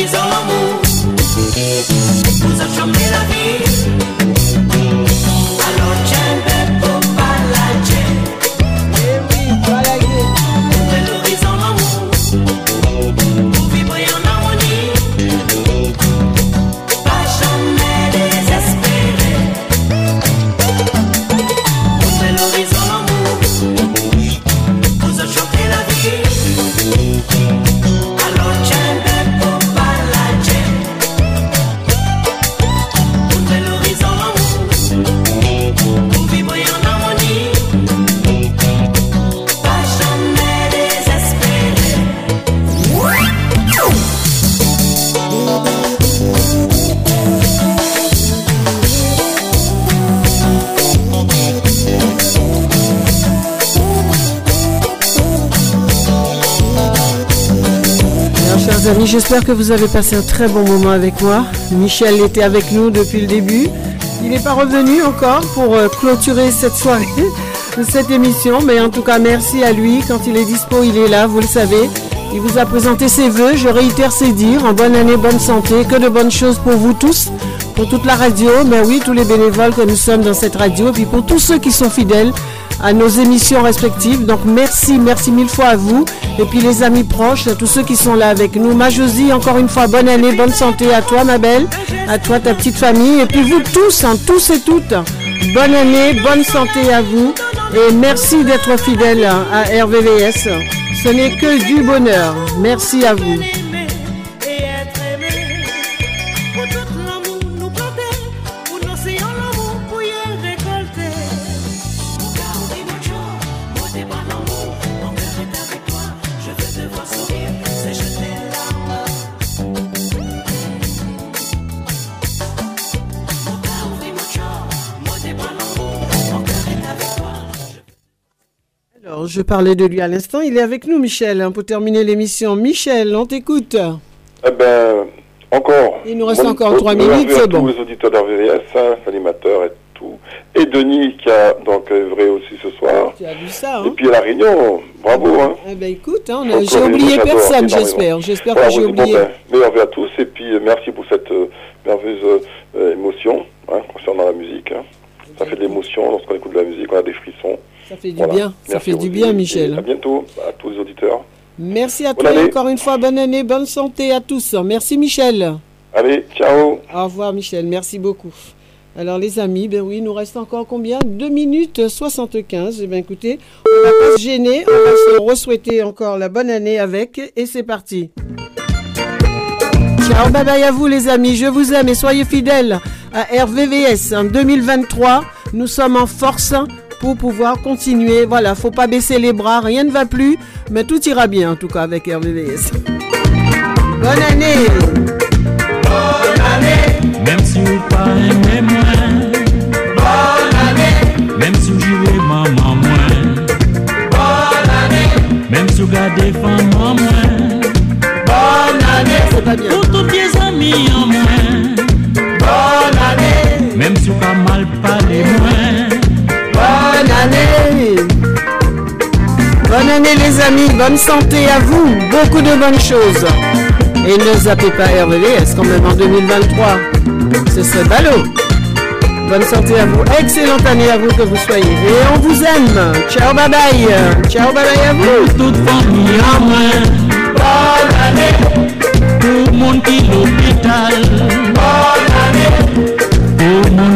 J'espère que vous avez passé un très bon moment avec moi. Michel était avec nous depuis le début. Il n'est pas revenu encore pour euh, clôturer cette soirée, cette émission. Mais en tout cas, merci à lui. Quand il est dispo, il est là, vous le savez. Il vous a présenté ses voeux. Je réitère ses dires. En bonne année, bonne santé. Que de bonnes choses pour vous tous. Pour toute la radio. Mais oui, tous les bénévoles que nous sommes dans cette radio. Et puis pour tous ceux qui sont fidèles à nos émissions respectives. Donc merci, merci mille fois à vous. Et puis les amis proches, à tous ceux qui sont là avec nous. Ma Josie, encore une fois, bonne année, bonne santé à toi ma belle, à toi ta petite famille. Et puis vous tous, hein, tous et toutes, bonne année, bonne santé à vous. Et merci d'être fidèles à RVVS. Ce n'est que du bonheur. Merci à vous. Je parlais de lui à l'instant. Il est avec nous, Michel, hein, pour terminer l'émission. Michel, on t'écoute. Eh ben, encore. Il nous reste encore trois minutes, c'est bon. tous les auditeurs d'RVVS, hein, l'animateur et tout. Et Denis qui a donc œuvré aussi ce soir. Tu as vu ça, Et hein puis à La Réunion, bravo. Hein. Eh ben écoute, hein, j'ai oublié personne, j'espère. J'espère Voilà, que j'ai oui, bon, oublié. ben, à tous et puis euh, merci pour cette euh, merveilleuse euh, émotion concernant la musique. Ça fait de l'émotion lorsqu'on écoute de la musique, on a des frissons. Ça fait du Voilà. bien, ça fait du bien, Michel. À bientôt à tous les auditeurs. Merci à Bonne toi année. encore une fois, bonne année, bonne santé à tous. Merci Michel. Allez, ciao. Au revoir Michel, merci beaucoup. Alors les amis, ben oui, il nous reste encore combien? 2 minutes 75. Eh bien écoutez, on va pas se gêner, on va se re-souhaiter encore la bonne année avec et c'est parti. Ciao, bye bye à vous les amis, je vous aime et soyez fidèles à RVVS en 2023. Nous sommes en force pour pouvoir continuer. Voilà, faut pas baisser les bras, rien ne va plus, mais tout ira bien en tout cas avec RVVS. Bonne année. Bonne année, Même si vous pas aimé moins, bonne année, même si vous jouez maman moins, bonne année, même si vous gardez femme en moins, bonne année, c'est pas bien. pour tous les amis en moins, bonne année, même si vous pas mal parlé moins, année. Bonne année les amis, bonne santé à vous, beaucoup de bonnes choses. Et ne zappez pas RVVS quand même en 2023. Ce serait ballot. Bonne santé à vous, excellente année à vous que vous soyez. Et on vous aime. Ciao bye bye. Ciao bye bye à vous. Bonne année. Tout le monde qui l'hôpital. Bonne année. Tout le monde